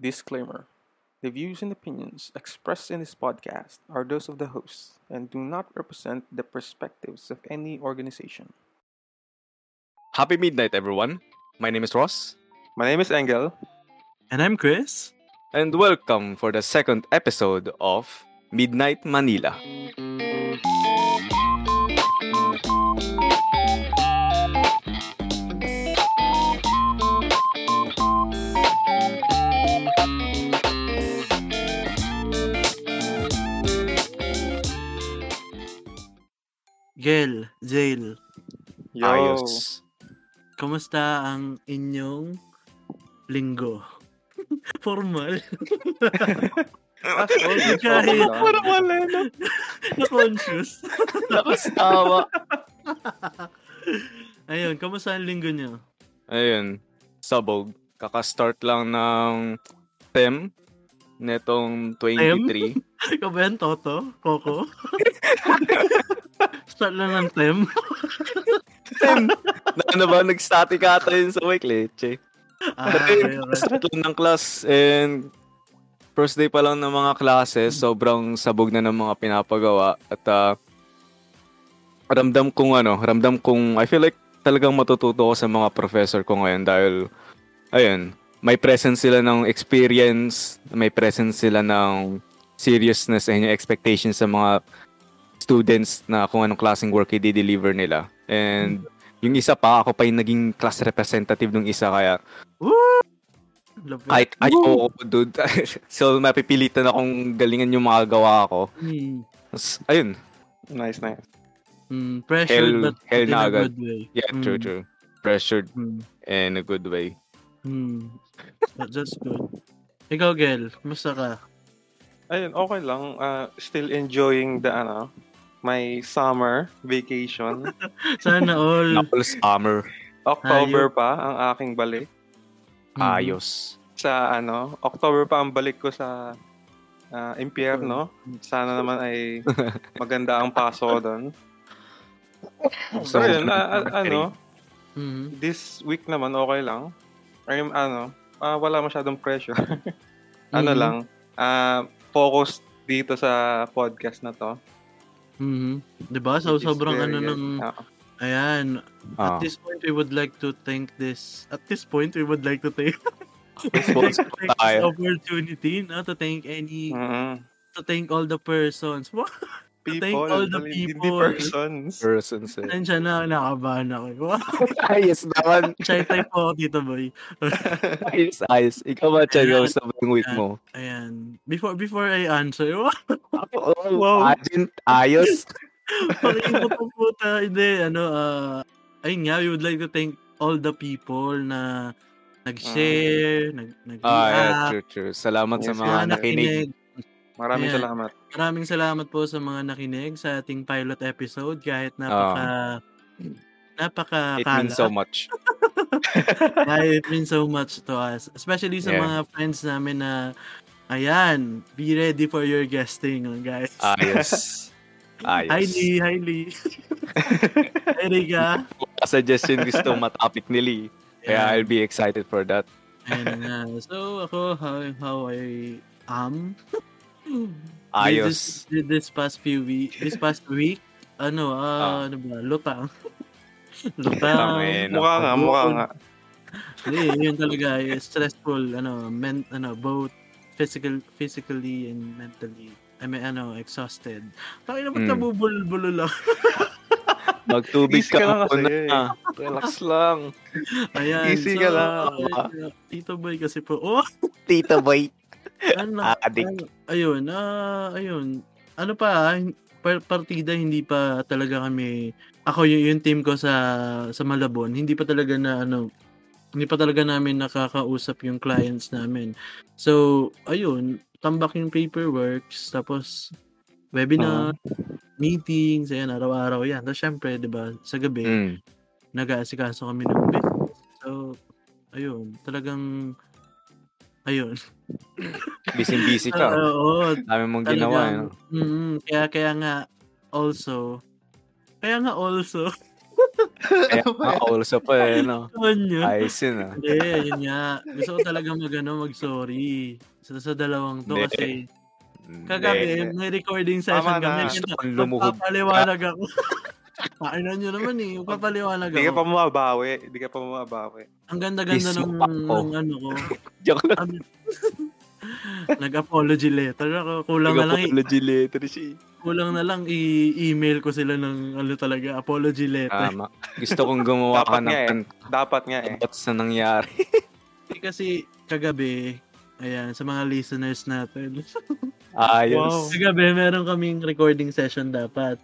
Disclaimer The views and opinions expressed in this podcast are those of the hosts and do not represent the perspectives of any organization. Happy midnight, everyone. My name is Ross, My name is Engel. And I'm Chris. and welcome for the second episode of Midnight Manila. Gel, Jail, Yo. Ayos. kumusta ang inyong linggo? Formal. As always, Kahit-. Parang wala na. Na-conscious. Lakas tawa. Ayun, kumusta ang linggo niyo? Ayun, sabog. Kaka-start lang ng STEM netong 23. Ikaw ba yan, Toto? Coco? Start lang ng tem. STEM! na ano ba, nag-static ata yun sa week, leche. Ah, start lang ng class and first day pa lang ng mga classes, sobrang sabog na ng mga pinapagawa. At ah, ramdam kong ano, ramdam kong, I feel like talagang matututo ko sa mga professor ko ngayon dahil, ayun, may presence sila ng experience, may presence sila ng seriousness and yung expectations sa mga students na kung anong klaseng work i-deliver nila. And yung isa pa, ako pa yung naging class representative ng isa kaya it. kahit ayoko, dude. so, mapipilitan akong galingan yung mga gawa ko. Hmm. Tapos, ayun. Nice, nice. Hmm, pressured Hell- but hell in na a agad. good way. Yeah, true, Hmm. true. Pressured Hmm. in a good way. Hmm. That- That's good. Ikaw, Gel, kumusta ka? Ayun, okay lang. Ah, still enjoying the, ano, my summer vacation. Sana all. Knuckles Hammer. October pa ang aking balik. Mhm. Ayos. Sa, ano, October pa ang balik ko sa ah, impyerno. Sana naman ay maganda ang paso doon. So, yun, ah, ano, Mhm. this week naman okay lang. Ay, ano, ah, wala masyadong pressure. ano Mhm. lang, ah, focus dito sa podcast na to. Mhm. 'Di ba? So sobrang ano good. ng Ah, ayan. Ah. At this point we would like to thank this. At this point we would like to thank, to take this opportunity na to thank any mm to thank all the persons. What? People, Thank all the hindi people. persons. Persons. eh. Nandiyan na nakabahan ako. Wow. ayos naman. Shy type po ako dito, boy. Ayos, ayos. Ikaw ba, Chay? Kamusta ba yung week mo? Ayan. Before before I answer, wow. Oh, Wow. Agent, ayos. Pakinggan po puta. Hindi, ano, ah, ayun nga, we would like to thank all the people na nag-share, nag, nag Ah, yeah, true, true. Salamat sa Yes, mga mga nakinig. Maraming Ayan. salamat. Maraming salamat po sa mga nakinig sa ating pilot episode kahit napaka napaka It means so much. it means so much to us. Especially sa Yeah. mga friends namin na ayan, be ready for your guesting, guys. Ayos. Ayos. Hi Lee, hi Lee. hi Riga. suggestion gusto matapik ni Lee. Kaya I'll be excited for that. Ayan na. So, ako, how, how I am. Ayos. This, this past few week, this past week, ano, ah, ano ba, lutang. lutang. Tangina. Mukha nga, mukha nga. Hindi, yun talaga, eh, stressful, ano, men, ano, both physical, physically and mentally. I mean, ano, exhausted. Takay naman Mm. nabubulol-bulol lang. Magtubig Easy ka lang ka kasi. muna. Relax lang. Ayan. Easy so, ka lang. Tito Boy kasi po, oh, Tita boy. Ano, Adik. ano, ayun, ah, ayun. Ano pa, ah, par- partida hindi pa talaga kami ako yung, yung team ko sa sa Malabon, hindi pa talaga na ano hindi pa talaga namin nakakausap yung clients namin. So, ayun, tambak yung paperworks, tapos webinar, meetings, ayan, araw-araw yan. Tapos syempre, di ba, sa gabi, Mm. nag-aasikaso kami ng business. So, ayun, talagang, ayun. Busy-busy ka. Oo, Dami mong ginawa. talagang, no? mm, kaya, kaya nga, also, kaya nga also, Kaya Ano yan? nakaulsa pa eh, no? Ayos yun ah. Hindi, yun nga. Gusto ko talaga mag, ano, mag-sorry. Sa, sa dalawang to Hindi. kasi kagabi, may recording session Tama na. kami. Gusto Gusto kong lumuhod. Papaliwanag ako. Kainan nyo naman eh. Papaliwanag Hindi ka pa ako. bumabawi. Hindi ka pa bumabawi. Ang ganda-ganda ng, ako. ng ano ko. Joke lang. Nag-apology letter ako. Kulang na lang, i- Nag-apology letter siya. kulang na lang i-email ko sila ng ano talaga, apology letter. Tama. Gusto kong gumawa ka Dapat ng eh. Dapat nga eh. what's na nangyari. Kasi kagabi, ayan, sa mga listeners natin. Ayos. kagabi, meron kaming recording session dapat.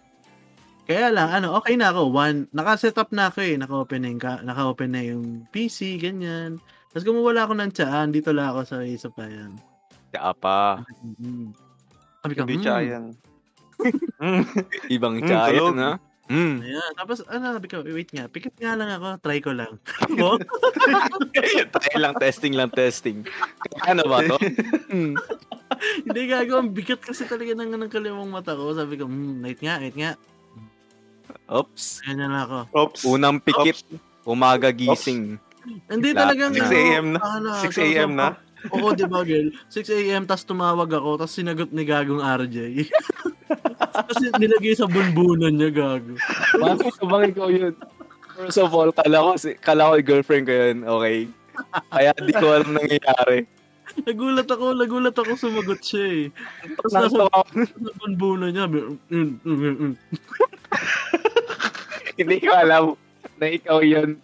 Kaya lang, ano, okay na ako. One, naka-set up na ako eh. Naka-open na yung, ka- naka-open na yung PC, ganyan. Tapos kumuwala ako ng tsaan, dito lang ako sa isa pa yan. Tsaka pa. Mm. Sabi ko, Hindi "Hmm." siya yan. Mm. Ibang Mm, tsaya tulog. na. Hmm. Ayan. Tapos, ano, sabi ko, wait nga, pick up nga lang ako, try ko lang. Try lang, testing lang, testing. Ano ba to? Hmm. Hindi gago, ang bigat kasi talaga ng, ng kaliwang mata ko. Sabi ko, hmm, wait nga, wait nga. Oops. Ganyan ako. Oops. Unang pikit. Umaga gising. Hindi Lahat. talagang 6 a.m. na. ano, 6 so- a.m. na. Oo, di ba, girl? 6 a.m. tapos tumawag ako, tapos sinagot ni Gagong RJ. tapos nilagay sa bunbunan niya, Gago. Bakit ko bang ikaw yun? First of all, kala ko, si, kala ko girlfriend ko yun. Okay. Kaya di ko alam nangyayari. Nagulat ako, nagulat ako sumagot siya eh. Tapos nasa, Nasa ako, nasa bunbunan niya, hindi ko alam na ikaw yun.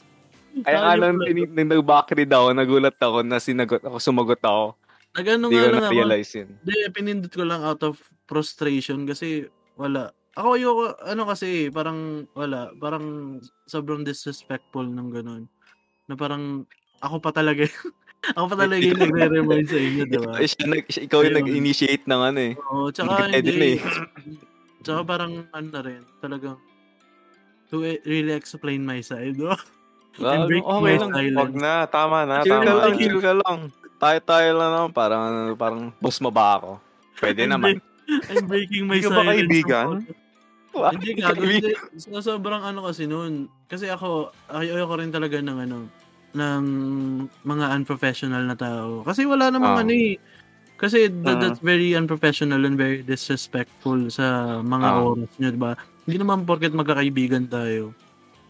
Kaya nga Ayun nang pala. tinig- nang nag-backread ako, nagulat ako na sinagot ako, sumagot ako. Nagano nga lang ako, yun. Hindi, pinindot ko lang out of frustration kasi wala. Ako ayoko, ano kasi, parang wala. Parang sobrang disrespectful ng ganun. Na parang, ako pa talaga, ako pa talaga yung nagre-remind sa inyo, di ba? Siya, nag, siya- ikaw yung nag-initiate ng ano eh. Oo, tsaka Hindi ka eh. Tsaka parang, ano na rin, talagang, to really explain my side, no? Well, break okay my lang. silence. Wag na. Tama na. Chill ka Tama lang, na. chill ka lang. Tayo-tayo lang naman, parang, parang boss mo ba ako? Pwede naman. I'm breaking my Hindi ka ba silence. kaibigan? Hindi. So, sobrang ano kasi noon. Kasi ako, ay ayoko rin talaga ng ano, ng mga unprofessional na tao. Kasi wala namang Ah. ano eh. Kasi that, Ah. that's very unprofessional and very disrespectful sa mga Ah. oras nyo, di ba? Hindi naman porket magkakaibigan tayo.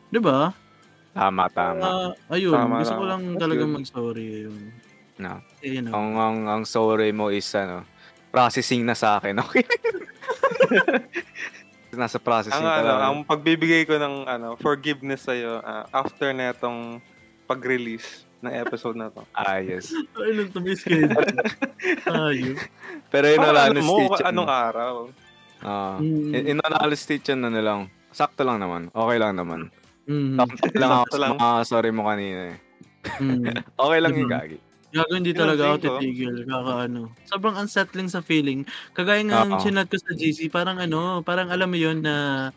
Di ba? Tama, tama. Ah, ayun, Tama gusto ko lang. good. mag-sorry. Ayun. No. Eh, you know. Ang, ang, ang sorry mo is, ano, processing na sa akin, okay? Nasa processing Ang, ka ano, ang pagbibigay ko ng ano, forgiveness sa'yo ah, after na itong pag-release ng episode na to. Ah, yes. Ay, lang to may schedule. Ayun. Pero all Para ano mo, honesty, anong araw? ah, Mm. in, in all honesty, yan, ano lang, sakto lang naman. Okay lang naman. Mm. Sakto lang ako lang. mga sorry mo kanina eh. Mm. Okay lang yung Mhm. gagi. Gago, hindi Yun talaga ako titigil. Kaka ano. Sobrang unsettling sa feeling. Kagaya nga ng Oo. chinat ko sa GC, parang ano, parang alam mo yun na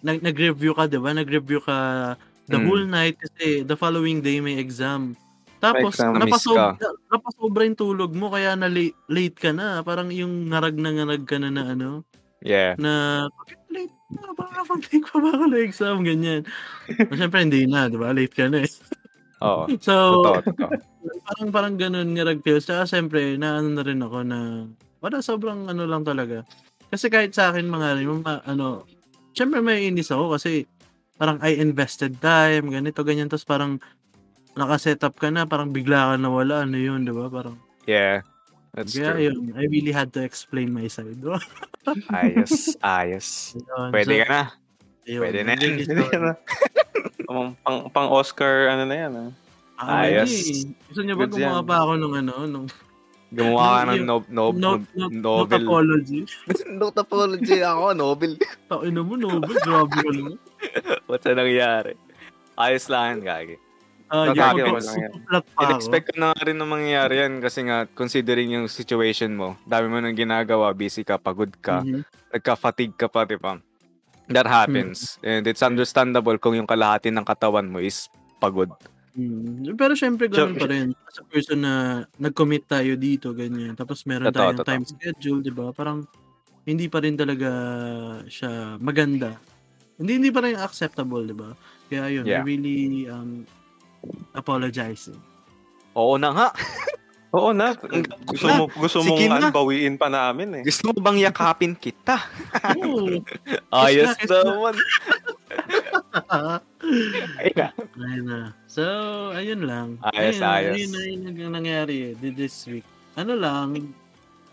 nag- nag-review ka, di ba? Nag-review ka the Mm. whole night kasi the following day may exam. Tapos, exam. Na-miss napasob- ka. na- napasobra yung tulog mo kaya na late, late ka na. Parang yung ngarag na ngarag ka na na ano, Yeah. na late na, baka pag-take pa ba ako na exam, ganyan. Siyempre, hindi na, di ba? Late ka na eh. Oo. So, Totoo, totoo. parang parang ganun nga feels Tsaka siyempre, na ano na rin ako na, wala, sobrang ano lang talaga. Kasi kahit sa akin mga, ano, siyempre may inis ako kasi parang I invested time, ganito, ganyan. Tapos parang nakaset up ka na, parang bigla ka nawala, ano yun, di ba? Parang, Yeah. That's kaya true. yun, I really had to explain my side. Ayos, ayos. Ayun, Pwede so, ka na. ayun, pwede na sorry. na. pang, pang, pang Oscar, ano na yan, ah. Ah, Ayos. hindi. Gusto niyo ba Goods gumawa yan. pa ako ng ano, nung Gumawa ka ng no, no, note, note, note novel. apology? Notapology ako, novel. Takin mo, Nobel. Grabe ka naman. What's na nangyari? Ayos lang yan, gagi. Ah, lang yan. mag-flat pa ako. In-expect ko na nga rin na mangyayari yan kasi nga, considering yung situation mo, dami mo nang ginagawa, busy ka, pagod ka, Mhm. nagka-fatigue ka pa, di ba? That happens. And it's understandable kung yung kalahati ng katawan mo is pagod. Mm. Pero syempre ganun So- pa rin. As a person na nag-commit tayo dito, ganyan. Tapos meron Totoo, tayong totoo. time schedule, di ba? Parang hindi pa rin talaga siya maganda. Hindi hindi pa rin acceptable, di ba? Kaya yun, Yeah. I really um, apologizing. Oo na nga. Oo na. Gusto mo gusto Sige mong na. ano, bawiin pa namin eh. Gusto mo bang yakapin kita? Oo. Ayos na, naman. Ay na. ayun na. So, ayun lang. Ayos, ayun, ayos. Ayun, ayun ang nangyari eh, di- this week. Ano lang,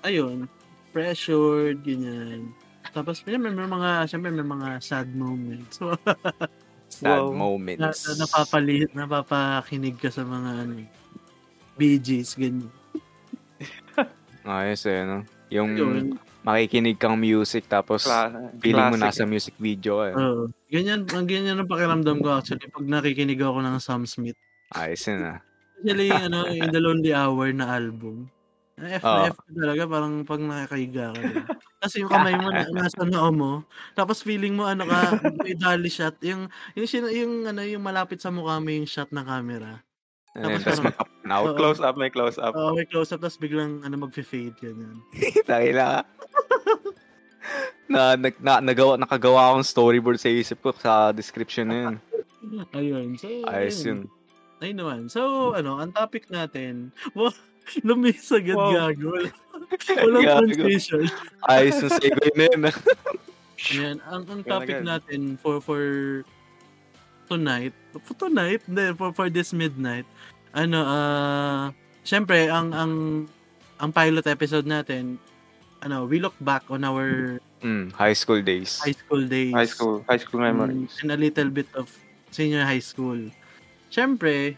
ayun, pressured, ganyan. Tapos, may, may mga, syempre may mga sad moments. So, Sad Wow. na, moments. na, napapali, napapakinig ka sa mga ano, Bee Gees, ganyan. Ayos eh, no? Yung Yun. makikinig kang music tapos Kla- feeling mo nasa music video eh. Oo. ganyan, ang ganyan ang pakiramdam ko actually pag nakikinig ako ng Sam Smith. Ayos yun ah. Especially yung ano, In the Lonely Hour na album. F na Oo. F ka talaga, parang pag nakakahiga ka. Kasi yung kamay mo na, nasa noo mo, tapos feeling mo ano ka, may dolly shot, yung, yung, sin- yung, ano, yung malapit sa mukha mo yung shot ng camera. Tapos Tapos parang- mag-up and out. Oo. Close up, may close up. Oo, may close-up, tapos biglang ano, mag-fade, ganyan. Taki na. na, nag, na, nagawa, nakagawa akong storyboard sa isip ko sa description na yun. Ayun. So, Ayos yun. Ayun naman. So, ano, ang topic natin, wow, lumis agad Wow. gago. Walang Gago. transition. Ayos yung segue na yun. ah. Ayan, ang, ang topic natin for for tonight, for tonight, for, for this midnight, ano, ah, syempre, ang, ang, ang pilot episode natin, ano, we look back on our Mm, high school days. high school days. High school, high school memories. Mm, and a little bit of senior high school. Syempre,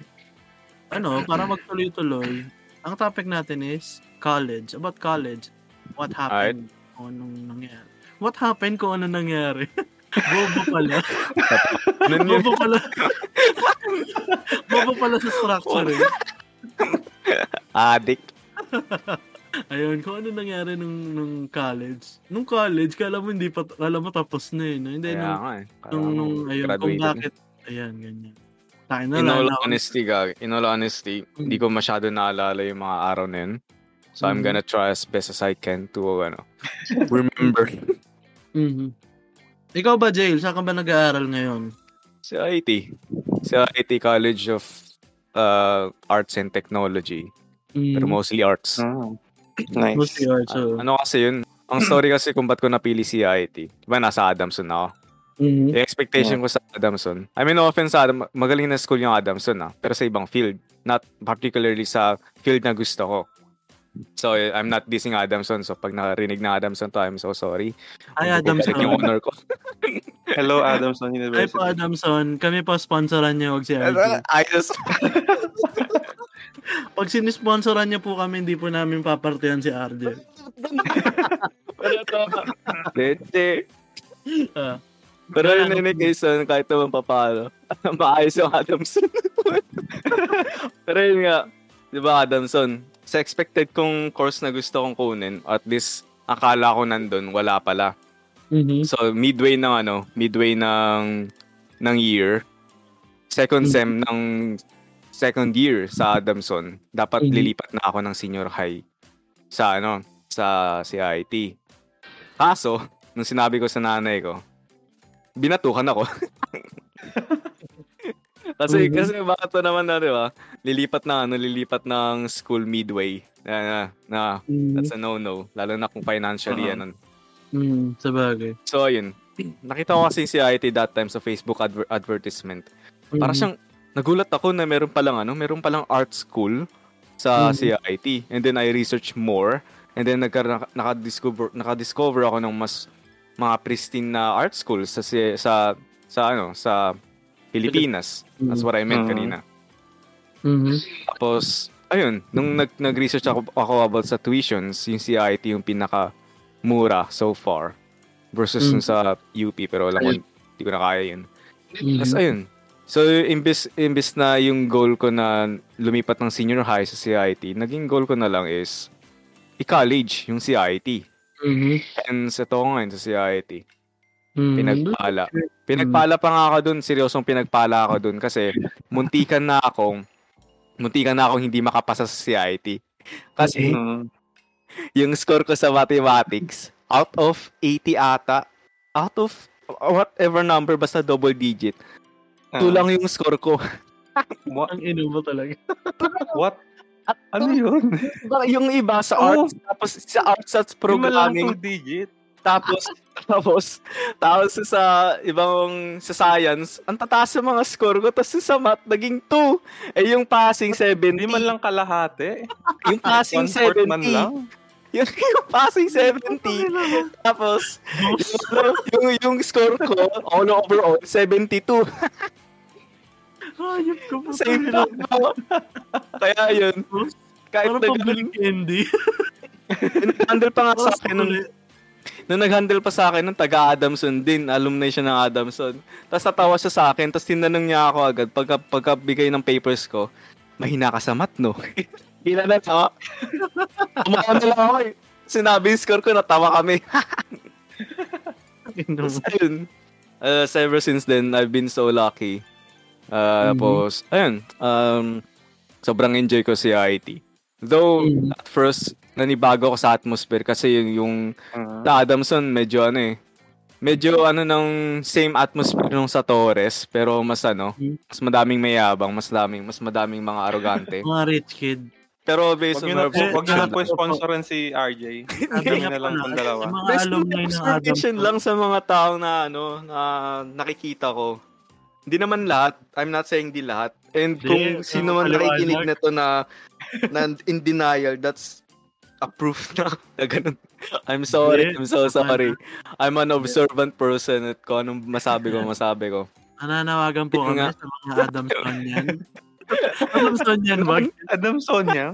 ano, para magtuloy-tuloy, ang topic natin is college. About college. What happened? Kung anong nangyari. What happened kung ano nangyari? Bobo pala. Bobo pala. Bobo pala sa structure eh. Addict. Ayun, kung ano nangyari nung, nung college. Nung college, kala mo hindi pa, kala mo tapos na eh. No? Hindi, Kaya nung, nga eh. Kaya nung, nung, ayun, kung bakit, ayan, ganyan. Tayo na In all na- honesty, gag, in all honesty, hindi ko masyado naalala yung mga araw na yun. So I'm Mhm. gonna try as best as I can to, ano, remember. Mhm. Ikaw ba, Jail? Saan ka ba nag-aaral ngayon? sa IT. Sa IT College of uh, Arts and Technology. Pero Mm, mostly arts. Mm. Nice. mostly arts. so, Ano kasi yun? Ang story kasi kung ba't ko napili si IT. Diba nasa Adamson ako. Mhm. Yung expectation ko sa Adamson. I mean, no offense sa Adam, magaling na school yung Adamson ah. Pero sa ibang field. Not particularly sa field na gusto ko. So, eh, I'm not dissing Adamson. So, pag nakarinig na Adamson to, I'm so sorry. Ay, Adamson. yung honor ko. Hello, Adamson Ay University. po, Adamson. Kami po sponsoran niya, wag si RJ. Ayos. Pag sinisponsoran niya po kami, hindi po namin papartihan si RJ. Leche. Ah. Pero in any case, kahit naman papalo, maayos yung Adamson. Pero yun nga, di ba Adamson, sa expected kong course na gusto kong kunin, at least akala ko nandun, wala pala. Mhm. So midway ng ano, midway ng ng year, second Mhm. sem ng second year sa Adamson, dapat Mhm. lilipat na ako ng senior high sa ano, sa CIT. Kaso, nung sinabi ko sa nanay ko, binatukan ako. kasi Mhm. kasi baka to naman na, di ba? Lilipat na ano, lilipat ng school midway. Na, na, na Mhm. that's a no-no. Lalo na kung financially Uh-huh. ano, Mhm. Sa bagay. So, ayun. Nakita ko kasi si IT that time sa Facebook adver- advertisement. Para Mhm. siyang, nagulat ako na meron palang ano, meron palang art school sa Mhm. CIT. And then I researched more. And then nagka, naka- naka-discover, naka-discover ako ng mas mga pristine na art school sa sa sa ano, sa Pilipinas. That's what I meant Mhm. kanina. Mhm. Tapos, ayun, nung nag, nag-research ako, ako about sa tuitions, yung CIT yung pinaka mura so far versus Mm. yung sa UP pero alam ko hindi ko na kaya yun. Mhm. Tapos ayun. So imbis imbis na yung goal ko na lumipat ng senior high sa CIT, naging goal ko na lang is i-college yung CIT. Mhm. Hence ito ko ngayon sa CIT. Mhm. Pinagpala. Pinagpala pa nga ako dun, seryosong pinagpala ako dun kasi muntikan na akong muntikan na akong hindi makapasa sa CIT. Kasi Mm. yung score ko sa mathematics, out of 80 ata, out of whatever number, basta double digit, Ah, Two lang yung score ko. Ang ino mo talaga. what? Ano yun? yung iba sa Oo. arts, tapos sa arts at programming, two digit. tapos, tapos, tapos sa ibang, sa science, ang tataas sa mga score ko, tapos sa math, naging 2. Eh, yung passing 70. Hindi man lang kalahati. Yung passing One-fourth man 70. lang. Yung, yung passing 70. Tapos, yung, yung, yung score ko, all overall, 72. Hayop ko po. Same ako. Kaya yun. Kahit Parang na pambiling candy. nag-handle pa nga sa akin nung, nung nag-handle pa sa akin nung taga Adamson din, alumni siya ng Adamson. Tapos natawa siya sa akin, tapos tinanong niya ako agad, pagka, pagkabigay ng papers ko, mahina ka sa math, no? Gila na ako. Tumawa na lang ako eh. Sinabi yung score ko, natawa kami. Tapos ayun. Uh, so ever since then, I've been so lucky. Uh, Mhm. Tapos, ayun. Um, sobrang enjoy ko si IT. Though, Mhm. at first, nanibago ako sa atmosphere kasi yung, yung sa Adamson, medyo ano eh. Medyo ano ng same atmosphere nung sa Torres, pero mas ano, Mhm. mas madaming mayabang, mas daming, mas madaming mga arrogante. Mga rich kid. pero based Wag on our po, wag nyo na po Opo. sponsoran si RJ. Kami na lang pong dalawa. Based on alumni ng observation Adam. lang sa mga tao na ano, na nakikita ko. Hindi naman lahat. I'm not saying di lahat. And Di, kung uh, sino man nakikinig na to na, na in denial, that's a proof na, na ganun. I'm sorry. Di, I'm so sorry. I'm an observant person at kung anong masabi ko, masabi ko. Nananawagan po kami nga. sa mga Adamsonian. Adamsonian ba? Adam Sonia?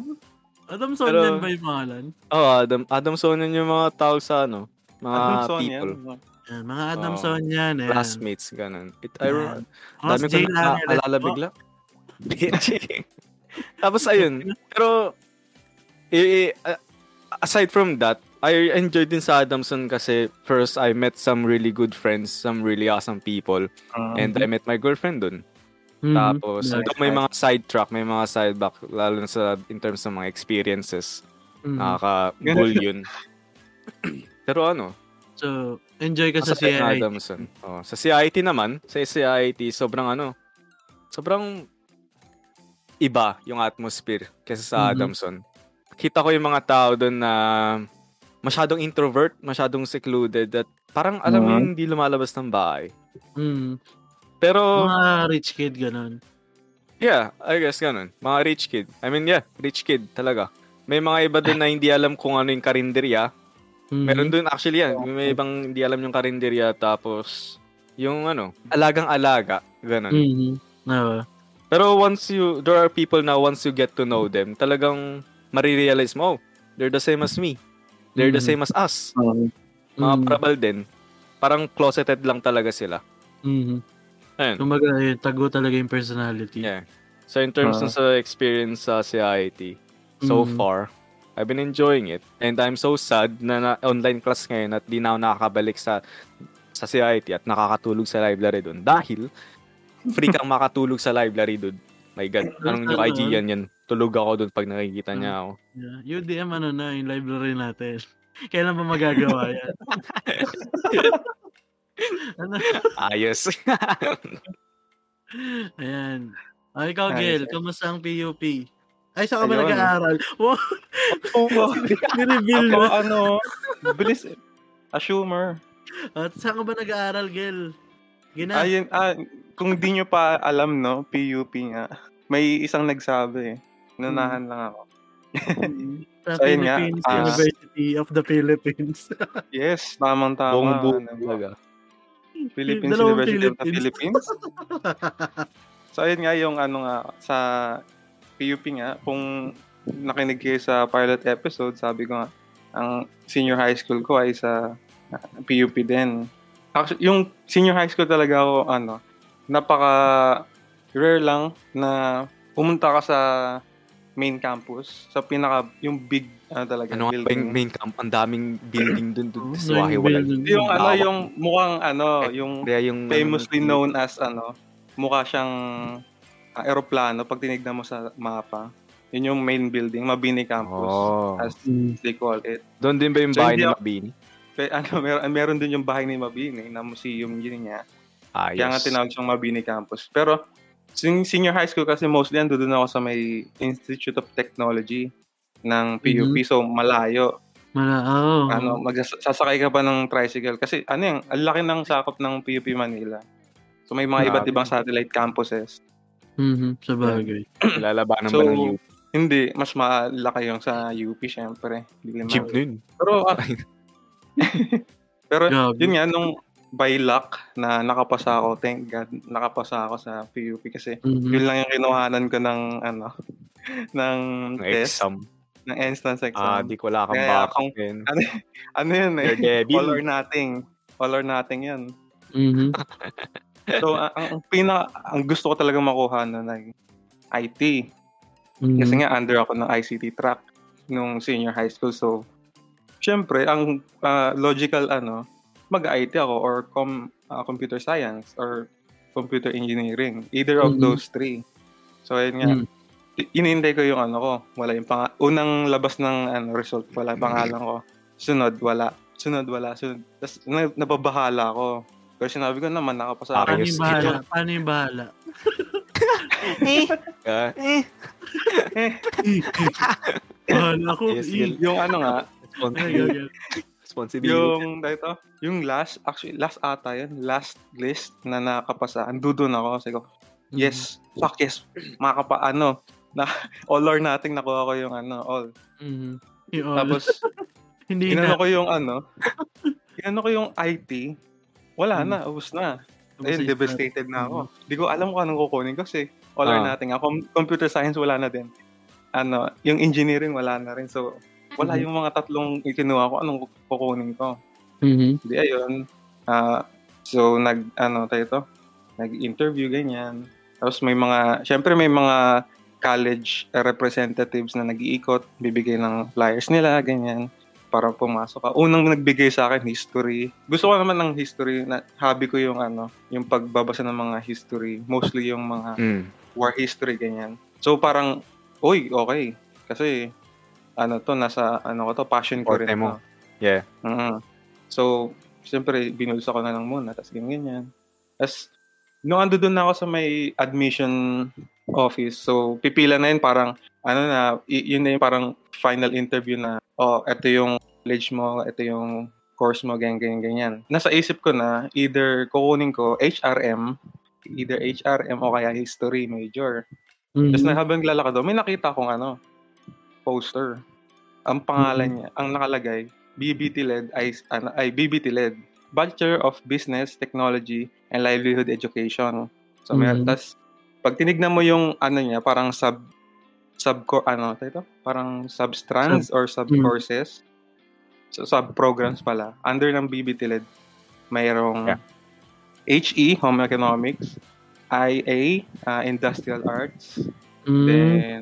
Adamsonian Pero- ba yung pangalan? Oh, Adam, Adam Sonnen yung mga tao sa ano, mga Adam people, Yan, mga Adamsonian. eh. classmates, ganun. It, I, Yan. Dami ko na po. bigla. Tapos ayun, pero a- aside from that, I enjoyed din sa Adamson kasi first I met some really good friends, some really awesome people, and I met my girlfriend dun. Mhm. Tapos, Nice. may mga side track, may mga side back, lalo na sa in terms ng mga experiences, Mhm. nakaka-bull yun. pero ano, So, enjoy ka sa Masaya CI. Adamson. Oh, sa CIT naman, sa CIT, sobrang ano, sobrang iba yung atmosphere kaysa sa Mhm. Adamson. Kita ko yung mga tao doon na masyadong introvert, masyadong secluded, at parang alam mo yung hindi lumalabas ng bahay. Mm. Pero, Mga rich kid, ganun. yeah, I guess ganun. Mga rich kid. I mean, yeah, rich kid talaga. May mga iba doon na hindi alam kung ano yung karinderya. Mhm. Meron doon actually yan. May ibang hindi alam yung karinderya tapos yung ano, alagang-alaga, ganun. Mhm. Oo. Pero once you, there are people na once you get to know them, talagang marirealize mo, oh, they're the same as me. They're the Mhm. same as us. Mga Mhm. parabal din. Parang closeted lang talaga sila. Mhm. Ayun. Kumbaga, yun, tago talaga yung personality. Yeah. So in terms Ah. ng sa experience sa CIT, so Mhm. far, I've been enjoying it. And I'm so sad na, na online class ngayon at di na ako nakakabalik sa sa CIT at nakakatulog sa library doon. Dahil, free kang makatulog sa library doon. My God, anong yung IG yan yan? Tulog ako doon pag nakikita niya ako. Yeah. UDM, ano na, yung library natin. Kailan ba magagawa yan? ano? Ayos. Ayan. Ay, ikaw, Gil, kamusta ang PUP? Ay, saan ka ba nag-aaral? Wow, Oo. ni-reveal Ako, mo. ano, bilis. Assumer. At saan ka ba nag-aaral, Gil? Gina. Ayun, ah, kung di nyo pa alam, no, PUP nga. May isang nagsabi eh. Nunahan lang ako. sa so, ayun nga, Philippines ah, University of the Philippines. Yes, tamang tama. Buong buo Ano, talaga. Philippines Dalawang University of the Philippines. Philippines. so, ayun nga yung ano nga, sa PUP nga, kung nakinig kayo sa pilot episode, sabi ko nga, ang senior high school ko ay sa ah, PUP din. Actually, yung senior high school talaga ako, ano, napaka rare lang na pumunta ka sa main campus, sa pinaka, yung big, ano talaga, Ano ba yung main camp? Ang daming building doon doon Oo, sa Wahi wala. building. Yung ano, yung mukhang ano, yung Kaya yung famously ano, known as ano, mukha siyang ah, aeroplano pag tinignan mo sa mapa. Yun yung main building, Mabini Campus, Oh. as Mm. they call it. Doon din ba yung So, bahay hindi ni Mabini? Pe, ano, meron, meron din yung bahay ni Mabini na museum yun niya. Ah, Kaya nga yes. tinawag siyang Mabini Campus. Pero, sin- senior high school kasi mostly ando doon ako sa may Institute of Technology ng PUP. So, malayo. Mala, oh. Ano, magsasakay ka pa ng tricycle. Kasi, ano yung, ang laki ng sakop ng PUP Manila. So, may mga iba't Grabe. ibang satellite campuses. Mhm, sa bagay. Lalabanan So, ba ng UP? Hindi, mas malaki yung sa UP, syempre. Hindi Jeep nun. Pero, ah, pero Grabe. yun nga, nung by luck na nakapasa ako, thank God, nakapasa ako sa PUP kasi Mhm. yun lang yung kinuhanan ko ng, ano, ng test, exam. ng entrance Ah, exam. di ko wala kang Kaya kung- din. ano yun eh, all or nothing. All or nothing yan. Mhm. So, ang, ang pinaka, ang gusto ko talaga makuha na ng IT. Mhm. Kasi nga, under ako ng ICT track nung senior high school. So, syempre, ang ah, logical, ano, mag-IT ako or com, ah, computer science or computer engineering. Either of Mhm. those three. So, ayun nga. Mhm. I- Inihintay ko yung ano ko. Wala yung pang unang labas ng ano, result. Wala pangalan ko. Sunod, wala. Sunod, wala. Sunod. Tapos, na, nababahala ako. Pero sinabi ko naman, nakapasa ako. Paano yung bahala? Paano yung bahala? Ah, bahala ako. Yes, eh. yun. Yung ano nga, ay. responsibility. Yung, dito, yung last, actually, last ata yun, last list na nakapasa, andudun ako, kasi ko, yes, fuck yes, makapa, ano, na, all or nothing, nakuha ko yung ano, all. Mhm. Yung all. Tapos, hindi inano na. ko yung ano, inano ko yung IT, wala Hmm. na, ubus na. Ayun, devastated na ako. Di ko alam kung anong kukunin kasi all or Ah. nothing. Ako, computer science, wala na din. Ano, yung engineering, wala na rin. So, wala Mhm. yung mga tatlong ikinuha ko, anong kukunin ko. Mhm. Hindi, ayun. Ah, so, nag, ano tayo to? Nag-interview, ganyan. Tapos may mga, syempre may mga college representatives na nag-iikot, bibigay ng flyers nila, ganyan, para pumasok ka. Unang nagbigay sa akin, history. Gusto ko naman ng history, na hobby ko yung ano, yung pagbabasa ng mga history, mostly yung mga Mm. war history, ganyan. So, parang, uy, okay. Kasi, ano to, nasa, ano ko to, passion ko Forte rin mo. to. Yeah. Mm. So, siyempre, binulsa ko na lang muna, tapos ganyan, ganyan. Tapos, nung ando doon na ako sa may admission office, so, pipila na yun, parang, ano na, y- yun na yung parang final interview na, oh, ito yung college mo, ito yung course mo, ganyan, ganyan, ganyan. Nasa isip ko na, either kukunin ko HRM, either HRM o kaya history major. Mhm. Tapos na habang lalakad daw, may nakita akong ano, poster. Ang pangalan niya, ang nakalagay, BBT LED ay, ano, ay BBT LED, Bachelor of Business Technology and Livelihood Education. So, may, Mhm. tas, pag tinignan mo yung ano niya, parang sub sub ano ito? Parang sub-strands or sub-courses. So, sub-programs pala. Under ng BBT LED, mayroong Yeah. HE, Home Economics, IA, uh, Industrial Arts, Mhm. Then,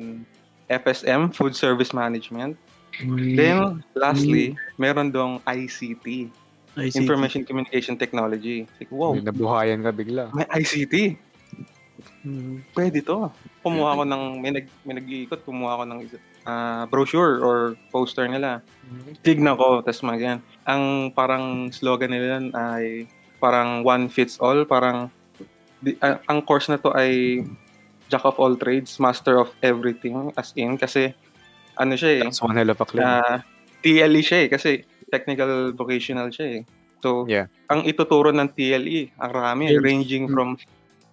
FSM, Food Service Management. Mhm. Then, lastly, meron dong ICT, I see. Information Communication Technology. Like, wow, May nabuhayan ka bigla. may ICT. Mhm. Pwede to. Kumuha ko ng, may, nag, may nag-iikot, kumuha ko ng ah, brochure or poster nila. Tignan ko, tas mga ganyan. Ang parang slogan nila yan ay parang one fits all, parang di, ah, ang course na to ay jack of all trades, master of everything, as in, kasi ano siya eh, That's one hell of a claim. ah, TLE siya eh, kasi technical vocational siya eh. So, Yeah. ang ituturo ng TLE, ang rami, ranging from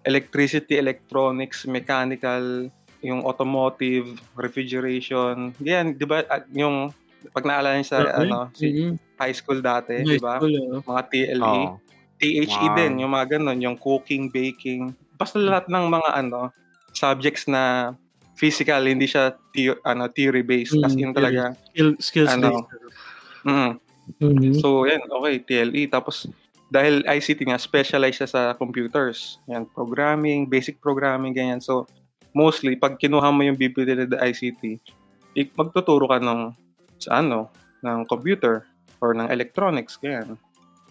electricity, electronics, mechanical, yung automotive, refrigeration. Yan, di ba, yung pag naalala niyo sa Okay. ano, si Mhm. high school dati, High di ba? school, oh. Mga TLE. Oo. THE Wow. din, yung mga ganun, yung cooking, baking. Basta lahat ng mga ano, subjects na physical, hindi siya theo- ano, theory-based. As Mm, in talaga, Skill, skills Ano? mm, Mhm. So, yan, okay, TLE. Tapos, dahil ICT nga, specialize siya sa computers. Yan, programming, basic programming, ganyan. So, mostly, pag kinuha mo yung BPD na ICT, ik- magtuturo ka ng, sa ano, ng computer or ng electronics, ganyan.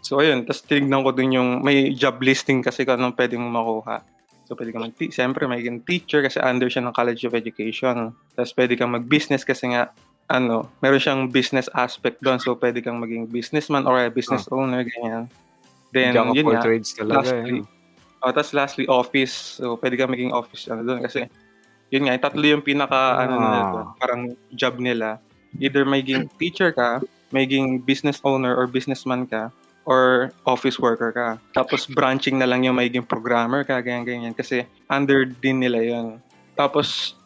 So, ayun, tapos tinignan ko din yung, may job listing kasi kung anong pwedeng makuha. So, pwede kang mag siyempre, may teacher kasi under siya ng College of Education. Tapos, pwede kang mag-business kasi nga, ano, meron siyang business aspect doon. So, pwede kang maging businessman or a business owner, ganyan. Then, Jack yun nga, trades talaga. lastly, eh. Oh, tapos lastly, office. So, pwede ka maging office ano doon kasi yun nga, yung tatlo yung pinaka ano Ah. nila doon, parang job nila. Either maging teacher ka, maging business owner or businessman ka, or office worker ka. Tapos branching na lang yung magiging programmer ka, ganyan-ganyan. Kasi under din nila yun. Tapos,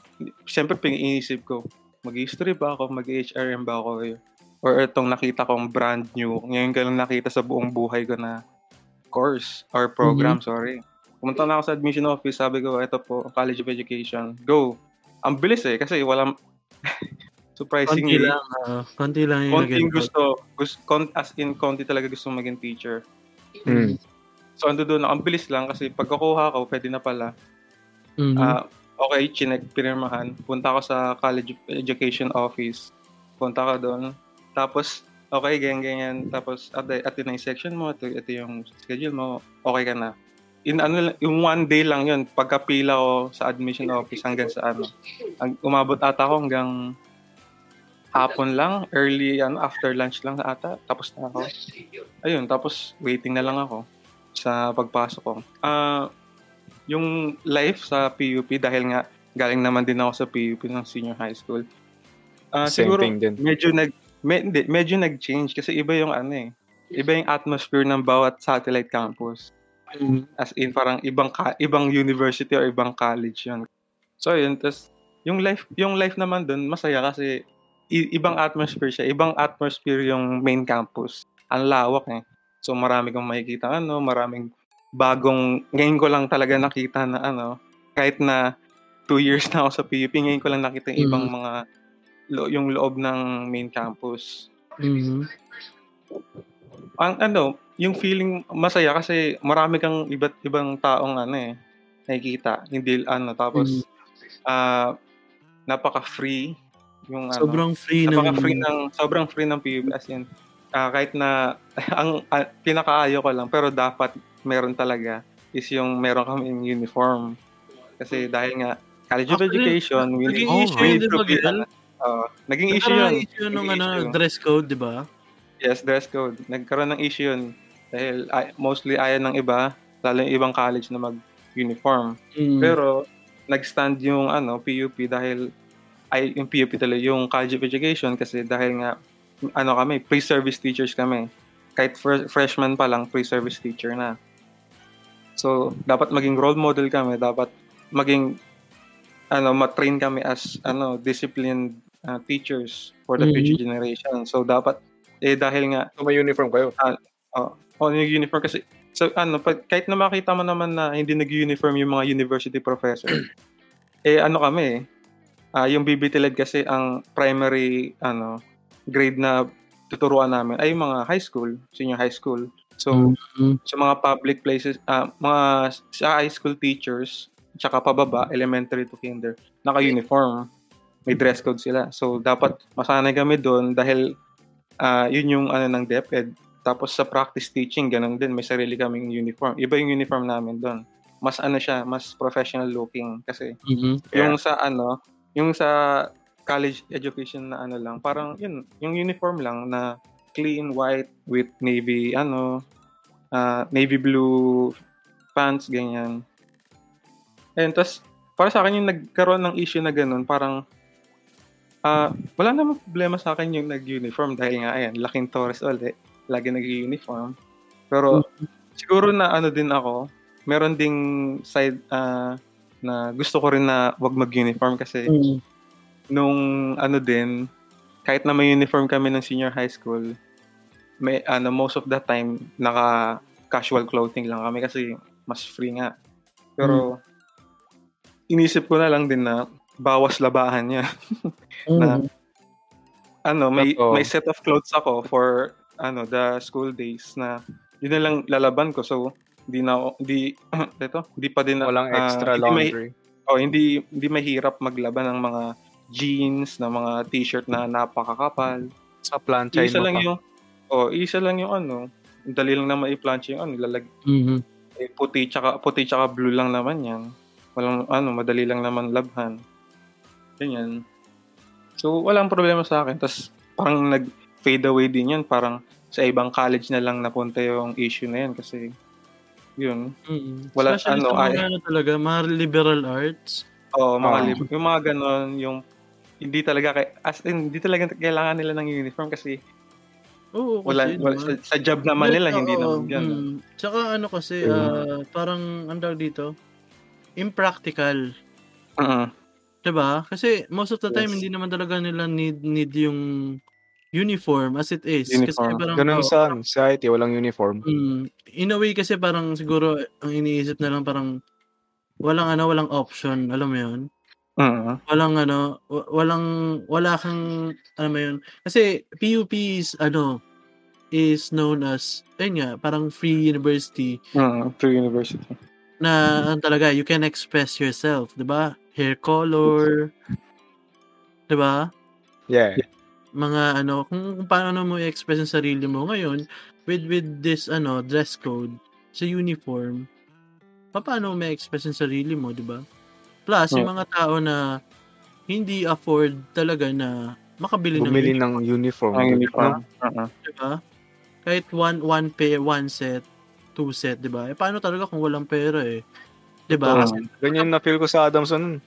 siyempre piniisip ko, mag-history ba ako, mag-HRM ba ako? Or itong nakita kong brand new, ngayon ko lang nakita sa buong buhay ko na course or program, sorry. Pumunta na ako sa admission office, sabi ko, ito po, College of Education. Go! Ang bilis eh, kasi walang, Konti surprisingly, lang. ah, konti lang yung konting gusto, gusto, kon, as in, konti talaga gusto maging teacher. Mm. So, ando doon, ang bilis lang kasi pagkakuha ko, pwede na pala. Mhm. Ah, okay, chinek, pinirmahan. Punta ako sa College of Education office. Punta ka doon. Tapos, okay, ganyan, ganyan. Tapos, ate, ate na yung section mo, ito, ito yung schedule mo, okay ka na. In ano, yung one day lang yun, pagkapila ko sa admission office hanggang sa ano. Ang, umabot ata ako hanggang hapon lang, early, ano, after lunch lang ata. Tapos na ako. Ayun, tapos waiting na lang ako sa pagpasok ko. Ah, yung life sa PUP dahil nga galing naman din ako sa PUP ng senior high school. Ah, Same siguro thing din. medyo nag me, hindi, medyo nag-change kasi iba yung ano eh. Iba yung atmosphere ng bawat satellite campus. Mhm. As in parang ibang ka, ibang university or ibang college 'yun. So yun, tas yung life yung life naman doon masaya kasi i- ibang atmosphere siya, ibang atmosphere yung main campus. Ang lawak eh. So marami kang makikita ano, maraming bagong ngayon ko lang talaga nakita na ano, kahit na two years na ako sa PUP, ngayon ko lang nakita yung ibang mga lo, yung loob ng main campus Mhm. ang ano, yung feeling masaya kasi marami kang iba't ibang taong ano eh, nakikita. Hindi ano, tapos ah napaka-free yung ano. Sobrang free ng... napaka-free ng sobrang free ng PUB as in ah, kahit na ang ah, pinakaayo ko lang pero dapat meron talaga is yung meron kaming uniform. Kasi dahil nga College of Actually, Education, we need, issue we need to be, Ano, oo, naging issue Nagkaroon yun. ng issue nung ano, issue. dress code, di ba? Yes, dress code. Nagkaroon ng issue yun. Dahil ay, mostly ayaw ng iba, lalo yung ibang college na mag-uniform. Mm. Pero, nag-stand yung ano, PUP dahil, ay, yung PUP talaga, yung College of Education kasi dahil nga, ano kami, pre-service teachers kami. Kahit fr- freshman pa lang, pre-service teacher na. So, dapat maging role model kami, dapat maging, ano, matrain kami as, ano, disciplined uh, teachers for the Mhm. future generation. So, dapat, eh, dahil nga, So, may uniform kayo. o yung uniform kasi so ano pag, kahit na makita mo naman na hindi nag-uniform yung mga university professor eh ano kami ah yung BBTLED kasi ang primary ano grade na tuturuan namin ay yung mga high school senior high school so Mhm. sa mga public places ah mga sa high school teachers tsaka pababa elementary to kinder naka-uniform may dress code sila so dapat masanay kami doon dahil ah yun yung ano ng DepEd tapos sa practice teaching, ganun din. May sarili kaming uniform. Iba yung uniform namin doon. Mas ano siya, mas professional looking. Kasi Mhm. yung sa ano, yung sa college education na ano lang, parang yun, yung uniform lang na clean white with navy, ano, ah, navy blue pants, ganyan. And tapos, para sa akin yung nagkaroon ng issue na ganun, parang ah wala namang problema sa akin yung nag-uniform dahil nga, ayan, laking Torres ulit lagi nag-uniform. Pero siguro na ano din ako, meron ding side ah, na gusto ko rin na wag mag-uniform kasi Mhm. nung ano din, kahit na may uniform kami ng senior high school, may ano most of the time naka casual clothing lang kami kasi mas free nga. Pero inisip ko na lang din na bawas labahan niya. na- Mhm. ano, may Oo. may set of clothes ako for ano, the school days na yun na lang lalaban ko. So, hindi na hindi, ito, hindi pa din, Walang ah, extra hindi may- laundry. oh, hindi, hindi mahirap maglaban ng mga jeans, ng mga t-shirt na napakakapal. Sa plancha Isa lang pa. yung, oh, isa lang yung ano, dali lang naman i-plancha yung ano, lalag, Mhm. eh, puti tsaka, puti tsaka blue lang naman yan. Walang, ano, madali lang naman labhan. Ganyan. So, walang problema sa akin. Tapos, parang nag-fade away din yan. Parang sa ibang college na lang napunta yung issue na yan kasi Yun. Mm. Wala- Especially ano, ay- ano talaga, mga liberal arts. Oo, mga Ah. lib- yung mga ganon, yung hindi talaga kay as in, hindi talaga kailangan nila ng uniform kasi Oo, wala, kasi, wala sa, sa job naman nila hindi oo, naman yan. mm. Tsaka ano kasi, ah, parang, ang dito, impractical. Mm. 'Di ba? Kasi most of the time Yes. hindi naman talaga nila need need yung uniform as it is. Kasi Uniform. parang Ganun oo, sa, sa IT, walang uniform. mm, in a way kasi parang siguro ang iniisip na lang parang walang ano, walang option, alam mo 'yun? Mm. Walang ano, wa- walang wala kang alam mo 'yun? Kasi PUP is ano is known as ayun nga, parang free university Mm. Through university. na ano talaga you can express yourself, 'di ba? Hair color, 'di ba? Yeah. mga ano kung, kung paano mo i-express ang sarili mo ngayon with with this ano dress code sa uniform paano mo ma-express ang sarili mo di ba plus yung Oh. mga tao na hindi afford talaga na makabili Bumili ng ng uniform. Ang no? uniform. Mm. di ba kahit one one pair one set two set di ba eh paano talaga kung walang pera eh di ba kasi Ganyan na feel ko sa Adamson.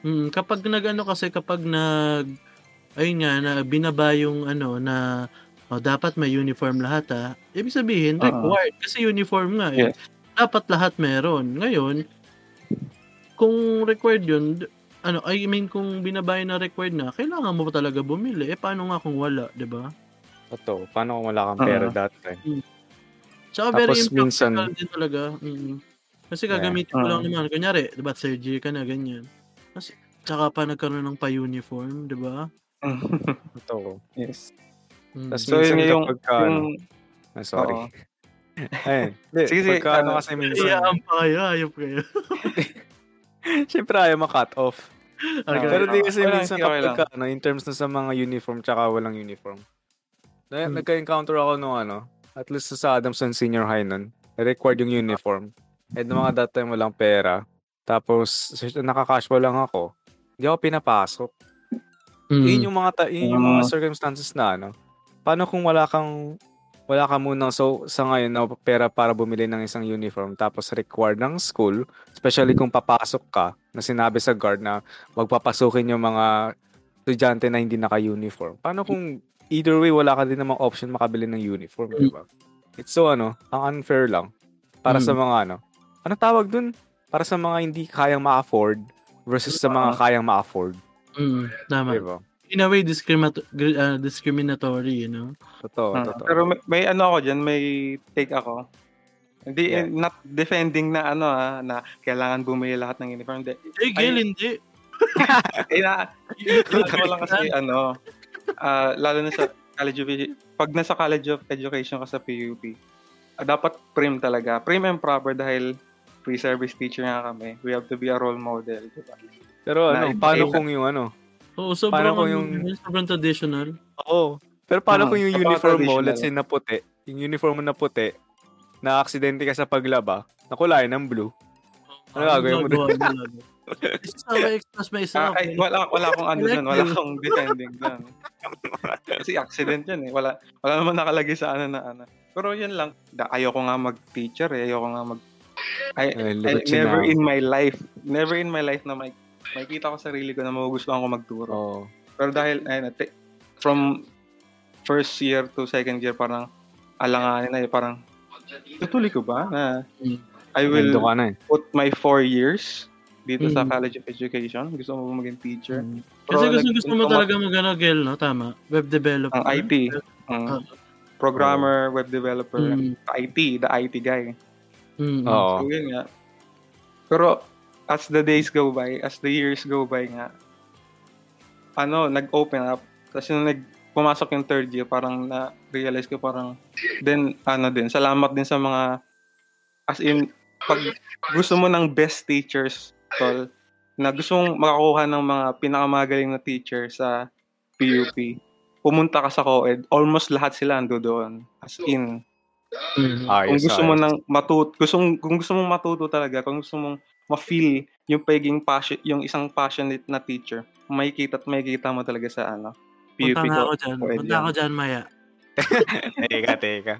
Mm, kapag nagano kasi kapag nag ayun nga na binaba yung ano na oh, dapat may uniform lahat ah. Ibig sabihin Oo. required kasi uniform nga eh. Yes. Dapat lahat meron. Ngayon kung required yun ano I mean kung binaba yun na required na kailangan mo pa talaga bumili. Eh paano nga kung wala, 'di ba? Totoo. Paano kung wala kang pera Oo. that time? Tsaka very Tapos minsan- impractical din talaga. Mm. Kasi Yeah. gagamitin mo lang Oo. naman kunyari, 'di ba, third year ka na ganyan. Kasi tsaka pa nagkaroon ng pa-uniform, 'di ba? Totoo. yes. Mm. Tapos So minsan yun yung, kapag ka, ano, yung ah, sorry. oo. Ayun. Sige, sige, pagka ano ano, kasi minsan, Iyaan pa kayo, ayop kayo. syempre ayaw ma-cut off. Okay. Pero di kasi Okay minsan okay kapag lang. ka, ano, in terms na sa mga uniform tsaka walang uniform. Na, Hmm. Nagka-encounter ako nung ano, at least sa Adamson Senior High nun, required yung uniform. And nung mga that time walang pera. Tapos, nakakasual lang ako. Hindi ako pinapasok. Mm. Yun yung mga ta- yun yung mga Ah. circumstances na ano. Paano kung wala kang wala ka muna so sa ngayon na pera para bumili ng isang uniform tapos required ng school, especially kung papasok ka na sinabi sa guard na wag papasukin yung mga estudyante na hindi naka-uniform. Paano kung either way wala ka din namang option makabili ng uniform, di ba? It's so ano, ang unfair lang para sa Mm. mga ano. Ano tawag dun? Para sa mga hindi kayang ma-afford versus sa mga kayang ma-afford, Mm, tama. di ba? In a way, discriminato- gr- ah, discriminatory, you know? Totoo, Ah, totoo. pero may, may ano ako diyan, may take ako. Hindi Yeah. not defending na ano ah, na kailangan bumili lahat ng uniform. Hindi. Eh, Gil, hindi. Eh na, Ito lang kasi ano, ah, lalo na sa college of pag nasa college of education ka sa PUP, ah, dapat prim talaga. Prim and proper dahil free service teacher nga kami. We have to be a role model. Diba? Pero Na ano, iba- paano kung yung ano? Oo, sobrang, kung yung... yung- sobrang traditional. Oo. Pero paano Ah, kung yung uniform mo, let's say na puti, yung uniform mo na puti, na-aksidente ka sa paglaba, nakulay ng blue. Ano gagawin mo doon? Isa may express may isa. Ah, ay, wala, wala akong ano dun. Wala akong defending dun. Kasi accident yun eh. Wala, wala naman nakalagay sa ano na ano. Pero yun lang. Da, ayoko nga mag-teacher eh. Ayoko nga mag... I, I, siya never in my life, never in my life na may, makikita ko sarili ko na magugustuhan ko magturo. Oo. Pero dahil, ayun, ate, from first year to second year, parang alanganin na eh. Parang, tutuloy ko ba na Mm. I will na eh. put my four years dito sa Mm. College of Education. Gusto mo ba maging teacher? Mm. Pero Kasi gusto, gusto mo talaga mag ano, Gil, no? Tama. Web developer. Ang IT. Mm. Ah. Programmer, web developer, Mm. IT, the IT guy. Mm. Oo. So, yun nga. Pero, as the days go by, as the years go by nga, ano, nag-open up. Kasi nung nag pumasok yung third year, parang na-realize ko parang, then, ano din, salamat din sa mga, as in, pag gusto mo ng best teachers, tol, na gusto mong makakuha ng mga pinakamagaling na teacher sa PUP, pumunta ka sa COED, almost lahat sila ando doon. As in, Mm. Ayos, kung gusto mo nang matuto, gusto kung gusto mong matuto talaga, kung gusto mong ma-feel yung pagiging passion, yung isang passionate na teacher, makikita at makikita mo talaga sa ano, PUP Punta ko. ako dyan. Punta yan. ako dyan, Maya. teka, teka.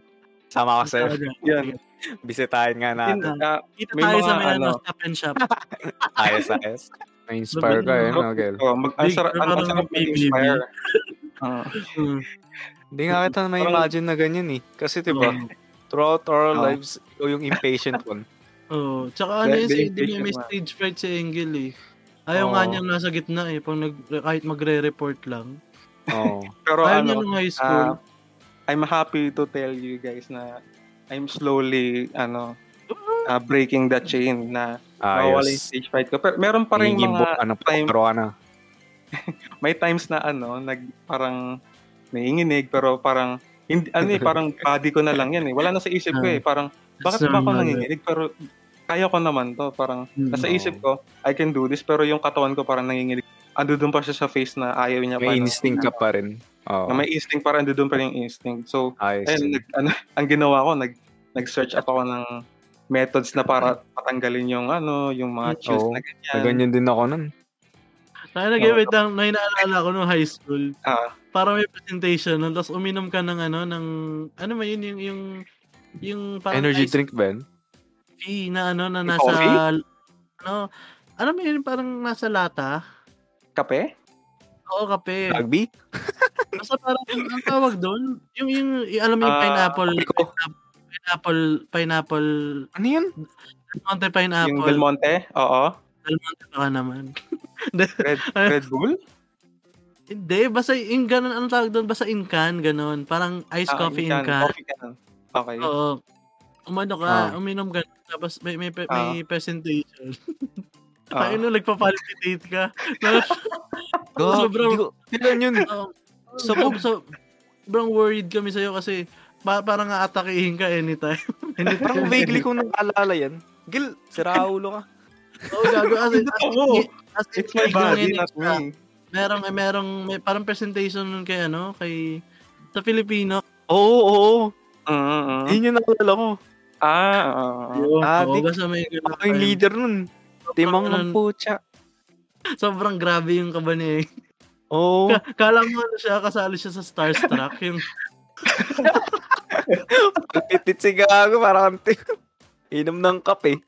Sama ka sa'yo. Yan. Bisitahin nga In, natin. ah, Kita May tayo sa mga may ano, ano. stop and shop. Ayos, ayos. Na-inspire ka eh, no, Gel? oh, mag, ang Big- sarap, ang, sarap mag-inspire. Ah, Hmm. Hindi nga kita na imagine na ganyan eh. Kasi diba. Throughout our Oo. lives, ikaw yung impatient one. Oo. Tsaka ano yun, hindi niya may stage fright si Engel eh. Ayaw nga Oo. niyang nasa gitna eh. Pag nag, kahit magre-report lang. Oo. pero Ayaw niya ano, nung high school. ah, I'm happy to tell you guys na I'm slowly ano ah, breaking the chain na nawawala yung Ayos. stage fright ko. Pero meron pa rin Hingin mga ano, time- pero ka na. may times na ano, nag parang naiinginig pero parang hindi ano eh, parang body ko na lang yan eh. Wala na sa isip ko eh. Parang bakit ba ako nanginginig pero kaya ko naman to. Parang Hmm. nasa isip ko, I can do this pero yung katawan ko parang nanginginig. Ando doon pa siya sa face na ayaw niya pa. May na- instinct ka pa rin. Oo. Na may instinct para ando doon pa rin yung instinct. So, ayun, nag, ano, ang ginawa ko, nag, nag-search up ako ng methods na para patanggalin yung ano, yung mga chills Oo. na ganyan. Na ganyan din ako nun. Kaya nag-wait lang, may naalala ko nung high school. Ah, Para may presentation, nun, tapos uminom ka ng ano, ng, ano ba yun, yung, yung, yung parang Energy iced drink ba yun? tea na ano, na Yung nasa, coffee? ano, ano ba yun, parang nasa lata? kape? Oo, kape. Rugby? Basta parang, ang tawag doon, yung, yung, yung, alam mo yung Ah, pineapple, Pico. pineapple, pineapple, Ano yun? Monte Yung pineapple. Del Monte? Oo. Monte baka naman. Red, Red Bull? Hindi, basta yung ganun, anong tawag doon? Basta in can, ganun. Parang iced Ah, coffee in can. can. Coffee can. Okay. Oo. Umano ka, Ah. uminom ka, tapos may, may, may Ah. presentation. Ah. Tayo nagpa-palpitate ka. Gag, Sobrang- ko- Kailan yun? Oo. so, so, sobrang worried kami sa'yo kasi pa, parang aatakihin ka anytime. anytime. Parang vaguely kong naalala yan. Gil, sira ulo ka. Oo, gago. As in, as, Oo. as in, It's my body, not me. Merong, may, merong, may parang presentation nun kay ano, kay, sa Filipino. Oo, oo. Mm-hmm. Yun yung naalala ko. Ah, ah, ah. Oo, Ah, basta may Ako yung leader nun. Timang ng putya. Sobrang grabe yung kaba niya eh. Oo. Ka- Kala mo ano siya, kasali siya sa Starstruck. Yung, Pitit si Gago, parang. Inom ng kape.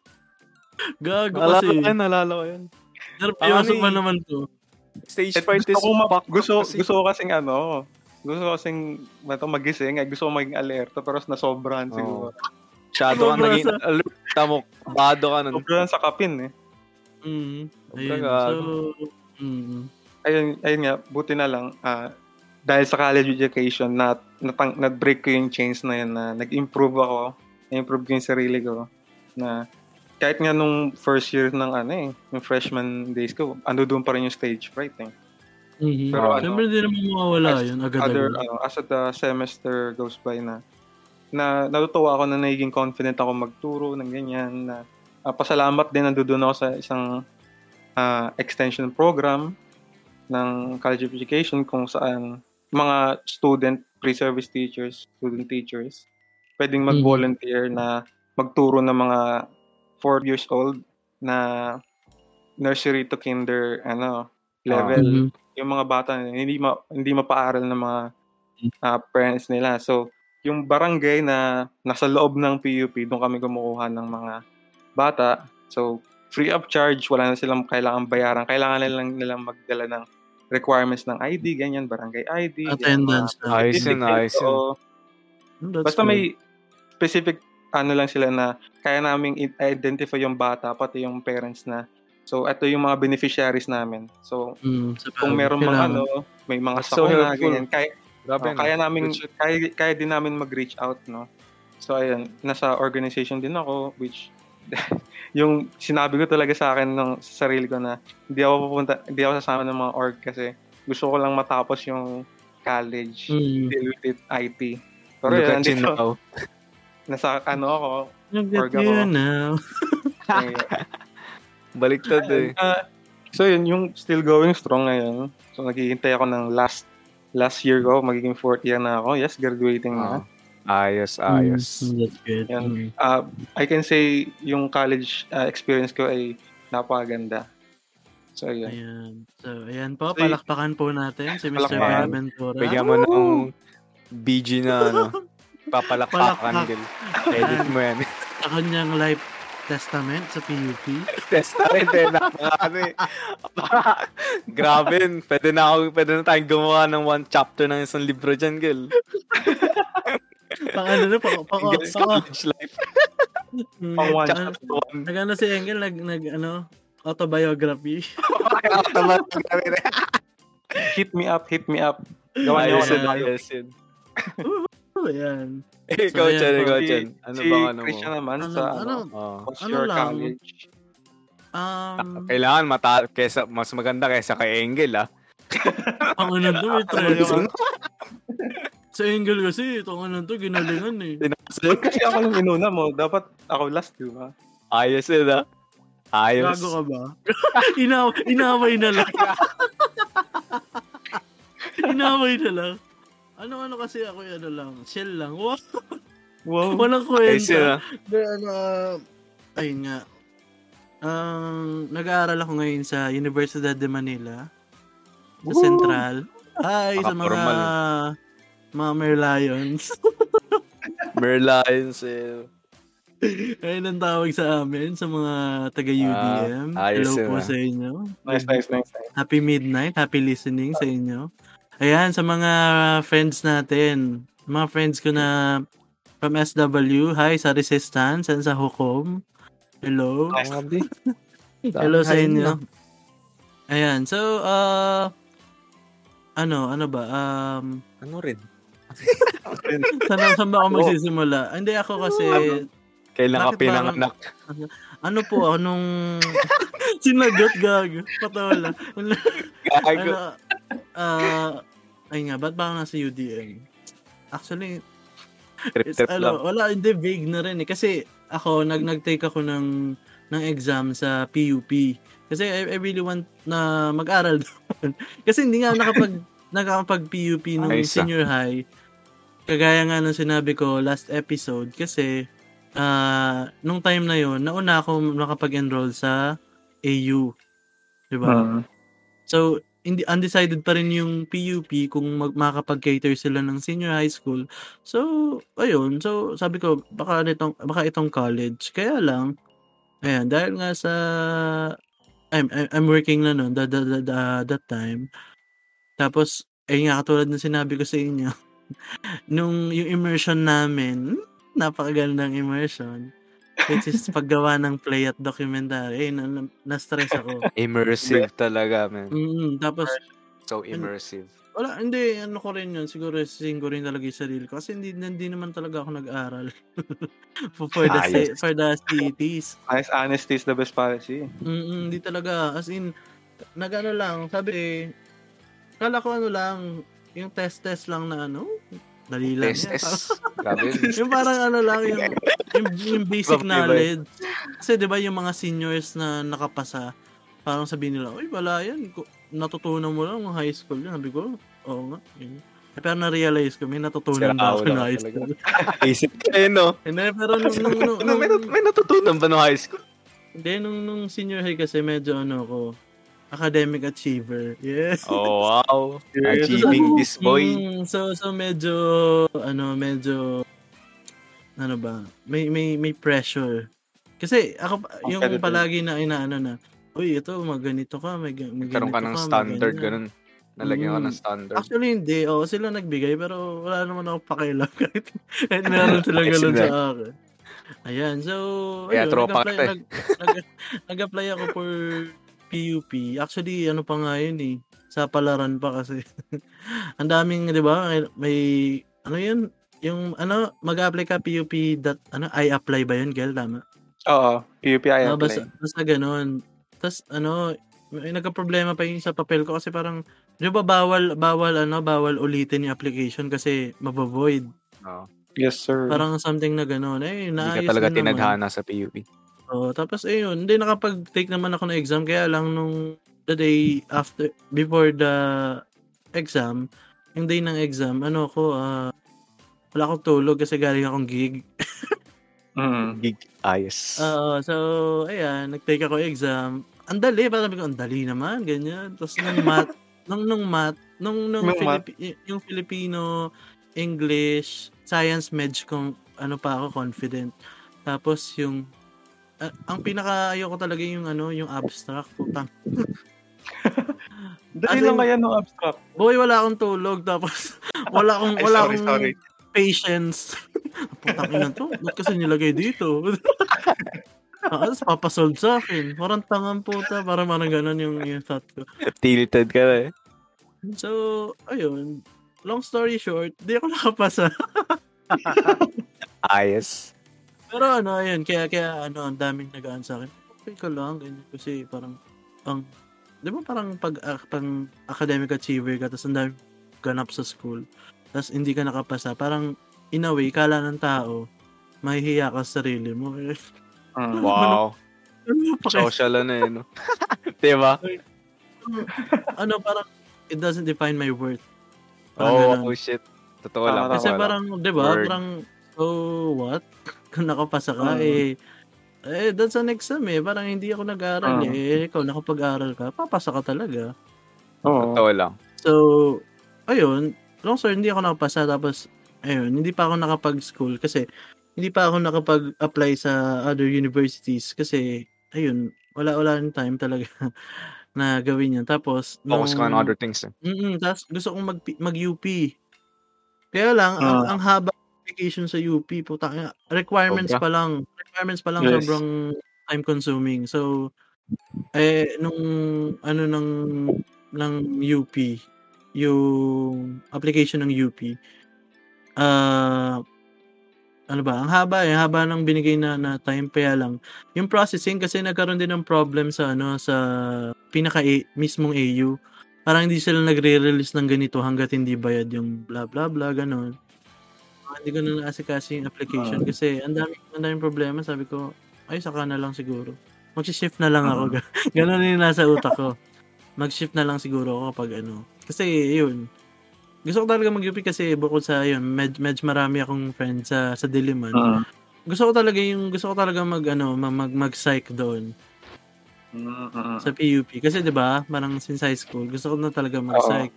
gago Nalala kasi. ko yan, nalala ko yan. Nervyoso Ano pa eh. naman to. Stage Eh, fright gusto is ko, ma- fuck gusto, kasi. gusto ko kasing ano, gusto ko kasing mato magising, ay gusto ko maging alerto pero nasobrahan Oo. siguro. Masyado ka naging sa- alert. Tamo, bado ka nun. Sobrahan sa kapin eh. Mm. Ayun. So, mm. Ayun, ayun nga, buti na lang, ah, dahil sa college education, na, natang, na-break ko yung chains na yun, na nag-improve ako, na-improve ko yung sarili ko, na kahit nga nung first year ng ano eh, yung freshman days ko, ando doon pa rin yung stage fright eh. Mhm. Pero ano, Siyempre, hindi naman mawawala as yun. other, Agad-agad. ano, as the semester goes by na, na natutuwa ako na naging confident ako magturo ng ganyan, na ah, pasalamat din nandoon ako sa isang ah, extension program ng college of education kung saan mga student pre-service teachers, student teachers, pwedeng mag-volunteer na magturo ng mga 4 years old na nursery to kinder ano level Mhm. yung mga bata na hindi ma, hindi mapaaral ng mga ah, parents nila. So, yung barangay na nasa loob ng PUP, doon kami kumukuha ng mga bata. So, free of charge, wala na silang kailangan bayaran. Kailangan na lang nilang magdala ng requirements ng ID, ganyan, barangay ID. Attendance. ganyan, na. Ayos yun, ayos yun. Basta good. may specific ano lang sila na kaya naming identify yung bata pati yung parents na so ito yung mga beneficiaries namin. So Mm, kung meron mga ano, may mga so sakuna, helpful. ganyan, kaya, Grabe oh, na. kaya namin kaya, kaya din namin mag-reach out, no. So ayun, nasa organization din ako which yung sinabi ko talaga sa akin ng sa sarili ko na hindi ako pupunta, hindi ako sasama ng mga org kasi gusto ko lang matapos yung college, Mm. deal with it, IT. Pero Look yun, now. nasa ano ako, Org ako. now. Baliktad eh. Ah, so yun, yung still going strong ngayon. So naghihintay ako ng last last year ko, magiging fourth year na ako. Yes, graduating na. Ah, ayos, ayos. Mm, that's good. Yan. Mm. Uh, I can say yung college uh, experience ko ay napakaganda. So yun. Ayan. So, ayan po. So, Palakpakan po natin si Mr. Palakpakan. Buenaventura. Bigyan mo ng BG na ano. Papalakpakan, Palakpak. Gil. Edit mo yan. Sa kanyang life testament sa PUP. Testament eh. Ano eh. Grabe yun. Pwede na ako, pwede na tayong gumawa ng one chapter ng isang libro dyan, Gil. Pang ano na, pang, pang, Gil's pang, college life. mm, Pang one Chapter one. nag ano si Engel, nag, nag ano, autobiography. Hit me up, hit me up. Gawa niyo ako ng bio. ayos yun. Oh, yan. Eh, Ikaw, So, Chen, ayan, ikaw, Chen. Ano si bang ano mo? Christian naman Ano, sa ano, ano, Oh. what's ano your lang? college? Um, Kailangan mata kesa mas maganda kaysa kay Engel ah. ang ano to, may yung- Sa Engel kasi, itong ano to, ginalingan eh. Kasi ako yung inuna mo, dapat ako last, di ba? Ayos yun ah. Ayos. Gago ka ba? Inaw inaway na lang. inaway na lang. Ano-ano kasi ako yung ano lang, shell lang. Wow, Wow. walang kwenta. ah. De, ano, ah, ayun nga. Ang nag-aaral ako ngayon sa Universidad de Manila. Sa Woo! Central. Ay, sa mga Naka-formal. mga Merlions. Merlions eh. Ayun ang tawag sa amin, sa mga taga-UDM. Ah, ayos Hello po ah. sa inyo. Nice, nice, nice, nice. Happy midnight, happy listening sa inyo. Ayan, sa mga friends natin, mga friends ko na from SW, hi sa Resistance and sa Hukom. Hello. Hello sa inyo. Ayan, so, uh, ano, ano ba? Um, Ano rin? saan, saan ba ako Oo. magsisimula? Hindi ako kasi, Kailan ka pinanganak? ano po, anong, sinagot gag, patola. Gago. ano, ah, ay nga, ba't ba ako nasa UDM? Actually, It's, Trip-trip lang. ano, wala, hindi, vague na rin eh. Kasi ako, nag, nag-take ako ng, ng exam sa PUP. Kasi I, I really want na mag-aral doon. Kasi hindi nga nakapag, nakapag PUP nung ah. senior high. Kagaya nga nung sinabi ko last episode. Kasi, ah nung time na yon nauna ako nakapag-enroll sa AU. Diba? Hmm. So, hindi undecided pa rin yung PUP kung mag, makakapag-cater sila ng senior high school. So, ayun. So, sabi ko, baka itong, baka itong college. Kaya lang, ayan, dahil nga sa, I'm, I'm, I'm working na noon, that, that, that, that, that time. Tapos, ayun nga, katulad ng sinabi ko sa inyo, nung yung immersion namin, napakagandang immersion, which is paggawa ng play at documentary. Eh, na, na, na-stress ako. Immersive talaga, man. Mm, tapos, So immersive. wala, hindi, ano ko rin yun, siguro sing ko rin talaga yung sarili ko. Kasi hindi, hindi naman talaga ako nag-aral for, for, the, Ayos. For the CETs. Nice honesty is the best policy. Mm, hindi talaga, as in, nag-ano lang, sabi eh, kala ko ano lang, yung test-test lang na ano, dali lang Test yan. test. Grabe. yun. yung parang ano lang, yung, yung, yung basic knowledge. Kasi di ba yung mga seniors na nakapasa, parang sabihin nila, uy, wala yan. Natutunan mo lang ng high school yan. Sabi ko, oo nga. Yun. Pero na-realize ko, may natutunan Sira ba ako na high school. Isip ka eh, no? Hindi, pero nung, nung, nung, Ano, may, nung, may natutunan ba no high school? hindi, nung, nung senior high kasi medyo ano ko, academic achiever. Yes. Oh, wow. Yes. Achieving this boy. Mm, so so medyo ano medyo ano ba may may may pressure kasi ako yung palagi na inaano na uy ito maganito ka may, ga- may Karoon ka ng standard, maganyan." ganun. Nalagyan ka Mm. ng standard. Actually hindi oh sila nagbigay pero wala naman ako pakialam kahit, kahit meron sila Ayos ganun sa akin. Ayan, so Kaya ayun, tropa nag-apply, ka eh. nag, nag, nag-apply ako for PUP. Actually, ano pa nga yun eh. Sa palaran pa kasi. Ang daming, di ba? may- ano yun? Yung, ano, mag-apply ka PUP dot, ano, I apply ba yun, Gel? Tama? Oo, PUP I Ah, apply. basta, basta ganun. Tapos, ano, may nagka-problema pa yung sa papel ko kasi parang, di ba bawal, bawal, ano, bawal ulitin yung application kasi mabavoid. Oo. Yes, sir. Parang something na ganun. Eh, Hindi naayos ka talaga na naman. tinadhana sa PUP. Oo, tapos ayun, hindi nakapag-take naman ako ng exam kaya lang nung the day after before the exam, yung day ng exam, ano ko ah wala akong tulog kasi galing akong gig. Mm. Gig. Ayos. Oo, so ayan, nag-take ako exam. Ang dali, parang sabi ko, ang dali naman, ganyan. Tapos nung math, nung nung math, nung nung Nung? Filipi- y- yung Filipino English, science, medj kung ano pa ako, confident. Tapos yung, ah, ang pinaka ayoko talaga yung ano, yung abstract. Putang. Dali lang kaya ng abstract. Boy, wala akong tulog. Tapos, wala akong, Ay, wala sorry, akong sorry. patience. Putang ina to. Ba't kasi nilagay dito? Tapos papasolve sa akin. Parang tangang puta. Parang parang ganun yung, yung thought ko. Tilted ka na eh. So, ayun. Long story short, di ako nakapasa. Ayos. Pero ano, ayun. Kaya, kaya ano, ang daming nagaan sa akin. Okay ka lang. Ganyan. Kasi parang, ang, di ba parang pag, ah, pang academic achiever ka, tapos ang daming ganap sa school, tapos hindi ka nakapasa, parang, in a way, kala ng tao, mahihiya ka sa sarili mo. Eh, Mm. Wow. ano kaya- Social ano eh, no? diba? ano, parang, it doesn't define my worth. Parang Oo, ganun. oh, shit. Totoo lang. Kasi parang, di ba, parang, so what? Kung nakapasa ka, Mm. eh, eh, that's an exam eh. Parang hindi ako nag-aaral Mm. eh. Ikaw, nakapag-aral ka, papasa ka talaga. Oo. Totoo lang. So, ayun, long story, hindi ako nakapasa. Tapos, ayun, hindi pa ako nakapag-school kasi hindi pa ako nakapag-apply sa other universities kasi, ayun, wala wala rin time talaga na gawin yan. Tapos, Focus ka on other things eh. Mm, tapos gusto kong mag mag-UP. Kaya lang ang, Ah. ang haba application sa UP, puta ina, requirements Sobra. pa lang. Requirements pa lang Yes. sobrang time consuming. So eh nung ano ng ng UP, yung application ng UP. Ah ano ba? Ang haba eh, haba ng binigay na, na time kaya lang. Yung processing kasi nagkaroon din ng problem sa ano sa pinaka mismong AU. Parang hindi sila nagre-release ng ganito hanggat hindi bayad yung bla bla bla ganon. Ah, hindi ko na naasikaso yung application Ah. kasi ang dami ang daming problema. Sabi ko, ay saka na lang siguro. Mag-shift na lang ako. Ah. Ganon yung nasa utak ko. Mag-shift na lang siguro ako kapag ano. Kasi yun, gusto ko talaga mag-UP kasi bukod sa yun, med, med marami akong friends sa sa Diliman. Mm. Gusto ko talaga yung gusto ko talaga mag ano, mag mag, mag-psych doon sa PUP kasi 'di ba, parang since high school, gusto ko na talaga mag-psych.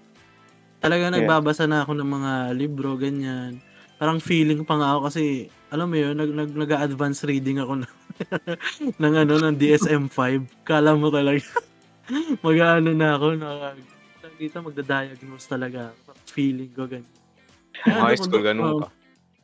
Talaga Yeah. nagbabasa na ako ng mga libro ganyan. Parang feeling pa nga ako kasi alam mo 'yun, nag nag nag-advance reading ako ng ng ano ng DSM-5. Kala mo talaga mag-aano na ako na dito magda-diagnose talaga. Feeling ko ganyan. Mga high school, ganun oh, ka.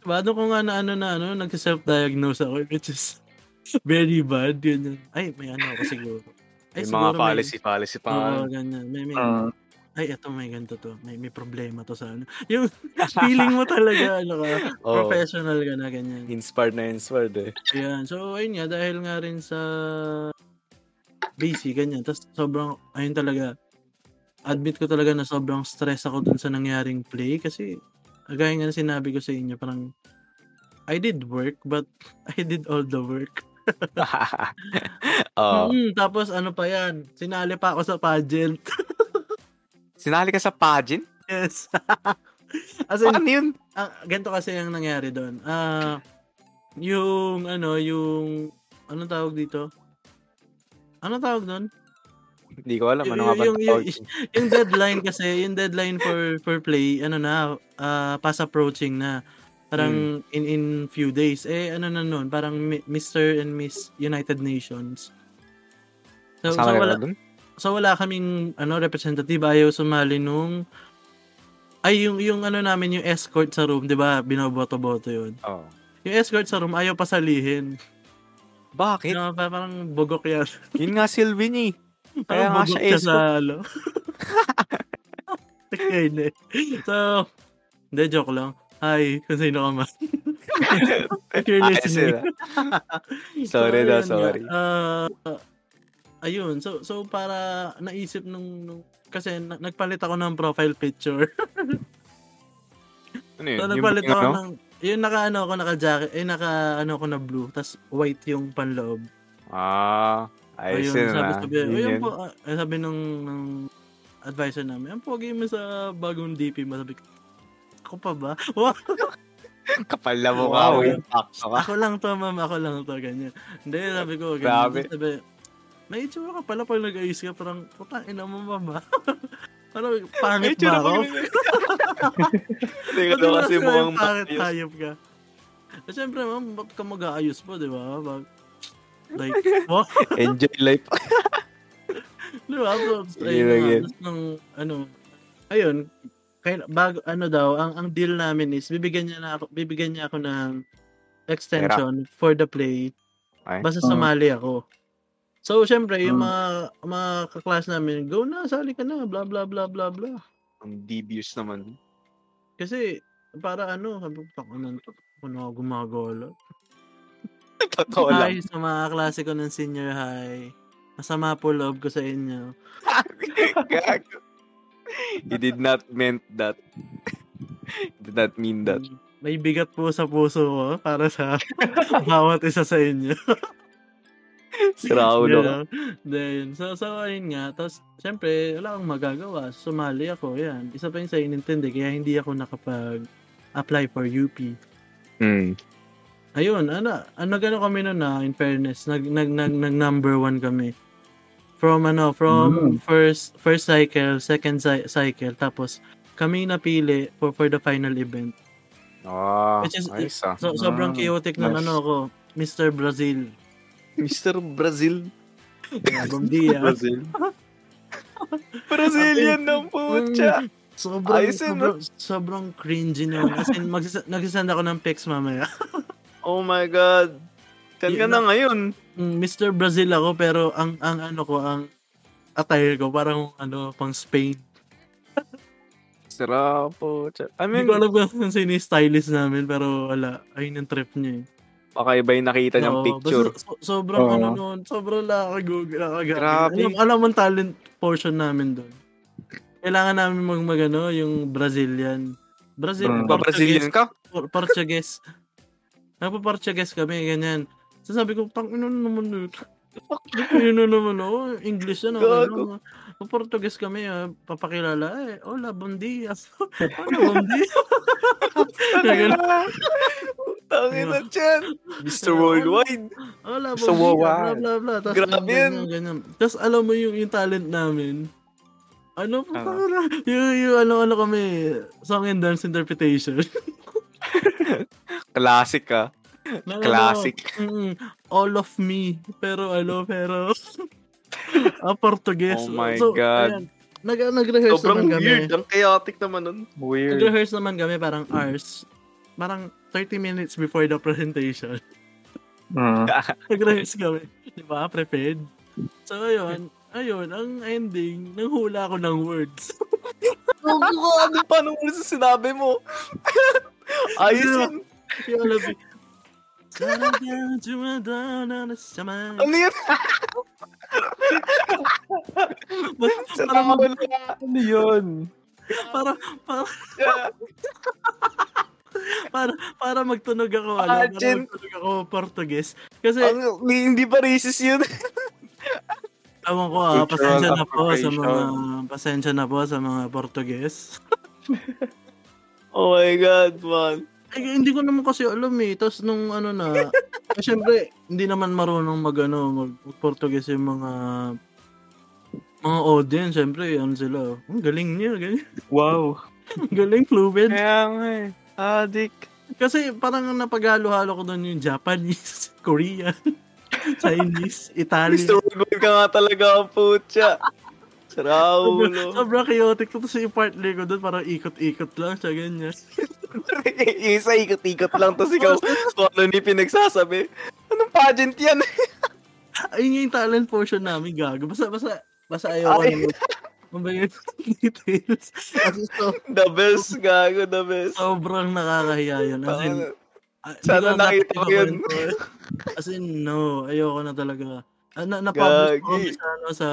Diba, ko nga na ano na ano, nag-self-diagnose ako, which is very bad. Ganyan. Ay, may ano ako siguro. Ay, May mga siguro policy, policy pa. Oo, ganyan. May, may, mm. Ay, eto may ganito to. May, may problema to sa ano. Yung feeling mo talaga, ano ka, Oo. professional ka na, ganyan. Inspired na inspired eh. Ayan. So, ayun nga, dahil nga rin sa busy, ganyan. Tapos, sobrang, ayun talaga, admit ko talaga na sobrang stress ako dun sa nangyaring play kasi, gaya nga na sinabi ko sa inyo, parang, I did work, but I did all the work. Oo. Mm, tapos, ano pa yan, sinali pa ako sa pageant. Sinali ka sa pageant? yes. As in, Paano yun? ah, ganito kasi ang nangyari doon. Ah, yung ano, yung anong tawag dito? Anong tawag doon? Hindi ko alam. Ano Yung- nga ba? yung- yung-? Yung deadline kasi, yung deadline for for play, ano na, ah, fast approaching na. Parang in in few days. Eh ano na noon, parang Mr. and Miss United Nations. So, Kasama so wala, dun? So wala kaming ano representative ayaw sumali nung ay yung yung ano namin yung escort sa room, 'di ba? Binoboto-boto 'yun. Oo. Yung escort sa room ayaw pasalihin. Bakit? No, pa- parang bugok yan. Yun nga silbi niya eh. Kaya Parang nga siya escort. sa. Kaya hindi. So, hindi, joke lang. Hi, kung sino ka man. If you're listening. yun, ah. Sorry daw, ayun nga. sorry. Ah, ayun, so so para naisip nung, nung kasi na- nagpalit ako ng profile picture. Ano yun? So, Yung nagpalit booking ako ano? ng, yung naka ano ako, naka jacket, eh naka ano ako na blue, tas white yung panloob. Ah, ayos Ayun, yun sabi, ah. sabi, Yun yun. po, ah, eh, sabi nung, nung advisor namin, ang pogi mo sa bagong DP mo. Sabi ko, ako pa ba? Wow, Kapal na mo Wow. ka, ka. ako lang to, ma'am, ako lang to, ganyan. Hindi, sabi ko, Grabe. ganyan. Sabi, may itsura ka pala pag nag-ayos ka, parang, putang ina mo, mama. Parang pangit ba ako? mo. Hindi ka Ba't daw kasi mukhang pangit hayop ka. Eh, Siyempre, ma'am, ba't ka mag-aayos pa, di ba? Bag, like, wow, Enjoy life. di ba? So, Sige, ayun nung, ano, ayun, kaya, bago, ano daw, ang, ang deal namin is, bibigyan niya na ako, bibigyan niya ako ng extension for the play, Ay. basta sumali ako. So, syempre, yung Mm. mga, mga kaklas namin, go na, sali ka na, blah, blah, blah, blah, blah. Ang devious naman. Kasi, para ano, sabi ko, takunan to, kung ako gumagala. Totoo lang. Hi sa mga klase ko ng senior high. Masama po loob ko sa inyo. Gago. He did not meant that. He did not mean that. May bigat po sa puso ko para sa bawat isa sa inyo. Si Raulo. Then, so, so, ayun nga. Tapos, syempre, wala akong magagawa. Sumali ako, yan. Isa pa yung sa inintindi, kaya hindi ako nakapag-apply for UP. Hmm. Ayun, ano, ano gano'n kami nun na, in fairness, nag, nag, nag, nag number one kami. From ano, from Mm. first first cycle, second cy- cycle, tapos kami napili for for the final event. Ah, Which is- nice ah. So, sobrang Ah, chaotic ng nice. ano ako, Mr. Brazil. Mr. Brazil. Bong dia. Brazil. Brazilian ng putya. Sobrang, Ayos yun, sobrang, sobrang cringy nun. As in, nagsisend ako ng pics mamaya. Oh my God. Kan ka na ngayon. Mr. Brazil ako, pero ang, ang ano ko, ang attire ko, parang ano, pang Spain. Sira po. I Hindi mean, ko alam kung sino yung stylist namin, pero wala. Ayun yung trip niya eh. Baka iba yung nakita niyang Oo, picture. basta so- sobrang Oo. ano nun, sobrang nakakagug, nakakagaling. Grabe. Alam, alam mo ang talent portion namin doon. Kailangan namin mag, mag ano, yung Brazilian. Brazil, Portuguese, Brazilian ka? Por- Portuguese. Nagpa-Portuguese kami, ganyan. So sabi ko, tang ino naman yun. Yun na naman, oh, English yan. Gago. Ano, Portuguese kami, ah, papakilala. Eh, hola, bon dia. hola, bon dia. Tangin na dyan. Mr. Worldwide. Sa bon dia, bla bla bla. Grabe yan. Tapos alam mo yung, yung talent namin. Ano po Ano? para? Yung, yung ano, ano kami, song and dance interpretation. Classic ah. Na, Classic. Ano, mm, all of me. Pero ano, pero... ah, Portuguese. Oh my God. ayan. Nag, nag-rehearse Sobrang naman kami. weird. Ang chaotic naman nun. Weird. Nag-rehearse naman kami parang hours. Parang 30 minutes before the presentation. Mm. Nag-rehearse kami. Di ba? Prepared. So, ayun. Ayun, ang ending, nanghula ako ng words. Gago ka. Ano paano mo sa sinabi mo? Ayos yun. Yung alam mo, Sarang dumadana na sa man. Ano yun? Parang, Parang Ano yun? para, para, para, para magtunog ako, ano, para Imagine. magtunog ako Portuguese. Kasi, Ang, hindi pa racist yun. Ewan ko ah, pasensya na po sa mga pasensya na po sa mga Portuguese. oh my God, man. Ay, hindi ko naman kasi alam eh. Tapos nung ano na, eh, syempre, hindi naman marunong mag ano, mag, Portuguese yung mga mga audience, syempre, ano sila. Ang galing niya, galing. Wow. Galing, fluid. Kaya nga eh. Adik. Kasi parang napag-halo-halo ko doon yung Japanese, Korean, Chinese, Italian. Mr. Worldwide ka nga talaga ang putya. Saraulo. Sobrang chaotic. Tapos yung partner ko doon, parang ikot-ikot lang siya, ganyan. yung isa ikot-ikot lang, tapos ikaw, kung ano ni pinagsasabi. Anong pageant yan? Ayun yung talent portion namin, gago. Basta, basta, basta ayaw ko Naman. Mabayan details. Kasi so, The best, gago, the best. sobrang nakakahiya yun. As in, di Sana nakita ko yun. ikukwento. As in, no. Ayoko na talaga. Ah, na, na-publish ko sa, ano, sa,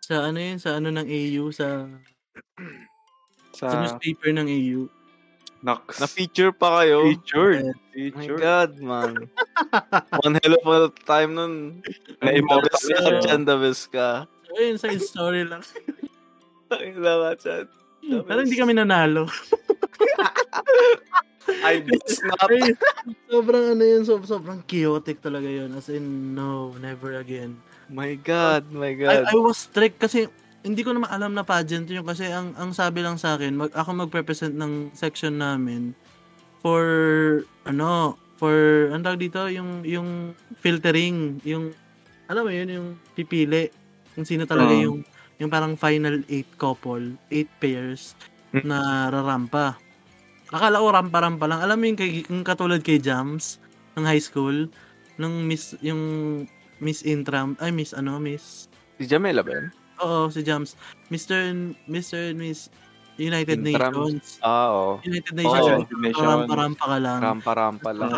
sa ano yun, sa ano ng AU, sa, sa Sa newspaper ng AU. Nox. Na-feature pa kayo. Featured. Oh my Featured. God, man. One hell of a time nun. Na the immortal best ka best ka. Ayun, sa story lang. Tangin lang. The Pero hindi kami nanalo. I. Ay, sobrang ano yun, so, sobrang chaotic talaga yun. As in, no, never again. My God, my I, God. I was strict kasi hindi ko naman alam na pageant yun kasi ang ang sabi lang sa akin, mag, ako magpe-present ng section namin for ano, for tawag dito, yung yung filtering, yung alam mo yun, yung pipili kung sino talaga Oo. yung yung parang final eight couple, eight pairs Hmm. na rarampa. Akala ko rampa-rampa lang. Alam mo yung, kay, yung katulad kay Jams ng high school, nung miss, yung Miss Intram, ay Miss ano, Miss Si Jamela ba yun? Oo, si Jams. Mr. and- Mr. and Miss United. Nations. Ah, oo. United Nations. United Nations. Rampa-rampa ka lang. Rampa-rampa lang.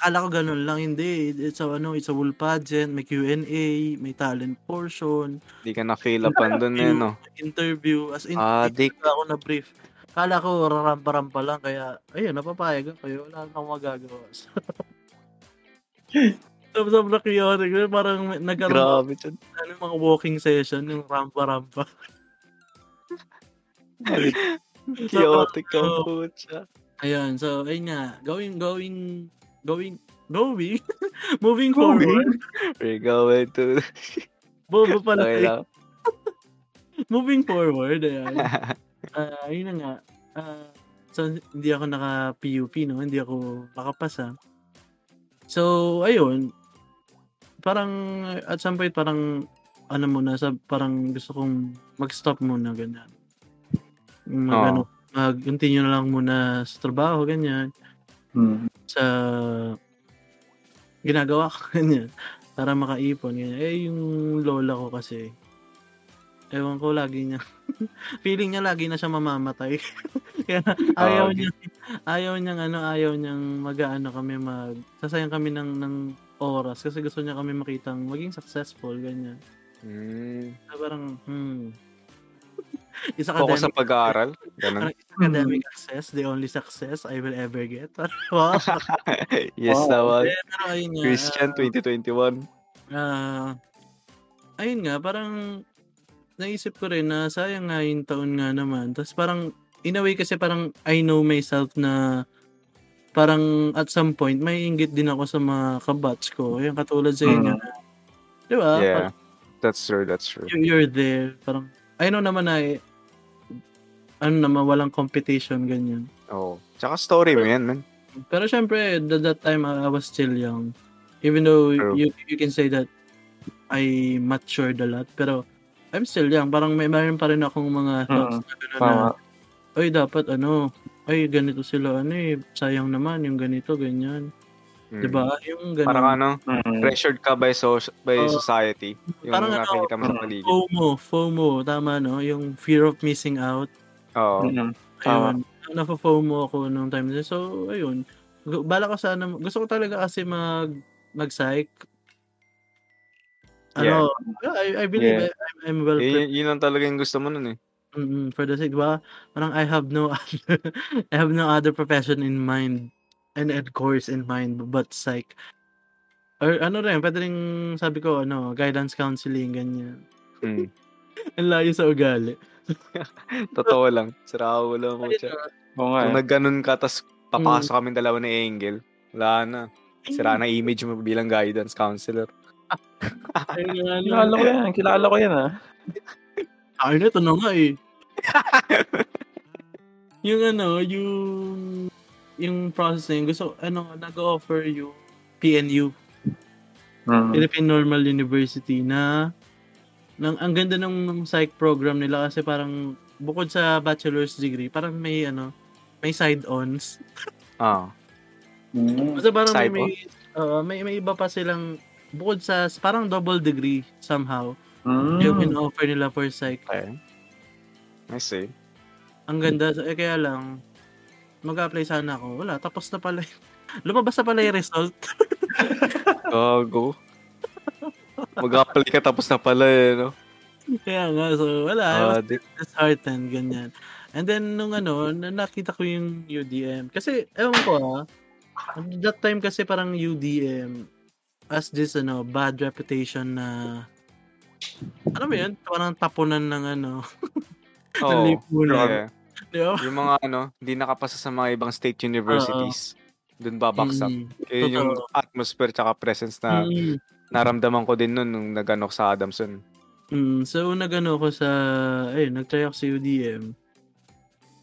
Akala, ko ganun lang. Hindi. It's a, ano, it's a wool pageant. May Q&A. May talent portion. Hindi ka na-fill upan doon eh, no? Interview. As in, Ah, talaga ako na-brief. Akala ko rampa-rampa lang. Kaya, ayun, napapayag ako. Wala akong magagawa. Sobrang chaotic. Parang nagkaroon Grabe ano, mga walking session, yung rampa-rampa. Chaotic Oo. po siya. Ayun, so, ayun nga, going, going, going, going, moving forward, We're going to... bobo pala, Okay lang. moving forward, ayan, Ah, ayun na nga, Ah, so, hindi ako naka-PUP, no, hindi ako nakapasa. So, ayun, parang, at some point, parang, ano muna, sa, parang gusto kong mag-stop muna, ganyan. Mag, Oo. ano, mag-continue na lang muna sa trabaho, ganyan. Hmm. sa ginagawa ko ganyan para makaipon ganyan. Eh yung lola ko kasi ewan ko lagi niya feeling niya lagi na siya mamamatay kaya ayaw Ah, niya ayaw niyang ano ayaw niyang mag-ano kami mag sasayang kami ng ng oras kasi gusto niya kami makitang maging successful ganyan so, parang hmm isa Focus sa academic pag-aaral. Ganun. parang is academic success the only success I will ever get wow yes, Wow. naman. pero ayun nga Christian ah, 2021. Ah, ayun nga, parang naisip ko rin na sayang nga yung taon nga naman. Tapos parang, in a way kasi parang I know myself na parang at some point, may inggit din ako sa mga kabatch ko. Yung katulad sa inyo. Mm. na, Di ba? Yeah. Parang That's true, that's true. you- you're there. Parang, I know naman na eh, ano naman, walang competition, ganyan. Oh. Tsaka story mo yan, man. Pero syempre, at that time, I was still young. Even though True. you you can say that I matured a lot, pero I'm still young. Parang may mayroon pa rin akong mga thoughts na gano'n na, oy, dapat ano, ay, ganito sila, ano eh, sayang naman yung ganito, ganyan. Hmm. Diba? Yung ganun. Parang ano, Hmm. pressured ka by so by Oo. society. Yung Parang ano, nakikita mo sa mm, paligid. FOMO, FOMO, tama no? Yung fear of missing out. Oo. Mm. Tama. Ayun. Nafa-FOMO ako nung time na. So, ayun. Bala ko sana, gusto ko talaga kasi mag, mag-psych. Ano, I, I believe Yeah. I, I'm, I'm well prepared. yun, yun lang talaga yung gusto mo nun eh. Mm, for the sake, diba? Parang I have no other, I have no other profession in mind and, and course in mind but psych. Or ano rin, pwede rin sabi ko, ano, guidance counseling, ganyan. Hmm. Ang layo sa ugali. Totoo lang. Sira ko lang po siya. Oo nga. Kung eh. nagganon ka, tas papasok kami dalawa ni Angel, wala na. Sira na image mo bilang guidance counselor. Kilala ko yan. Kilala ko yan ah. Ay, ito na nga eh. yung ano, yung yung process na yun, gusto, ano, nag-offer yung PNU, Hmm. Philippine Normal University, na nang ang ganda ng psych program nila kasi parang bukod sa bachelor's degree, parang may ano, may side-ons. Ah. Hmm. Kasi parang may, Side may, oo, may, may iba pa silang bukod sa parang double degree somehow Hmm. yung in-offer nila for psych. Okay. I see. Ang ganda. Eh, kaya lang, mag-apply sana ako. Wala, tapos na pala. Lumabas na pala yung result. Gago. Mag-apply ka tapos na pala eh, no? kaya nga, so wala. I was Ah, di- disheartened, ganyan. And then, nung ano, na- nakita ko yung UDM. Kasi, ewan ko ah, that time kasi parang UDM as this, ano, bad reputation na, ano ba yun? Parang tapunan ng ano, ng Oo. lipunan. Yeah. Di ba? Yung mga ano, hindi nakapasa sa mga ibang state universities. Doon babaksak. Mm, yung atmosphere tsaka presence na mm. Naramdaman ko din nun nung nag-ano ko sa Adamson. Mm, so nagano ako sa ayun, nag-try ako sa UDM.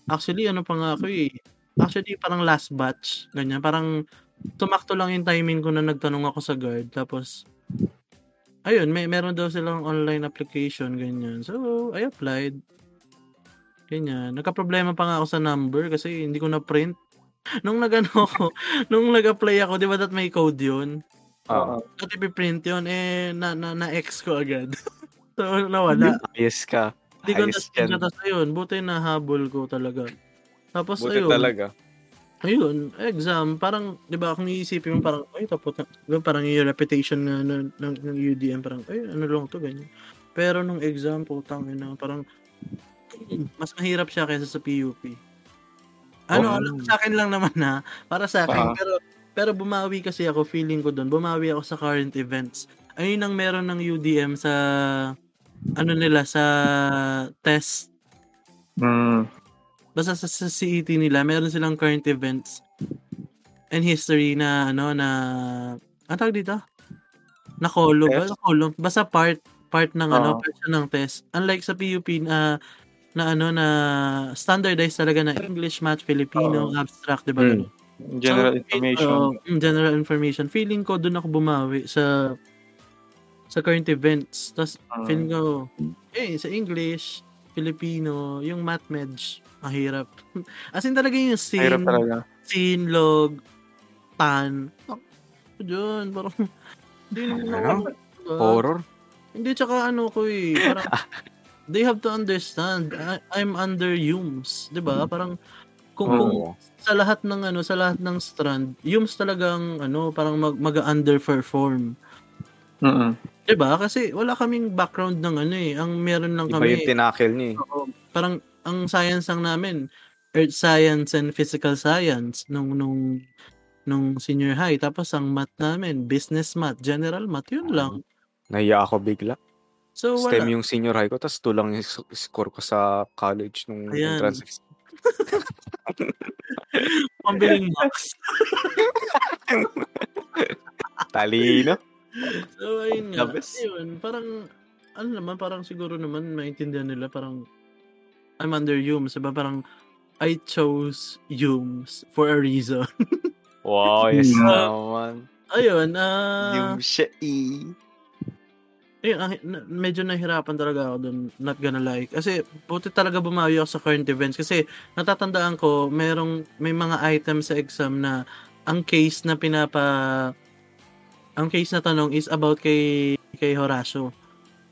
Actually, ano pa nga ako eh. Actually, parang last batch, ganyan. Parang tumakto lang yung timing ko na nagtanong ako sa guard. Tapos, ayun, may meron daw silang online application, ganyan. So, I applied. Ganyan. Nagka-problema pa nga ako sa number kasi hindi ko na-print. Nung nagano ako, nung nag-apply ako, di ba that may code yun? Oo. At ipiprint yun, eh, na, na, na-X ko agad. so, nawala. Ayos ka. Hindi ko na screenshot tapos ayun, buti nahabol ko talaga. Tapos Buti ayun, talaga. ayun, exam, parang, di ba, kung iisipin mo parang, ay, tapos, na- di ba, parang yung reputation na, na, ng, ng UDM, parang, ay, ano lang to, ganyan. Pero nung exam, putang ina, parang, mas mahirap siya kaysa sa PUP. Ano, Oh. ano, sa akin lang naman na, para sa akin, Ah. pero, pero bumawi kasi ako, feeling ko doon, bumawi ako sa current events. Ayun ang meron ng UDM sa, ano nila, sa test Mm. basta sa, sa CET nila, meron silang current events and history na ano na ang tawag dito? Na column? Na column. Basta part part ng ano, Oo. part ng test. Unlike sa PUP na na ano na standardized talaga na English, Math, Filipino, abstract, 'di ba? Mm. General So, information. oo, mm, general information. Feeling ko doon ako bumawi sa sa current events. Tapos Mm. feeling ko, eh, sa English, Filipino, yung math medj, mahirap. As in talaga yung Mahirap scene, talaga. scene, log, tan. Ako dyan, parang, hindi naman Ano? ako, diba? Horror? Hindi, tsaka ano ko eh, parang, they have to understand, I, I'm under Humes, di ba? Parang, kung, kung Oo. sa lahat ng ano, sa lahat ng strand, Humes talagang ano, parang mag, mag-underperform. Mm-mm. 'Di ba? Kasi wala kaming background ng ano eh. Ang meron lang Iba kami, yung tinakil niya eh. oo, parang ang science lang namin, earth science and physical science nung nung nung senior high. Tapos ang math namin, business math, general math, yun lang. Nahiya ako bigla. So STEM wala. yung senior high ko, tapos tulang yung s- score ko sa college nung Ayan. entrance. Pambiling box. Talino. So ayun nga. Labis. Ayun, parang ano naman, parang siguro naman maintindihan nila parang I'm under Humes, diba? Parang I chose Humes for a reason. Wow, yes naman. Ayun, ah Yung siya eh. Ayun, ang- na- medyo nahirapan talaga ako dun, not gonna lie. Kasi, buti talaga bumawi ako sa current events. Kasi, natatandaan ko, merong, may mga items sa exam na, ang case na pinapa, ang case na tanong is about kay, kay Horacio.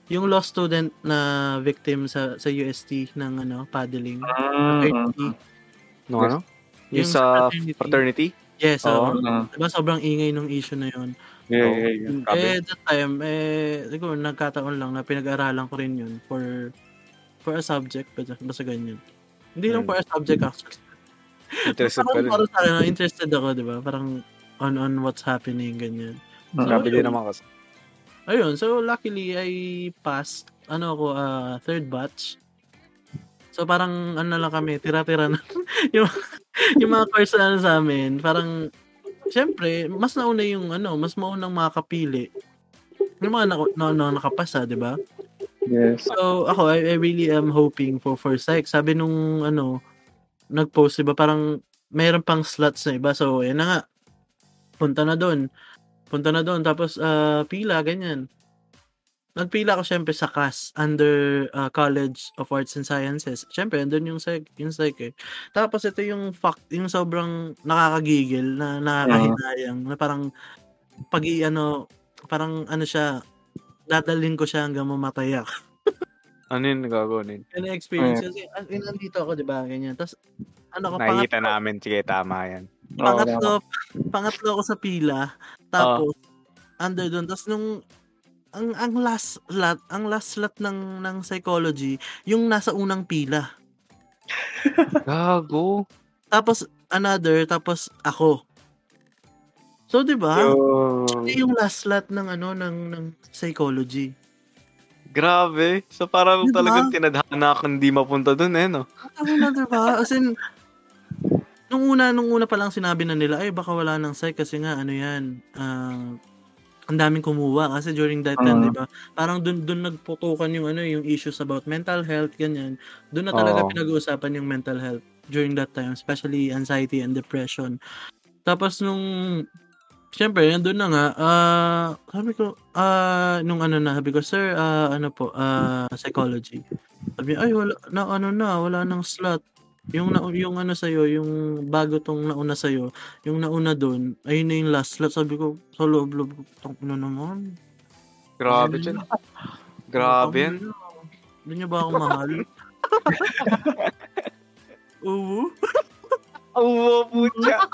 Yung law student na victim sa sa UST ng ano, paddling. Mm. Fraternity. No, ano? Yung Yung sa fraternity. fraternity? Yes, Oo. oo. Mm. Diba sobrang ingay nung issue na yun. Yeah, yeah, yeah. Grabe. Eh, that time, eh, siguro nagkataon lang na pinag-aralan ko rin yun for for a subject, basta, basta ganyan. Hindi lang Hmm. for a subject actually. Interested ka parang rin. para sa akin, interested ako, di ba? Parang on on what's happening, ganyan. Mm. Grabe ayun. din naman kasi. Ayun, so luckily, I passed, ano ako, ah, third batch. So parang, ano lang kami, tira-tira na. yung, yung mga course na ano sa amin, parang, syempre, mas nauna yung, ano, mas maunang makakapili. Yung mga na, na, na, nakapasa, di ba? Yes. So, ako, I, I really am hoping for for psych. Sabi nung, ano, nag-post, diba, parang, mayroon pang slots na iba. So, yan na nga. Punta na doon. Punta na doon. Tapos, ah, pila, ganyan. Nagpila ako syempre sa CAS under ah, College of Arts and Sciences. Syempre, andun yung psych, yung psych eh. Tapos ito yung fact, yung sobrang nakakagigil na nakakahinayang na parang pag ano, parang ano siya, dadalhin ko siya hanggang mamatay ako. Ano yun gagawin? Ang experience kasi an- yun, nandito ako, 'di ba? Ganyan. Tapos ano ko Nakikita pangatlo, namin. Sige, tama yan. Pangatlo, pangatlo ako sa pila. Tapos under doon. Tapos nung ang ang last slot, ang last slot ng ng psychology, yung nasa unang pila. Gago. Tapos another, tapos ako. So 'di ba? Yo. Yun yung last slot ng ano ng ng psychology. Grabe. So parang Diba? talagang tinadhana kang di mapunta dun eh, no? Ano na, diba? As in, nung una, nung una pa lang sinabi na nila, ay baka wala ng psych kasi nga, ano yan, ah, ang daming kumuha kasi during that time, Mm. 'di ba? Parang dun dun nagputukan yung ano, yung issues about mental health ganyan. Dun na talaga Oo. pinag-uusapan yung mental health during that time, especially anxiety and depression. Tapos nung Siyempre, nandun na nga, ah, sabi ko, ah, nung ano na, sabi ko, sir, ah, ano po, ah, psychology. Sabi ay, wala, na, ano na, wala nang slot. Yung, na, yung ano sa'yo, yung bago tong nauna sa'yo, yung nauna doon, ayun na yung last slot. Sabi ko, sa loob-loob, ko, tang ina naman. Grabe dyan. Grabe. Hindi niyo ba ako mahal? Oo. Oo, putya.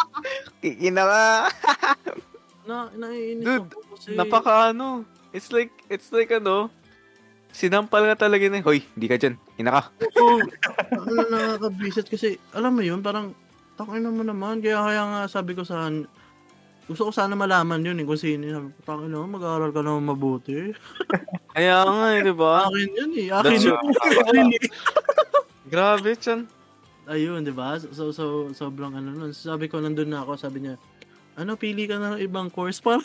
Kikina ka. Na, naiinis Dude, ako kasi. Napaka ano. It's like, it's like ano. Sinampal nga talaga na, Hoy, hindi ka dyan. Ina ka. Oo. ano nakakabisit kasi, alam mo yun, parang, takin mo naman. Kaya kaya nga sabi ko sa gusto ko sana malaman yun eh, kung sino yun. Sabi ko, takin naman, mag-aaral ka naman mabuti. Kaya nga eh, di ba? Akin yun eh. Akin yun. Grabe, chan. Ayun, di ba? So, so, sobrang ano nun. Sabi ko, nandun na ako, sabi niya, ano, pili ka ng ibang course. Parang,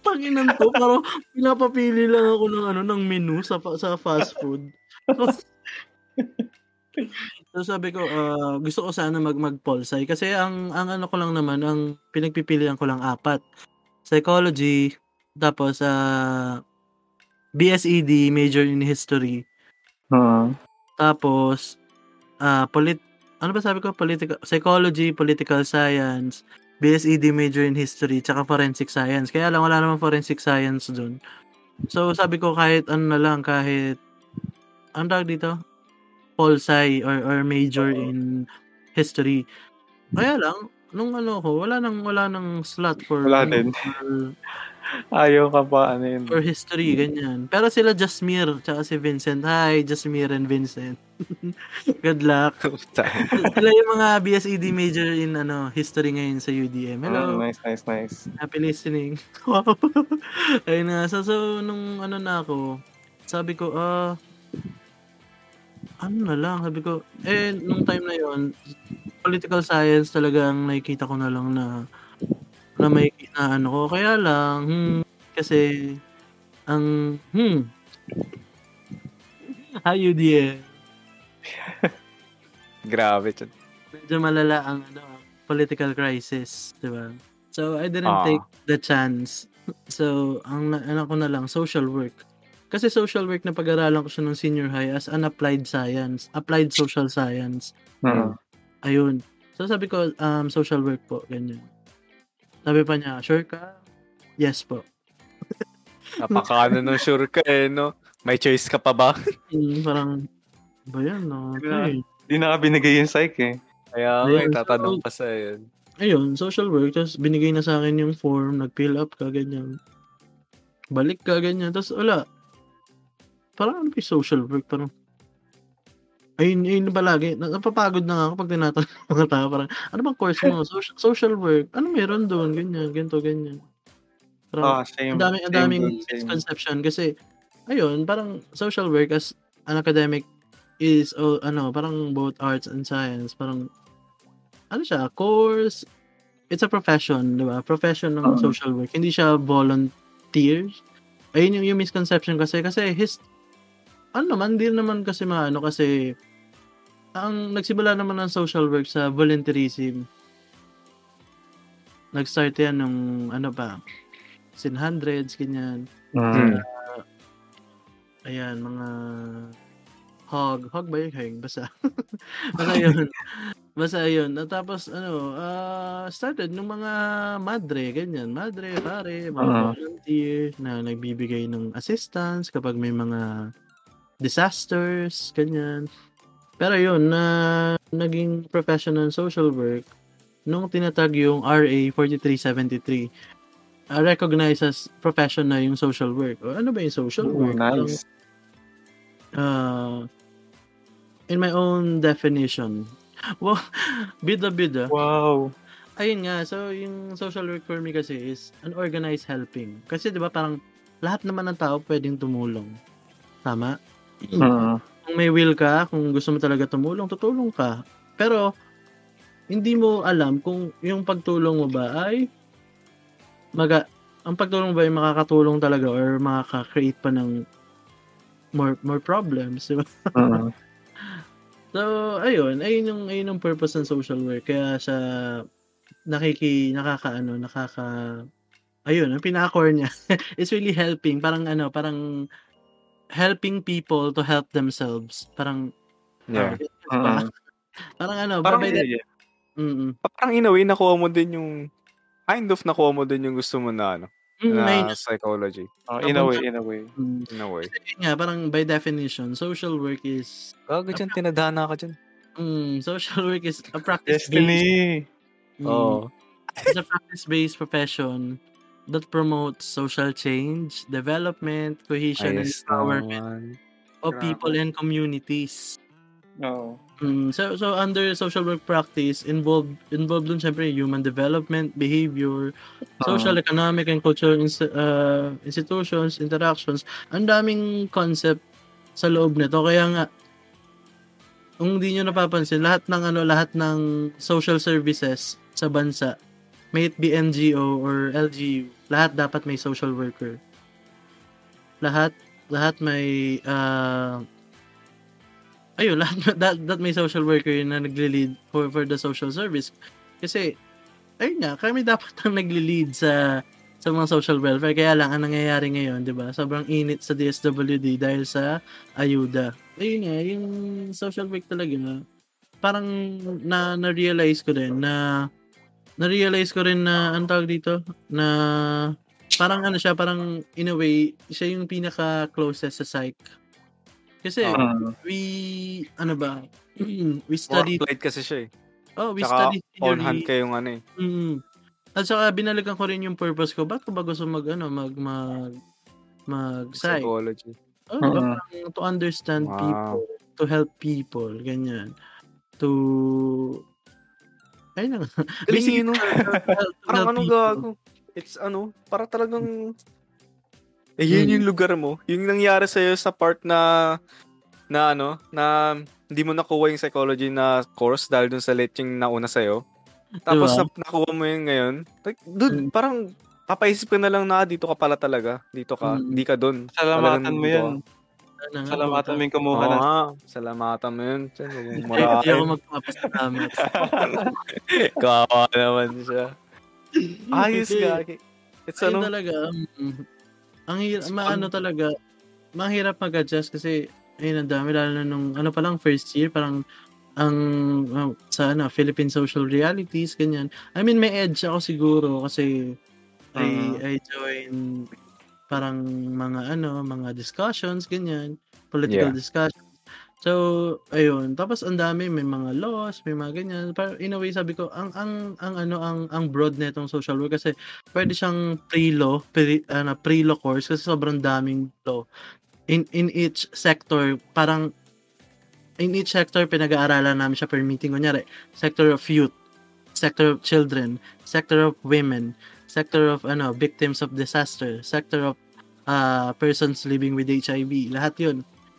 tanginan to, parang pinapapili lang ako ng ano, ng menu sa, sa fast food. so, sabi ko, ah, gusto ko sana mag mag-polsci. Kasi ang, ang ano ko lang naman, ang pinagpipilian ko lang apat. Psychology, tapos, ah, BSED, major in history. Hmm. Tapos, ah polit ano ba sabi ko? Political, psychology, political science, BSED major in history, tsaka forensic science. Kaya lang, wala naman forensic science dun. So, sabi ko kahit ano na lang, kahit, ang tawag dito? Pol Sci or, or major in history. Kaya lang, nung ano ko, wala nang, wala nang slot for, Wala ano, din. for, Ayaw ka pa, ano yun. for history, ganyan. Pero sila Jasmir, tsaka si Vincent. Hi, Jasmir and Vincent. Good luck. Sila yung mga BSED major in ano history ngayon sa UDM. Hello. Mm, nice, nice, nice. Happy listening. Wow. Ayun na. So, so, nung ano na ako, sabi ko, ah, ano na lang, sabi ko, eh, nung time na yon political science talagang nakikita ko na lang na na may na ano ko. Kaya lang, hmm, kasi, ang, hmm, hi UDM. Grabe, chan. medyo malala ang ano, political crisis, 'di ba? So I didn't Ah. take the chance. So ang ano ko na lang social work. Kasi social work na pag-aralan ko siya nung senior high as an applied science, applied social science. Mm. Ayun. So sabi ko um social work po, ganyan. Sabi pa niya, sure ka? Yes po. Napaka ano nung sure ka eh, no? May choice ka pa ba? Hmm, parang ba yan, no? Okay. Di na ka binigay yung psych eh. Kaya Ayun, eh, tatanong pa sa yun. Ayun, social work. Tapos binigay na sa akin yung form, nag-fill up ka, ganyan. Balik ka, ganyan. Tapos wala. Parang ano social work? Parang, ayun, ayun palagi. Na- Napapagod na nga ako pag tinatanong ng mga tao. Parang, ano bang course mo? Social, social work. Ano meron doon? Ganyan, ganito, ganyan. Ah, Parang, same. ang daming, ang daming misconception kasi, ayun, parang social work as an academic is, oh, ano, parang both arts and science. Parang, ano siya, course, it's a profession, di ba? Profession ng Oo. social work. Hindi siya volunteer. Ayun yung, yung misconception kasi, kasi his, ano naman, hindi naman kasi maano kasi, ang nagsimula naman ng social work sa volunteerism. Nag-start yan nung, ano pa, sin hundreds, ganyan. Mm. Ayan, mga hog. Hog ba yung hog? Basta. Basta yun. Basta yun. At tapos, ano, ah, started nung mga madre, ganyan. Madre, pare, mga Mhm. volunteer na nagbibigay ng assistance kapag may mga disasters, ganyan. Pero yun, na naging professional social work nung tinatag yung RA 4373 uh, recognized as profession na yung social work. O, ano ba yung social Ooh, work? Nice. uh, in my own definition. Wow, bida-bida. Wow. Ayun nga, so yung social work for me kasi is an organized helping. Kasi 'di ba parang lahat naman ng tao pwedeng tumulong. Tama? Mm. Kung may will ka, kung gusto mo talaga tumulong, tutulong ka. Pero hindi mo alam kung yung pagtulong mo ba ay maga ang pagtulong ba ay makakatulong talaga or makaka-create pa ng more more problems, di ba? Mm. So, ayun, ayun yung ayun yung purpose ng social work. Kaya sa nakiki nakakaano, nakaka ayun, ang pinaka-core niya is really helping, parang ano, parang helping people to help themselves. Parang Yeah. ah, Mm. parang ano, Parang by yeah, the- yeah. Mm. Parang in a way, nakuha mo din yung, kind of nakuha mo din yung gusto mo na, ano, Mm, na ayun, psychology. Oh, in a way, in a way. mm. In a way. Kasi yun nga, parang by definition, social work is Gago dyan, tinadhana ka dyan. mm, social work is a practice-based Destiny. mm, Oo. it's a practice-based profession that promotes social change, development, cohesion, and Ayos empowerment naman. of people and communities. No. Mm, so so under social work practice involved involved dun syempre human development, behavior, social, economic and cultural ins- uh, institutions, interactions. Ang daming concept sa loob nito kaya nga kung hindi nyo napapansin lahat ng ano lahat ng social services sa bansa may it be NGO or LGU lahat dapat may social worker lahat lahat may uh, ayun, lahat that, that may social worker na nagle-lead for for the social service. Kasi ayun nga, kami dapat ang nagle-lead sa sa mga social welfare. Kaya lang, ang nangyayari ngayon, di ba? Sobrang init sa DSWD dahil sa ayuda. Ayun nga, yung social work talaga, parang na, na-realize ko din na na-realize ko rin na, ang tawag dito, na parang ano siya, parang in a way, siya yung pinaka-closest sa psych. Kasi, Mm. we, ano ba, we studied, applied kasi siya eh. oh, we Tsaka studied on theory. hand kayong ano eh. Mm. At saka binalikan ko rin yung purpose ko. Bakit ko ba gusto mag ano mag mag mag psych? Psychology. Oh, parang to understand Wow. people, to help people, ganyan. To Ayun na nga. Basically, no? Parang ano gago. It's ano, para talagang eh, yun Mm. yung lugar mo. Yung nangyari sa'yo sa part na na ano, na hindi mo nakuha yung psychology na course dahil dun sa yung nauna sa'yo. Tapos Diba? na, nakuha mo yun ngayon. Like, dude, Mm. parang papaisip ka na lang na "Ah, dito ka pala talaga. Dito ka. Mm. Hindi ka dun. Salamatan mo dito yan. Sana nga, Salamatan mo yung kumuha Oo na. nga. Salamatan mo yun. Hindi ako magpapasalamat. Kawawa naman siya. Ayos ka. It's Ayun ano, talaga. mm, ang hirap, It's maano talaga, mahirap mag-adjust kasi, ayun, ang dami, lalo na nung, ano pa lang, first year, parang, ang, uh, sa, ano, Philippine Social Realities, ganyan. I mean, may edge ako siguro kasi, I, Mhm. I join, parang, mga, ano, mga discussions, ganyan, political Yeah. discussions. So, ayun. Tapos ang dami may mga laws, may mga ganyan. Pero in a way sabi ko, ang ang ang ano ang ang broad nitong social work kasi pwede siyang pre-law, pre, ano, pre-law course kasi sobrang daming law. In in each sector, parang in each sector pinag-aaralan namin siya per meeting kunyari, sector of youth, sector of children, sector of women, sector of ano victims of disaster, sector of uh, persons living with HIV, lahat 'yun.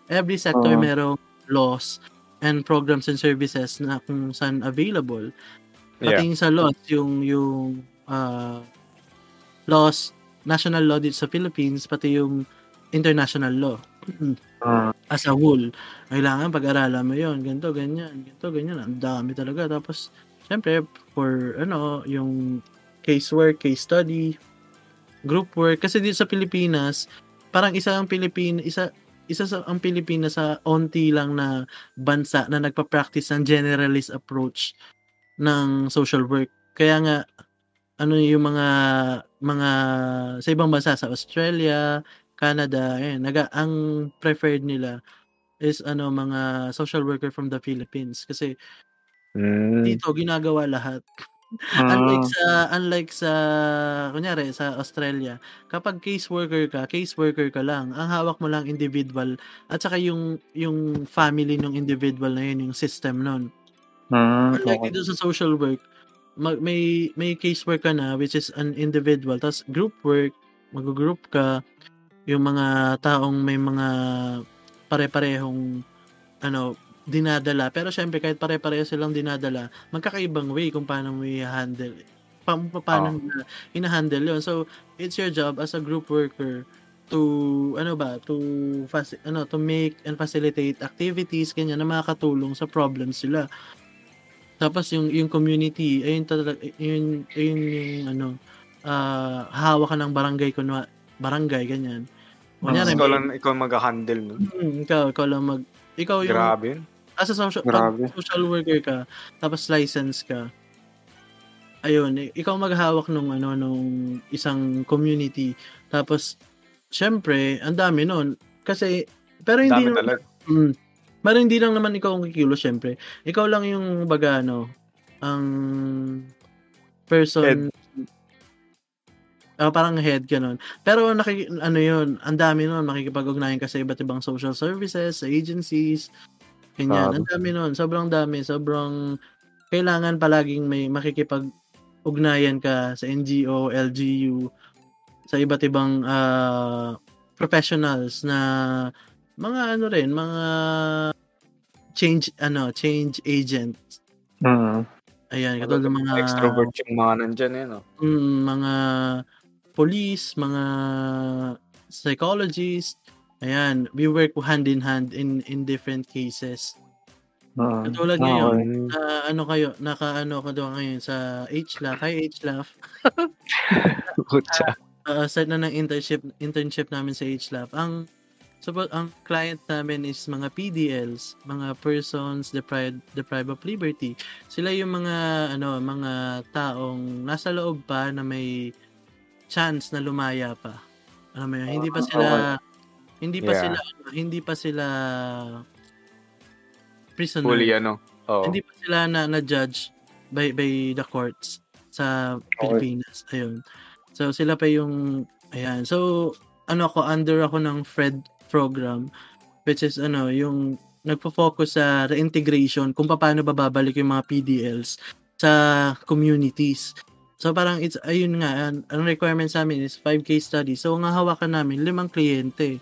Every sector Oo. merong laws and programs and services na kung saan available. Yeah. Pati yung sa laws, yung, yung uh, laws, national law dito sa Philippines, pati yung international law. Mm. As a whole, kailangan pag-aralan mo yon ganito, ganyan, ganito, ganyan. Ang dami talaga. Tapos, syempre, for, ano, yung casework, case study, group work. Kasi dito sa Pilipinas, parang isa ang Pilipinas, isa, isa sa ang Pilipinas sa onti lang na bansa na nagpa-practice ng generalist approach ng social work. Kaya nga ano yung mga mga sa ibang bansa sa Australia, Canada, eh naga ang preferred nila is ano mga social worker from the Philippines kasi Mm. dito ginagawa lahat. Mm. Unlike sa unlike sa kunyari sa Australia, kapag caseworker ka, caseworker ka lang. Ang hawak mo lang individual at saka yung yung family ng individual na yun, yung system nun. Mm. Unlike Okay. dito sa social work, mag, may may casework ka na which is an individual. Tapos group work, mag-group ka yung mga taong may mga pare-parehong ano dinadala. Pero syempre kahit pare-pareho silang dinadala, magkakaibang way kung paano mo i-handle. pa, pa- paano Oo. nila hinahandle yun. So, it's your job as a group worker to ano ba to faci- ano to make and facilitate activities ganyan na makakatulong sa problems sila tapos yung yung community ayun talaga yun yun yung ano ah hawak ng barangay kunwa barangay ganyan kunyari ikaw lang, ikaw mag-handle nun. Hmm, ikaw ikaw lang mag ikaw yung Grabe. As a social, Grabe. pag social worker ka, tapos license ka, ayun, ikaw maghawak nung ano nung isang community. Tapos syempre, ang dami nun kasi pero hindi Dami naman, mm, pero hindi lang naman ikaw ang kikilos syempre. Ikaw lang yung baga ano, ang person Ah, parang head ganun. Pero naki, ano yun, ang dami nun, makikipag-ugnayan ka sa iba't ibang social services, sa agencies, ganyan. Grabe. Ang dami nun, sobrang dami, sobrang kailangan palaging may makikipag-ugnayan ka sa NGO, LGU, sa iba't ibang ah, professionals na mga ano rin, mga change ano, change agents. Mm. Ayan, katulad ng mga Extrovert yung mga nandyan eh, no? mm, mga police, mga psychologists. Ayan, we work hand in hand in in different cases. Mm. Katulad Okay. ngayon, na ano kayo, naka ano ka doon ngayon sa HLAF, hi HLAF. Kutsa. Uh, start na ng internship internship namin sa HLAF. Ang suppose ang client namin is mga PDLs, mga persons deprived deprived of liberty. Sila yung mga ano, mga taong nasa loob pa na may chance na lumaya pa. Alam mo yun, hindi pa sila hindi pa Yeah. sila ano, hindi pa sila prisoner. Fully ano. Oo. Hindi pa sila na na-judge by by the courts sa Pilipinas. Ayun. So sila pa yung ayan. So ano ako under ako ng Fred program which is ano yung nagfo-focus sa reintegration kung paano bababalik yung mga PDLs sa communities. So parang it's ayun nga ang, requirement sa amin is 5 case studies. So ang hawakan namin limang kliyente.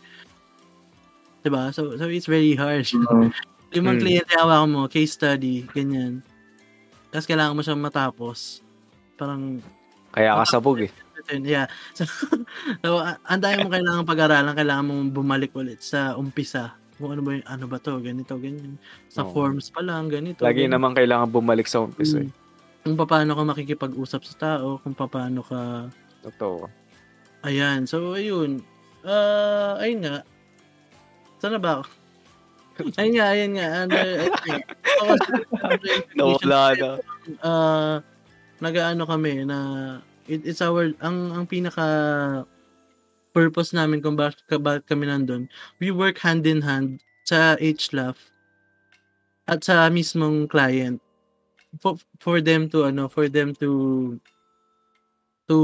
'Di ba? So so it's very hard. Mm. Limang Mm. kliyente hawakan mo, case study, ganyan. Tapos kailangan mo siyang matapos. Parang, Kaya kasabog eh. yeah. So, so a- ang dami mo kailangan pag-aralan, kailangan mong bumalik ulit sa umpisa. Kung ano ba yung, ano ba to, ganito, ganyan. Sa Oo. forms pa lang, ganito. Lagi ganito. naman kailangan bumalik sa umpisa eh. Mm. Kung paano ka makikipag-usap sa tao, kung paano ka, Totoo. ayan. So, ayun. Ah, ayun nga. Sana ba? ayun nga, ayun nga. Ayun nga. Under investigation Nawala na. uh, nagaano kami na it, it's our ang ang pinaka purpose namin kung bakit, bakit kami nandun. We work hand in hand sa HLAF at sa mismong client for, for them to ano for them to to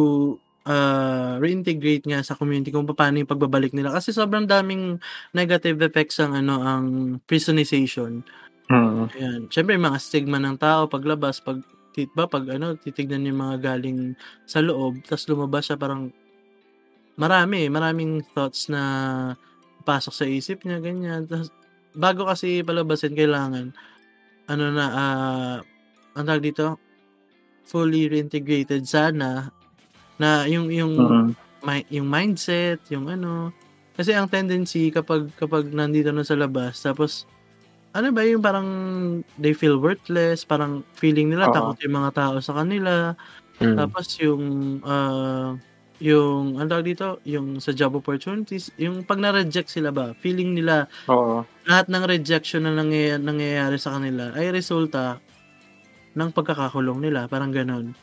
uh, reintegrate nga sa community kung paano yung pagbabalik nila kasi sobrang daming negative effects ang ano ang prisonization Mm. Ayan. Siyempre, yung mga stigma ng tao, paglabas, pag, tit ba, pag ano, titignan yung mga galing sa loob, tapos lumabas siya parang marami, maraming thoughts na pasok sa isip niya, ganyan. Tapos, bago kasi palabasin, kailangan, ano na, ah, ang tawag dito, fully reintegrated sana, na yung, yung, Mm. mi- yung mindset, yung ano. Kasi ang tendency kapag kapag nandito na sa labas, tapos ano ba yung parang they feel worthless, parang feeling nila Oo. takot yung mga tao sa kanila. Mm. Tapos yung ah, yung ano tawag dito, yung sa job opportunities, yung pag na-reject sila ba, feeling nila Oo. lahat ng rejection na nangyay- nangyayari sa kanila ay resulta ng pagkakakulong nila, parang ganon.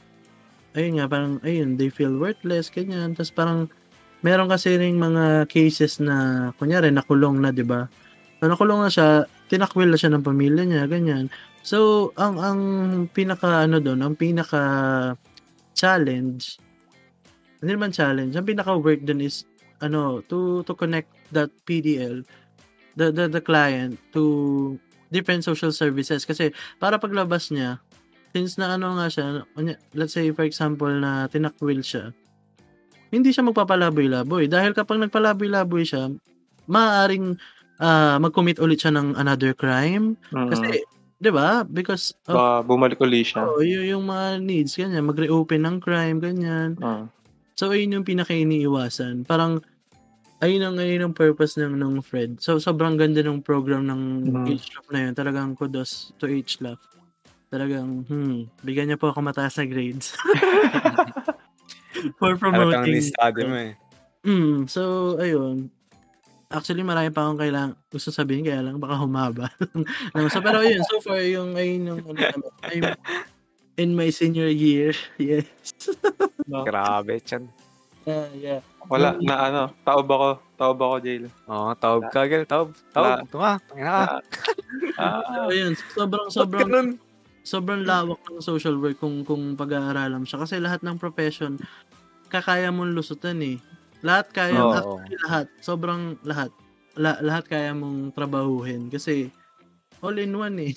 Ayun nga, parang, ayun, they feel worthless, ganyan. Tapos parang, meron kasi ring mga cases na, kunyari, nakulong na, di ba? So, nakulong na siya, tinakwil na siya ng pamilya niya, ganyan. So, ang, ang pinaka, ano doon, ang pinaka challenge, hindi naman challenge, ang pinaka work doon is, ano, to, to connect that PDL the the the client to different social services kasi para paglabas niya since na ano nga siya let's say for example na tinakwil siya hindi siya magpapalaboy-laboy dahil kapag nagpalaboy-laboy siya maaaring ah, mag-commit ulit siya ng another crime Mm. kasi 'di ba? Because of Baka bumalik uli siya. oh, y- yung mga needs ganyan, mag-reopen ng crime ganyan. Ah. So ayun yung pinaka-iniiwasan. Parang ayun ang ayun ang purpose ng ng Fred. So sobrang ganda ng program ng Mhm. HLAF na yun. Talagang kudos to HLAF. Talagang, hmm, bigyan niya po ako mataas na grades. For Halatang promoting. listado mo eh. Mm, so, ayun. Actually, marami pa akong kailangan gusto sabihin, kaya lang baka humaba. Ano, so, pero yun, so far, yung, ayun, yung, ano, I'm in my senior year. Yes. Grabe, chan. Ah, yeah. Wala, na ano, taob ako. Taob ako, jail. Oo, taob ka, gil. Taob. Taob. Tuma. Tangina ka. Ah, So, ayun, sobrang, Ba't sobrang, ganun? Sobrang lawak ng social work kung kung pag-aaralan siya. Kasi lahat ng profession, kakaya mong lusutan eh. Lahat kaya, actually lahat, sobrang lahat. La, lahat kaya mong trabahuhin. Kasi, all in one eh.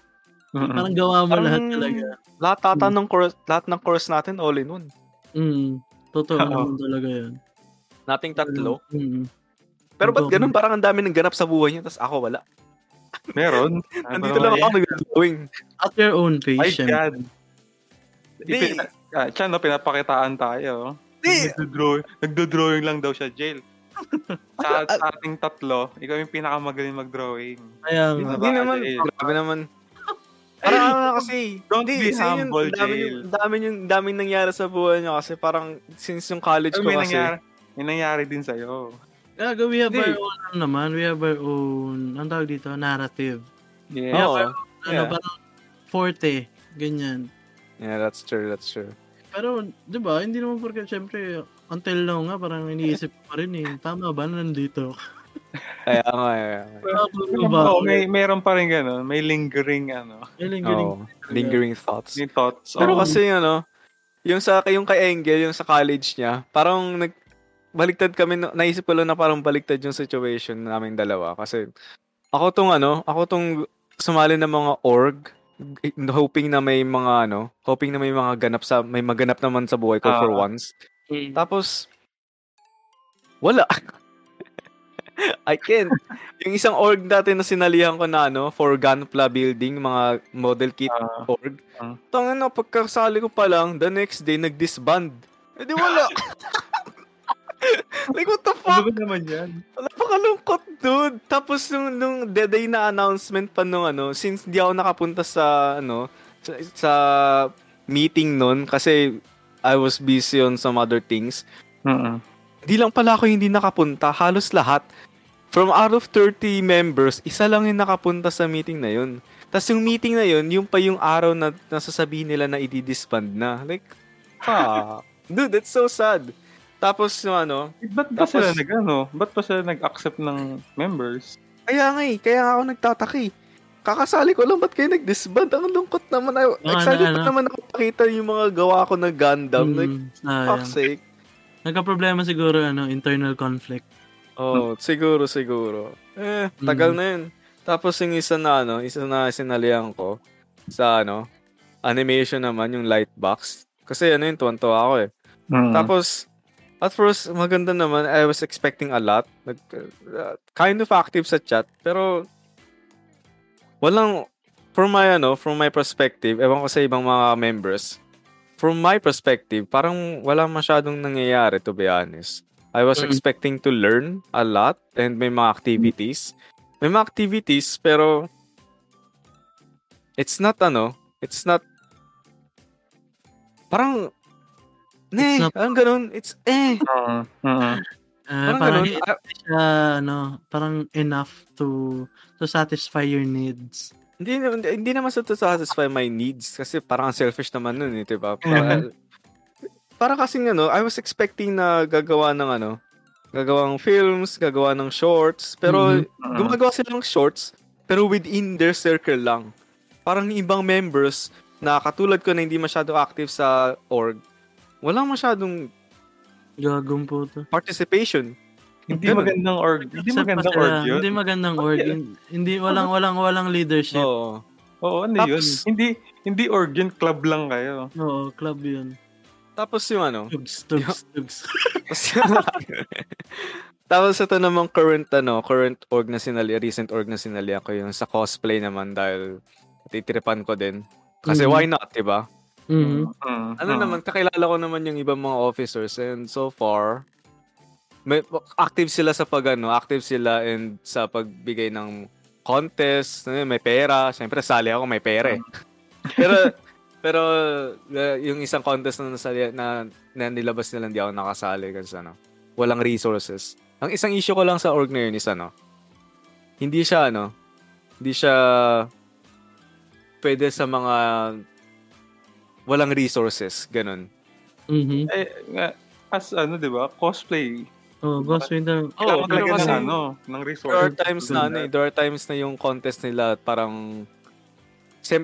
Parang gawa mo Parang- lahat talaga. Lahat tata ng course, lahat ng course natin all in one. Mm, totoo Oo. naman talaga yun. Nating tatlo. Mm. Pero ba't ganun? Parang ang dami ng ganap sa buhay niya, tapos ako wala. Meron. Nandito lang ako nag-drawing. At your own pace, Ay, syempre. God. Di. Ipin- ah, Tiyan, no, pinapakitaan tayo. Di. Nagdo-drawing, nagdo-drawing lang daw siya, jail. Sa, Ah, sa ating tatlo, ikaw yung pinakamagaling mag-drawing. Di ba? Hindi naman. Eh. Grabe naman. Parang ano kasi, Don't hindi, be yun, humble, ang dami Jail. yung, dami yung, daming nangyari sa buhay niya kasi parang since yung college Ay, ko may kasi. nangyari, may nangyari din sa'yo. Gago, we have Hindi. our own, ano naman, we have our own, ang tawag dito, narrative. Yeah. Oo. Ano, Yeah. parang forte, ganyan. Yeah, that's true, that's true. Pero, di ba, hindi naman porque, syempre, until now nga, parang iniisip ko pa rin eh, tama ba na nandito? Kaya nga, kaya nga. Oo, may meron pa rin gano'n. May lingering ano, Galing, galing. Oo, lingering thoughts. yung thoughts. Pero Oo. kasi ano, yung sa yung kay Engel, yung sa college niya, parang nag baliktad kami, naisip ko lang na parang baliktad yung situation namin dalawa kasi ako tong ano, ako tong sumali ng mga org hoping na may mga ano, hoping na may mga ganap sa may maganap naman sa buhay ko for Ah. once. Tapos wala. I can't. Yung isang org dati na sinalihan ko na ano, for Gunpla building, mga model kit Ah. org. Ah. Tangin na, pagkasali ko pa lang, the next day, nag-disband. Eh di wala. like, what the Ano fuck? ba naman yan? Napakalungkot, dude. Tapos, nung, nung the day na announcement pa nung ano, since di ako nakapunta sa, ano, sa, sa meeting nun, kasi I was busy on some other things, Mm-mm. hindi lang pala ako hindi nakapunta. Halos lahat. From out of 30 members, isa lang yung nakapunta sa meeting na yun. Tapos yung meeting na yun, yung pa yung araw na nasasabihin nila na i-disband na. Like, fuck. Dude, that's so sad. Tapos yung ano, Eh, Ba't ba Tapos- sila nag, ano? Ba't pa sila nag-accept ng members? kaya nga eh, kaya nga ako nagtataki. Kakasali ko lang, ba't kayo nag-disband? Ang lungkot naman. I, Ano, excited ano, pa ano? naman ako pakita yung mga gawa ko na Gundam. Like, Mm, sayang. fuck's sake. Nagka-problema siguro, ano, internal conflict. Oh, siguro, siguro. Eh, tagal Mm. na yun. Tapos yung isa na, ano, isa na sinalihan ko sa, ano, animation naman, yung Lightbox. Kasi ano yun, tuwan-tuwa ako eh. Mm. Tapos, at first, maganda naman. I was expecting a lot. Nag, uh, kind of active sa chat. Pero, walang, from my, ano, from my perspective, ewan ko sa ibang mga members, from my perspective, parang wala masyadong nangyayari, to be honest. I was Mm. expecting to learn a lot and may mga activities. May mga activities, pero it's not, ano, it's not, parang, ne, not- parang ganun, it's, eh, Mm. Mm. Ah, parang parang ganun. hindi Ah, siya, ano, parang enough to to satisfy your needs. Hindi, naman- hindi naman sa to satisfy my needs kasi parang ang selfish naman nun eh, diba? Para, para kasing ano, I was expecting na gagawa ng ano, gagawang films, gagawa ng shorts, pero Mhm. Mm. gumagawa sila ng shorts, pero within their circle lang. Parang ibang members na katulad ko na hindi masyado active sa org, walang masyadong Gagong po to. participation. Hindi Ganun. magandang org. Hindi magandang org yun. Hindi magandang org. Hin- Hindi, walang, walang, walang leadership. Oo. Oo, ano yun? Tapos- Hindi, hindi org yun. Club lang kayo. Oo, club yun. Tapos yung ano, Tugs, tugs, tugs. Tapos ito namang current ano, current org na sinali, recent org na sinali ako yung sa cosplay naman dahil Titiripan ko din. Kasi Mhm. why not, 'di ba? Mhm. Mm, Ano mm. naman, kakilala ko naman yung ibang mga officers and so far, may, active sila sa pag ano, active sila and sa pagbigay ng contest, ano, may pera. Siyempre, sali ako, may pera eh. pero, pero uh, yung isang contest na, nasali, na, na nilabas nila, hindi ako nakasali kasi ano, walang resources. Ang isang issue ko lang sa org na yun is ano, hindi siya ano, hindi siya pwede sa mga walang resources, ganun. Mhm. Eh, nga, as ano, di ba? Cosplay. Oh, Ghost Rider. Oh, talaga kasi ng, ano, ng There are resources. times na ano, eh, there are times na yung contest nila parang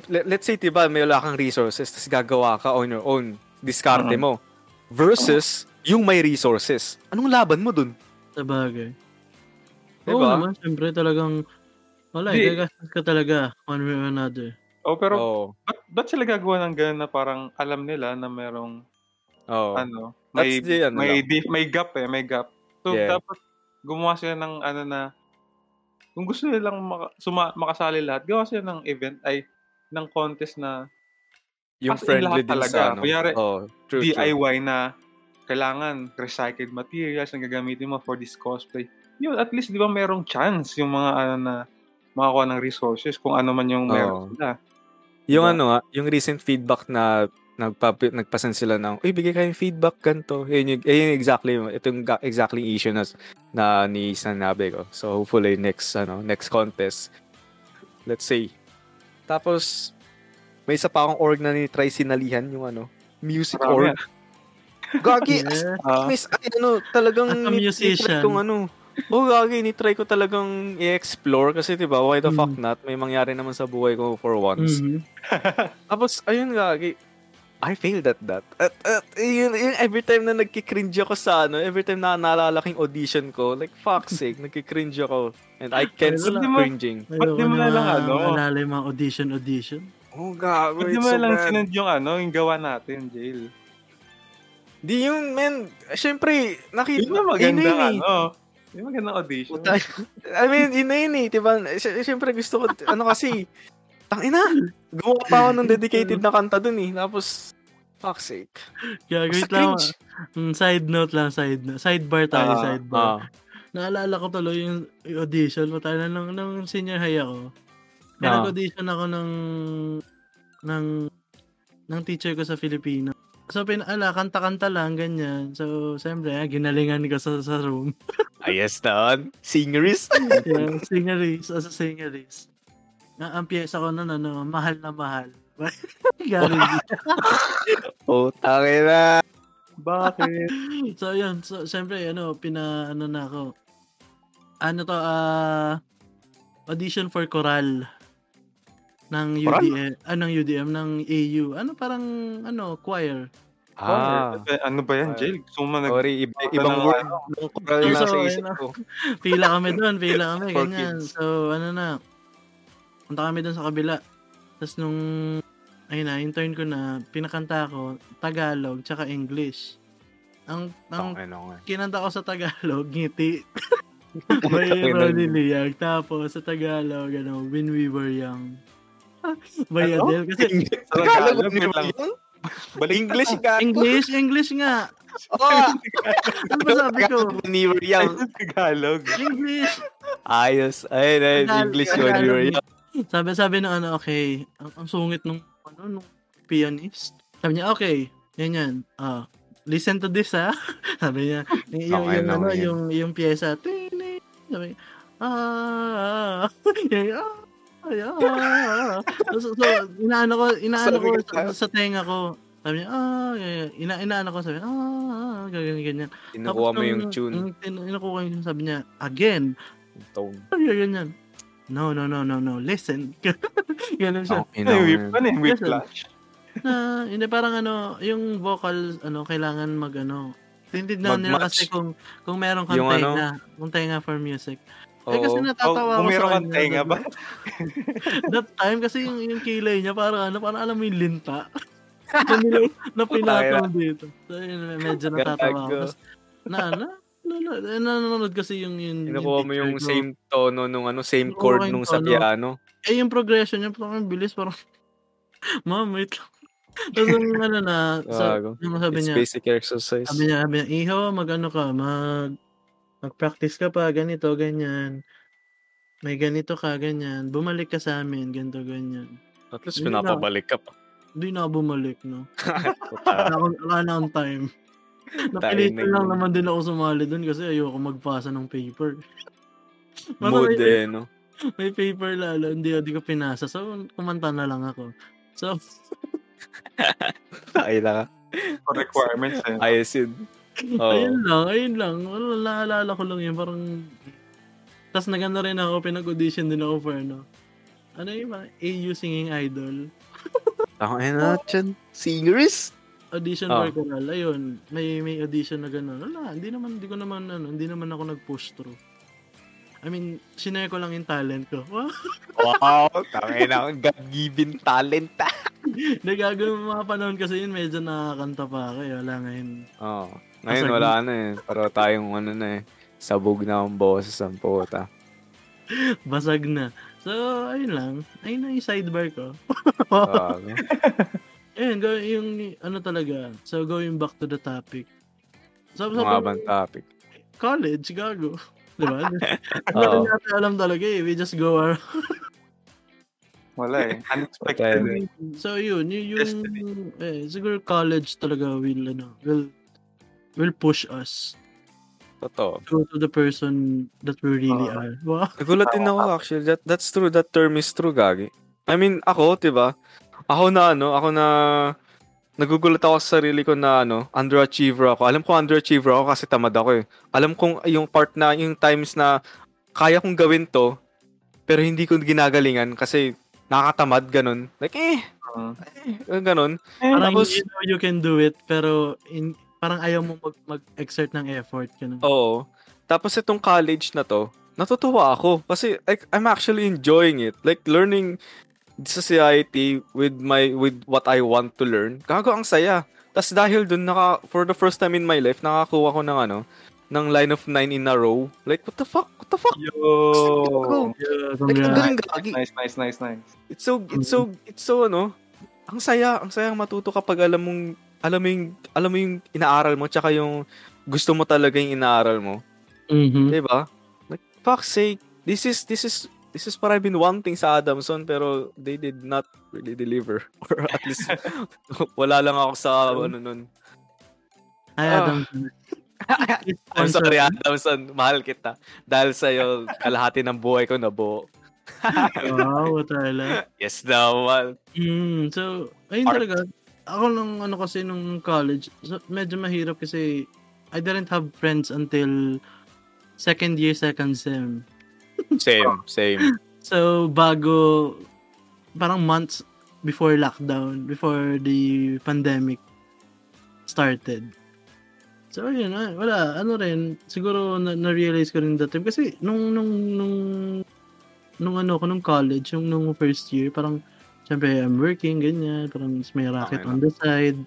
let's say, diba, may wala kang resources, tapos gagawa ka on your own, diskarte Mhm. mo. Versus, yung may resources. Anong laban mo dun? Sa bagay. Diba? Oo naman, siyempre talagang wala, Di- eh, gagastos ka talaga one way or another. Oh, pero Oo. ba't, ba't sila gagawa ng ganun na parang alam nila na merong Oo. ano, may That's the, ano may di- may gap eh, may gap. So Yeah. dapat gumawa sila ng ano na kung gusto nilang maka, suma, makasali lahat, gawa sila ng event ay ng contest na yung as friendly din talaga. sa ano. Kunyari, oh, true, true. DIY na kailangan recycled materials ang gagamitin mo for this cosplay. Yun, at least di ba merong chance yung mga ano na makakuha ng resources kung ano man yung meron Oo. sila. Yung Diba? ano yung recent feedback na nagpa nagpasan sila ng, uy, bigay kayong feedback ganito. Yun yung, yun exactly, ito yung ga- exactly issue na, na ni sanabi ko. So, hopefully, next, ano, next contest, let's say. Tapos, may isa pa akong org na ni-try sinalihan, yung ano, music Marami org. Gagi, as, Yeah. Ah, miss, ay, ano, talagang, As a ni- musician. kong ano, Oh, gagi, ni-try ko talagang i-explore kasi 'di ba, why the fuck Mm. not? May mangyari naman sa buhay ko for once. Mhm. Tapos, ayun nga, gi- I failed at that. At, at yun, yun, every time na nagkikringe ako sa ano, every time na naalala ko yung audition ko, like, fuck's sake, nagkikringe ako. And I can't stop lang. cringing. Ba't di mo na lang, ano? Alala yung mga audition, audition. Oh, gago, Ba't di mo so na lang sinend yung ano, yung gawa natin, jail. Di yun, man. Siyempre, nakita. Yun yung magandang ano. Yung magandang audition. I mean, yun na yun eh. Diba? Si- Siyempre, gusto ko, ano kasi, tangina. Gumawa pa ako ng dedicated na kanta dun eh. Tapos, fuck's sake. Gagawin Basta lang. cringe. Mm, side note lang, side note. Sidebar tayo, Ah, sidebar. Ah. Naalala ko tuloy yung yung audition. Matagal na nung, nung senior high ako. May Ah. nag-audition ako ng ng ng teacher ko sa Filipino. So, pinala, kanta-kanta lang, ganyan. So, siyempre, ah, ginalingan ko sa, sa room. Ayos doon. Singerist. yeah, singeries, as a singeries. Ang, ang pyesa ko nun, ano, mahal na mahal. Gary oh, tangina. Bakit? so yun, so syempre ano, pina ano na ako. Ano to ah audition for choral ng? UDM, ah, ng UDM ng AU. Ano parang ano, choir. Ah. Eh, ano ba yan, jail? Mo nag... Sorry, iba, Ano ibang na- word choral So, na sa isip ko. Pila kami doon, pila kami, ganyan. kids. So, ano na, punta kami doon sa kabila. Tapos nung, ayun na, yung turn ko na, pinakanta ko, Tagalog, tsaka English. Ang, ang Ano kinanta ko sa Tagalog, ngiti. By Ronnie Liag. Tapos sa Tagalog, ano, When We Were Young. By Ano? Adele. Kasi Tagalog, wait lang. Balik English ka. English, English nga. Oh, Ano ba sabi ko? were young. Tagalog. English. Ayos. Ayun, ayun. English you were young. Sabi, sabi ng ano, okay, ang, ang sungit nung, ano, nung pianist. Sabi niya, okay, yan yan. Ah, listen to this, ha? Sabi niya, yung, Okay, yung, ano, yung, yung pyesa, sabi, ah, ah, ay, ah. So, so, inaano ko, inaano ko ko, sa, sa tenga ko. Sabi niya, ah, yeah, ina, inaano ko, sabi, ah, ganyan, ganyan. Kinukuha mo yung tune. tin- Kinukuha yung sabi niya, again, Tone. sabi niya, ganyan. No, no, no, no, no, listen. Ganun siya. Oh, Ano yung whip? Ano yung whiplash? na hindi parang ano, yung vocal ano kailangan mag ano. Tintignan nila kasi kung kung meron kang Yung tenga, kung tenga for music. Eh kasi natatawa Oh, meron sa kanya. tenga ba? That time kasi yung, yung kilay niya parang ano, parang alam mo yung linta. na, pinataw dito. So yun, medyo natatawa. Tapos, na, na, na, nanonood kasi yung, yung, Kinukuha mo yung ko. same tono nung ano, same chord nung sa piano. eh, yung progression niya, parang ang bilis, parang, ma'am, wait lang. Tapos yung ano na, sa, yung sabi It's niya, basic exercise. sabi niya, sabi niya, iho, mag-ano ka, mag, mag-practice ka pa, ganito, ganyan. May ganito ka, ganyan. Bumalik ka sa amin, ganito, ganyan. At least pinapabalik ka pa. Hindi na bumalik, no? Wala na akong time. Napilitan lang naman din ako sumali doon kasi ayoko magpasa ng paper. Mood may, eh, no? may paper lalo, hindi, hindi ko pinasa. So, kumanta na lang ako. So, Ay lang. For requirements eh. Ayos yun. Oo. ayun lang, ayun lang. Wala, naalala ko lang yun. Parang, tapos naganda rin ako, pinag-audition din ako for ano. Ano yung mga AU Singing Idol? Ako eh na, Chan. Singers? Audition Ah. for. Ayun, may may audition na gano'n. Wala, hindi naman, hindi ko naman, ano, hindi naman ako nag-push through. I mean, sinare ko lang yung talent ko. Wow! Wow, na God-given talent. Nagagawin mga panahon kasi yun, medyo nakakanta pa ako. Eh. Wala ngayon. Oo. Ngayon wala na eh. Pero tayong ano na eh. Sabog na ang boses ang puta. Basag na. So, ayun lang. Ayun na yung sidebar ko. Ayun, go, yung ano talaga. So, going back to the topic. So, so Mga bang topic. college, gago. Di ba? Hindi Oo. natin alam talaga eh. We just go around. Wala eh. Unexpected. So, yun. Yung, yung eh, siguro college talaga will, ano, will, will push us Totoo. to, to the person that we really Oo. are. Wow. Nagulat din ako actually. That, that's true. That term is true, Gagi. I mean, ako, di ba? Ako na ano, ako na nagugulat ako sa sarili ko na ano, underachiever ako. Alam ko underachiever ako kasi tamad ako eh. Alam kong yung part na, yung times na kaya kong gawin to, pero hindi ko ginagalingan kasi nakakatamad, ganun. Like, eh, Mm. eh, ganun. Parang Tapos- you know you can do it, pero in, parang ayaw mo mag, mag-exert ng effort. Ganun. Oo. Tapos itong college na to, natutuwa ako kasi like, I'm actually enjoying it. Like learning sa CIT with my with what I want to learn. Gago ang saya. Tapos dahil dun naka for the first time in my life nakakuha ko ng ano ng line of nine in a row. Like what the fuck? What the fuck? Yo! Yeah, Like ang galing gagi. Nice, nice, nice, nice. It's so it's so it's so ano, ang saya, ang sayang matuto kapag alam mong alam mo yung alam mo yung inaaral mo tsaka yung gusto mo talaga yung inaaral mo. Mhm. Diba? Like, fuck's sake, this is, this is, this is what I've been wanting sa Adamson, pero they did not really deliver. Or at least, wala lang ako sa, ano nun. Hi, Ah. Adam. I'm sorry, Adamson, mahal kita. Dahil sa'yo, kalahati ng buhay ko nabuo. Wow, tala. Yes naman. Mm, so, ayun Art. talaga. Ako nung ano kasi nung college, so, medyo mahirap kasi I didn't have friends until second year, second sem. Same, same. So, bago, parang months before lockdown, before the pandemic started. So, ayun, ah, wala, ano rin, siguro na- na-realize ko rin that time. Kasi, nung, nung, nung, nung ano ko, nung college, yung nung first year, parang, syempre, I'm working, ganyan, parang may racket Okay, on the side.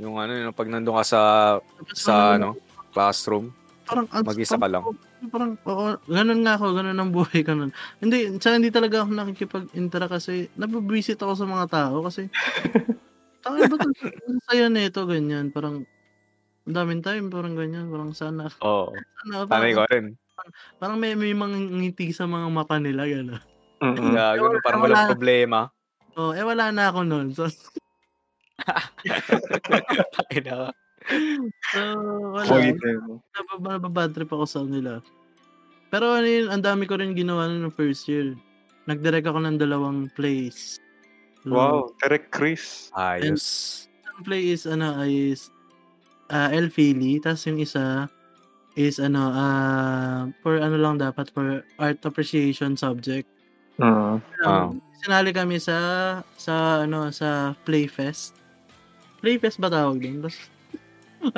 Yung ano, yung pag nandun ka sa, Tapos, sa parang- ano, classroom, parang ang- mag-isa ka lang. Parang, oo, ganun nga ako, ganun ang buhay ko nun. Hindi, tsaka hindi talaga ako nakikipag-intera kasi nabibisit ako sa mga tao kasi tanga ba ito? Saya na ito, ganyan. Parang, ang daming time, parang ganyan. Parang sana, Oo, sana, tanay ko parang, rin. parang may, may mga ngiti sa mga mata nila, gano'n. Mm-mm. Yeah, ganun, Wala- parang wala. walang problema. Oh, eh wala na ako nun. So, so wala. Nababad trip ako sa nila. Pero ano yun, ang dami ko rin ginawa nun ng first year. Nag-direct ako ng dalawang plays. Wow, Derek Chris. Ayos. Ang play is ano is uh, El Fili, tapos yung isa is ano uh, for ano lang dapat for art appreciation subject. Ah. Um, Sinali kami sa sa ano sa Playfest. Playfest ba tawag din? Tapos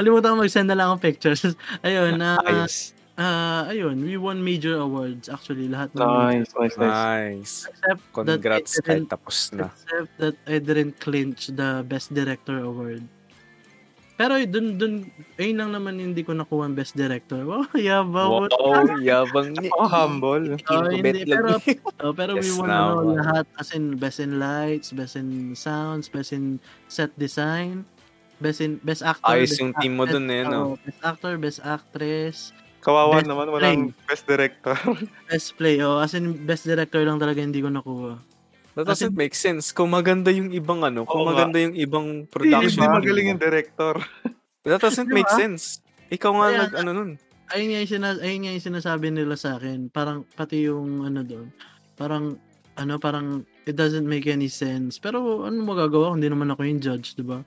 Alimutan ko mag-send na lang ng pictures. ayun, na Ayos. ah, ayun, we won major awards actually lahat ng Nice, nice, nice. Nice. except that I Congrats kahit didn't, tapos na. except that I didn't clinch the best director award. Pero dun, dun, ayun lang naman hindi ko nakuha ang best director. Wow, yabang. Wow, yabang ni. Oh, humble. Oh, hindi, pero, oh, pero we Yes, won now, ano, ah. lahat. As in, best in lights, best in sounds, best in set design, best in best actor. Ayos best yung team mo dun eh, no? oh, best actor, best actress, Kawawa Best naman, walang best director. best play. Oh, as in, best director lang talaga hindi ko nakuha. That doesn't make sense. Kung maganda yung ibang ano, kung Oo maganda yung ibang Hindi production. magaling yung director. That doesn't make ba? sense. Ikaw nga Kaya nag, ano nun. Ayun nga, yung sinas- ayun nga yung sinasabi nila sa akin. Parang, pati yung ano doon. Parang, ano, parang, it doesn't make any sense. Pero, ano magagawa? kung Hindi naman ako yung judge, di ba?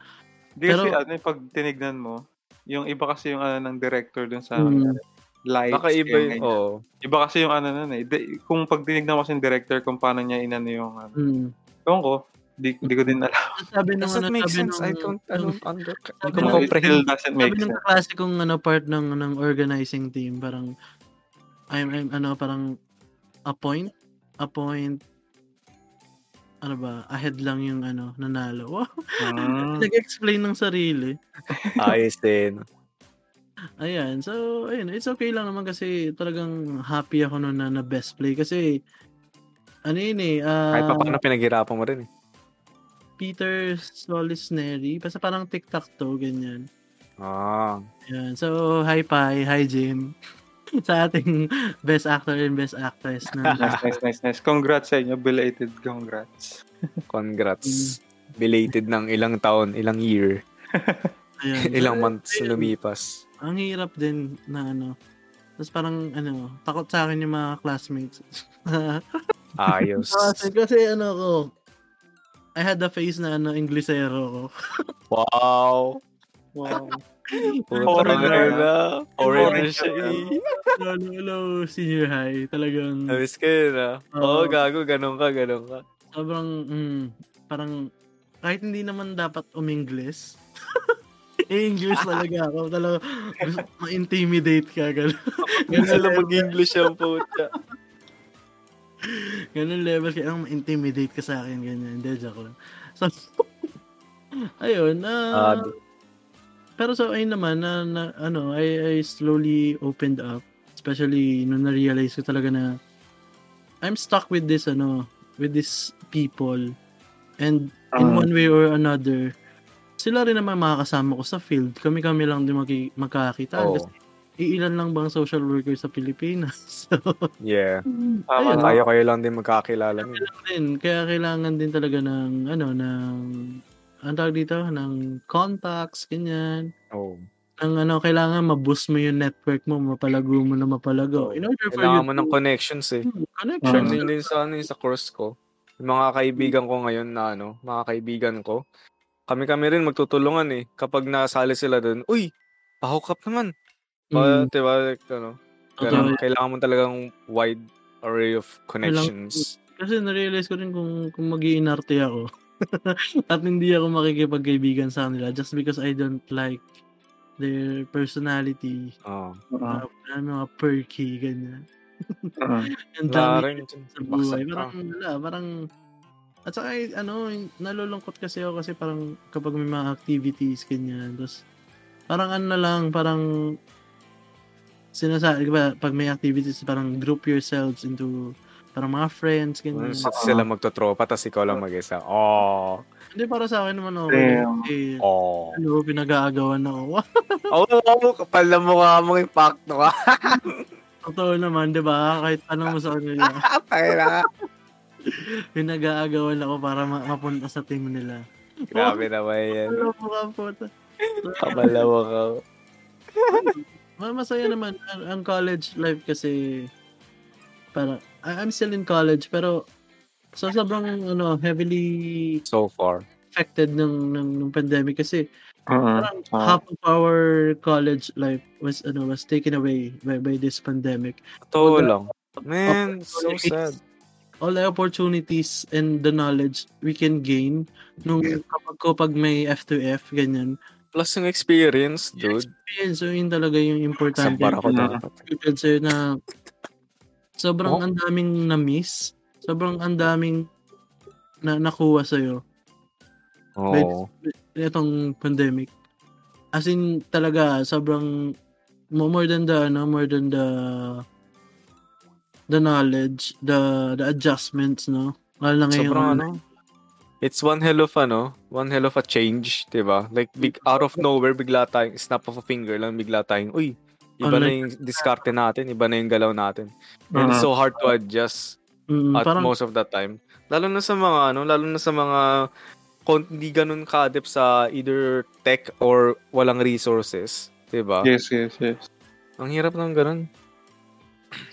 Di Pero- kasi ano, pag tinignan mo, yung iba kasi yung ano ng director dun sa Hmm. Lights. Baka iba yung, oh. Iba kasi yung ano nun eh. Di- kung pag tinignan mo kasi yung director kung paano niya inano yung ano. Hmm. Ewan ko, di, di ko din alam. Sabi nung, Doesn't ano, make sabi sense. nung, I don't, I don't under, I Sabi don't nung- It still comprehend. doesn't make sabi nung sense. kaklase kong ano, part ng, ng organizing team, parang, I'm, I'm, ano, parang, a point, a point, ano ba, ahead lang yung ano, nanalo. Wow, Hmm. nag-explain ng sarili. Ayos din. Ayan, so, ayun, it's okay lang naman kasi talagang happy ako noon na, na best play kasi, ano yun eh, ah, Kahit pa paano pinaghirapan mo rin eh. Peter Solisneri, basta parang TikTok to, ganyan. Ah. Ayan, so, hi Pai, hi Jim, sa ating best actor and best actress na nice, nice, nice, nice. Congrats sa inyo. Belated congrats. Congrats. Belated ng ilang taon, ilang year, Ayan. ilang months lumipas. Ang hirap din na ano. Tapos parang ano, takot sa akin yung mga classmates. Ayos. kasi, kasi ano ko, I had the face na ano, Inglesero ko. Wow. Wow. Foreigner. na. Foreigner Foreigner siya eh. hello, hello, senior high. Talagang Ayos ka yun ah. Oo, Oo. gago, ganun ka, ganun ka. sobrang, mm, parang, kahit hindi naman dapat umingles, English talaga ako. Talaga, gusto ma-intimidate ka. Ganun, Ganun sila mag-English ang puta. ganun level. Kaya ang ma-intimidate ka sa akin. Ganyan. Hindi, joke lang. So, ayun. Ah, ah pero so, ayun naman, na, na, ano, I, I slowly opened up. Especially, nung na-realize ko talaga na I'm stuck with this, ano, with these people. And in Ah. one way or another, sila rin naman makakasama ko sa field. Kami-kami lang din maki- magkakita. Oo. Kasi iilan lang bang social worker sa Pilipinas? So, Yeah. Tama ayun. Tayo kayo lang din magkakilala nun. din. Kaya kailangan din talaga ng, ano, ng, ang tawag dito, ng contacts, ganyan. Oh. Ng ano, kailangan ma-boost mo yung network mo, mapalago mo na mapalago. In order for Kailangan you mo ng connections eh. Hmm, Sure connection. din din sa ano sa course ko. Yung mga kaibigan ko ngayon na ano, mga kaibigan ko. Kami-kami rin magtutulungan eh. Kapag nasali sila doon, uy, pa-hook up naman. Pa, Mm, diba, like, ano, ganun. kailangan mo talagang wide array of connections. Kasi narealize ko rin kung, kung mag ako. At hindi ako makikipagkaibigan sa kanila just because I don't like their personality. Oo. Ah, Uh, mga perky, ganyan. ah. Ang dami sa buhay. Parang, wala, parang, at saka, eh, ano, nalulungkot kasi ako kasi parang kapag may mga activities, ganyan. Tapos, parang ano na lang, parang, sinasabi, ba, pag may activities, parang group yourselves into, parang mga friends, ganyan. Sa- sila magtotropa, tas ikaw lang mag-isa. Oh. Hindi, para sa akin naman okay. Damn. Kasi, Oh. ano, pinag-aagawan ako. Oo, oh, kapal na mukha mo impacto ka. Totoo naman, di ba? Kahit ano mo sa kanila. Kaya pinag-aagawan ako para ma- mapunta sa team nila. Grabe naman yan. Mo ka po. Mo. Ma- Masaya naman ang, college life kasi para I'm still in college pero so sobrang ano heavily So far. affected ng ng, ng pandemic kasi parang Ah. half of our college life was ano was taken away by, by this pandemic. Totoo lang. Man, so sad. All the opportunities and the knowledge we can gain nung kapag ko pag may F2F ganyan. Plus yung experience, dude. Yun, so yun talaga yung importante. Sampar ako Mm. dapat. Na sobrang Oh. ang daming na-miss. Sobrang ang daming na nakuha sa'yo Oo. itong pandemic. as in talaga sobrang mo- more than the ano, more than the the knowledge, the the adjustments, no? Lalo na ngayon. Sobrang ano, it's one hell of ano, one hell of a change, 'di ba? Like big out of nowhere bigla tayong snap of a finger lang bigla tayong, uy, iba na yung diskarte natin, iba na yung galaw natin. And it's so hard to adjust Mm, at parang, most of the time. Lalo na sa mga ano, lalo na sa mga hindi ganun ka-adept sa either tech or walang resources, 'di ba? Yes, yes, yes. Ang hirap ng ganun.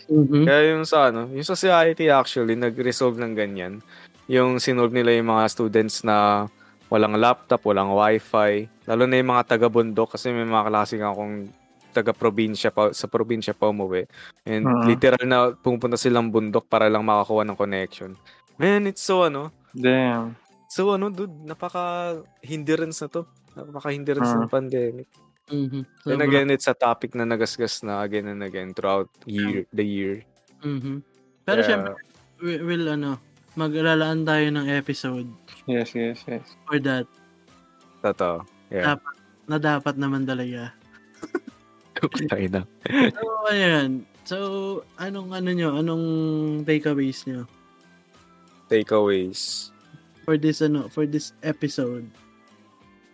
Mhm. Kaya yung sa ano, yung sa CIT actually nag-resolve ng ganyan. Yung sinolve nila yung mga students na walang laptop, walang wifi, lalo na yung mga taga-bundok kasi may mga klase nga akong taga-probinsya pa, sa probinsya pa umuwi. And Mhm. literal na pumunta silang bundok para lang makakuha ng connection. Man, it's so ano, Damn. so ano dude, napaka hindrance na to. Napaka hindrance Mhm. ng pandemic. Mhm. And Sobra- again, it's a topic na nagasgas na again and again throughout year, the year. Mhm. Pero Kaya- syempre, we, will ano, maglalaan tayo ng episode Yes, yes, yes. for that Totoo. Yeah. na dapat naman talaga. Tayo na. So, ayan. So, anong ano nyo? Anong takeaways nyo Takeaways. for this ano, for this episode?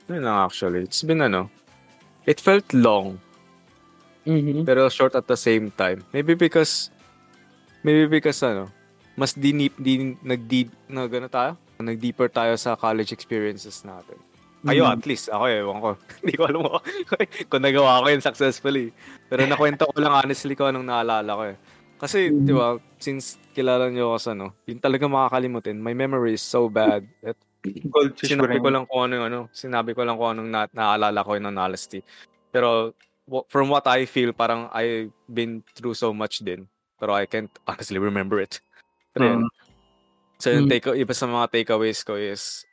Yun lang actually. It's been ano, it felt long, Mhm. pero short at the same time. Maybe because, maybe because ano, mas dinip, din, nag-deep, na gano tayo? Nag-deeper tayo sa college experiences natin. Kayo Mhm. at least, ako ewan ko. Hindi ko alam mo kung nagawa ko yun successfully. Pero nakwento ko lang honestly ko anong naalala ko eh. Kasi, Mhm. di ba, since kilala niyo ako sa ano, yun talaga makakalimutin. My memory is so bad. At Goldfish sinabi brain. ko lang kung ano yung ano, sinabi ko lang kung anong na, naalala ko yung honesty. Pero from what I feel, parang I've been through so much din. Pero I can't honestly remember it. Pero yun. Mm. So yung Mm. take, iba sa mga takeaways ko is,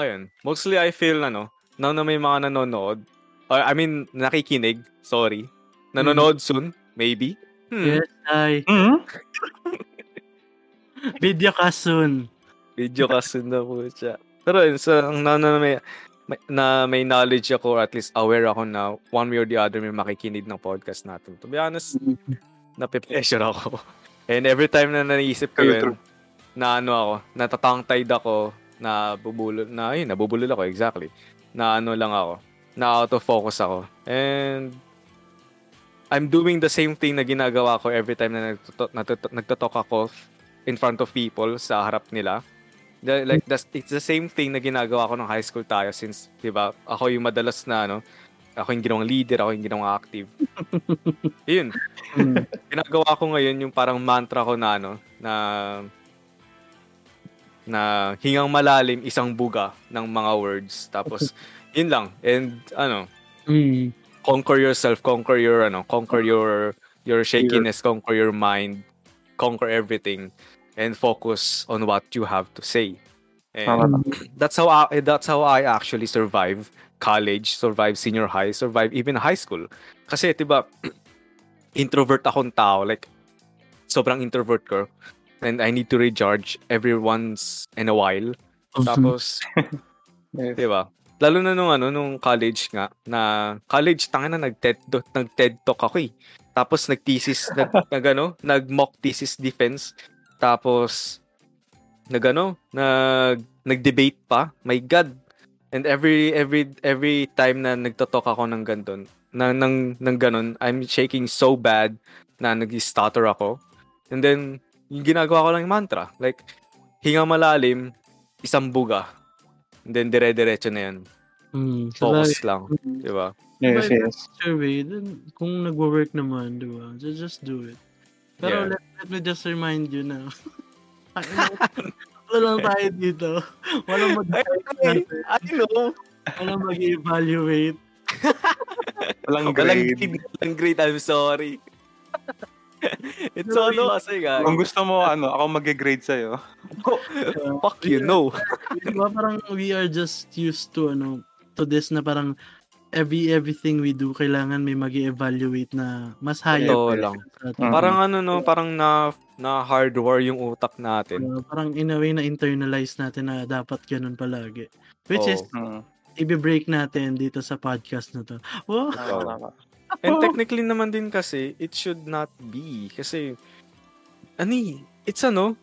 ayun, mostly I feel, ano, now na may mga nanonood, or I mean, nakikinig, sorry, nanonood soon, maybe. Hmm. Yes, ay. Mhm. Video ka soon. Video ka soon na po siya. Pero yun, sa, ang na, na, may, may- na may knowledge ako, or at least aware ako na one way or the other may makikinig ng podcast natin. To be honest, nape-pleasure ako. And every time na naisip ko yun, na ano ako, natatangtide ako, na bubulol, na ayun, nabubulol ako, exactly. Na ano lang ako, na out of focus ako. And I'm doing the same thing na ginagawa ko every time na nagtuto- natuto- nagtotalk ako in front of people sa harap nila. The- like that's, it's the same thing na ginagawa ko nung high school tayo since 'di ba ako yung madalas na ano ako yung ginawang leader ako yung ginawang active. Yun. Mm. ginagawa ko ngayon yung parang mantra ko na ano na na hingang malalim isang buga ng mga words. Tapos yun lang. And ano Mm. conquer yourself conquer your ano conquer your your shakiness conquer your mind conquer everything and focus on what you have to say and that's how I, that's how I actually survive college, survive senior high, survive even high school. Kasi 'di ba introvert akong tao, like sobrang introvert ko and I need to recharge every once in a while. Tapos Yes. 'di ba? Lalo na nung ano nung college nga na college tanga na nag TED nag TED talk ako eh. Tapos nag-thesis nag, nag ano, nag mock thesis defense. Tapos nag ano, nag nag-debate pa. My god. And every every every time na nagto-talk ako ng ganton, na ng ng ganon, I'm shaking so bad na nag-stutter ako. And then yung ginagawa ko lang yung mantra, like hinga malalim, isang buga. And then dire-diretso na yan. Mm. Focus Sabagay. lang, Mm. di ba? Yes, yes. survey, then, kung nagwo-work naman, di ba? Just, just do it. Pero Yeah. let, let me just remind you na wala lang tayo dito. Walang mag I know. walang mag-evaluate. Walang Walang grade. grade, walang grade, I'm sorry. It's so no kasi nga. Kung gusto mo, ano, ako mag-grade sa'yo. Fuck you, no. Di ba parang we are just used to ano to this na parang every everything we do kailangan may mag evaluate na mas higher pa lang. sa atin. Mm. Parang ano no, parang na na hardware yung utak natin. Uh, parang in a way na internalize natin na dapat ganun palagi. Which Oo. is Mm. i-break natin dito sa podcast na to. Wow. Tama. And technically naman din kasi, it should not be. Kasi, ani, it's ano,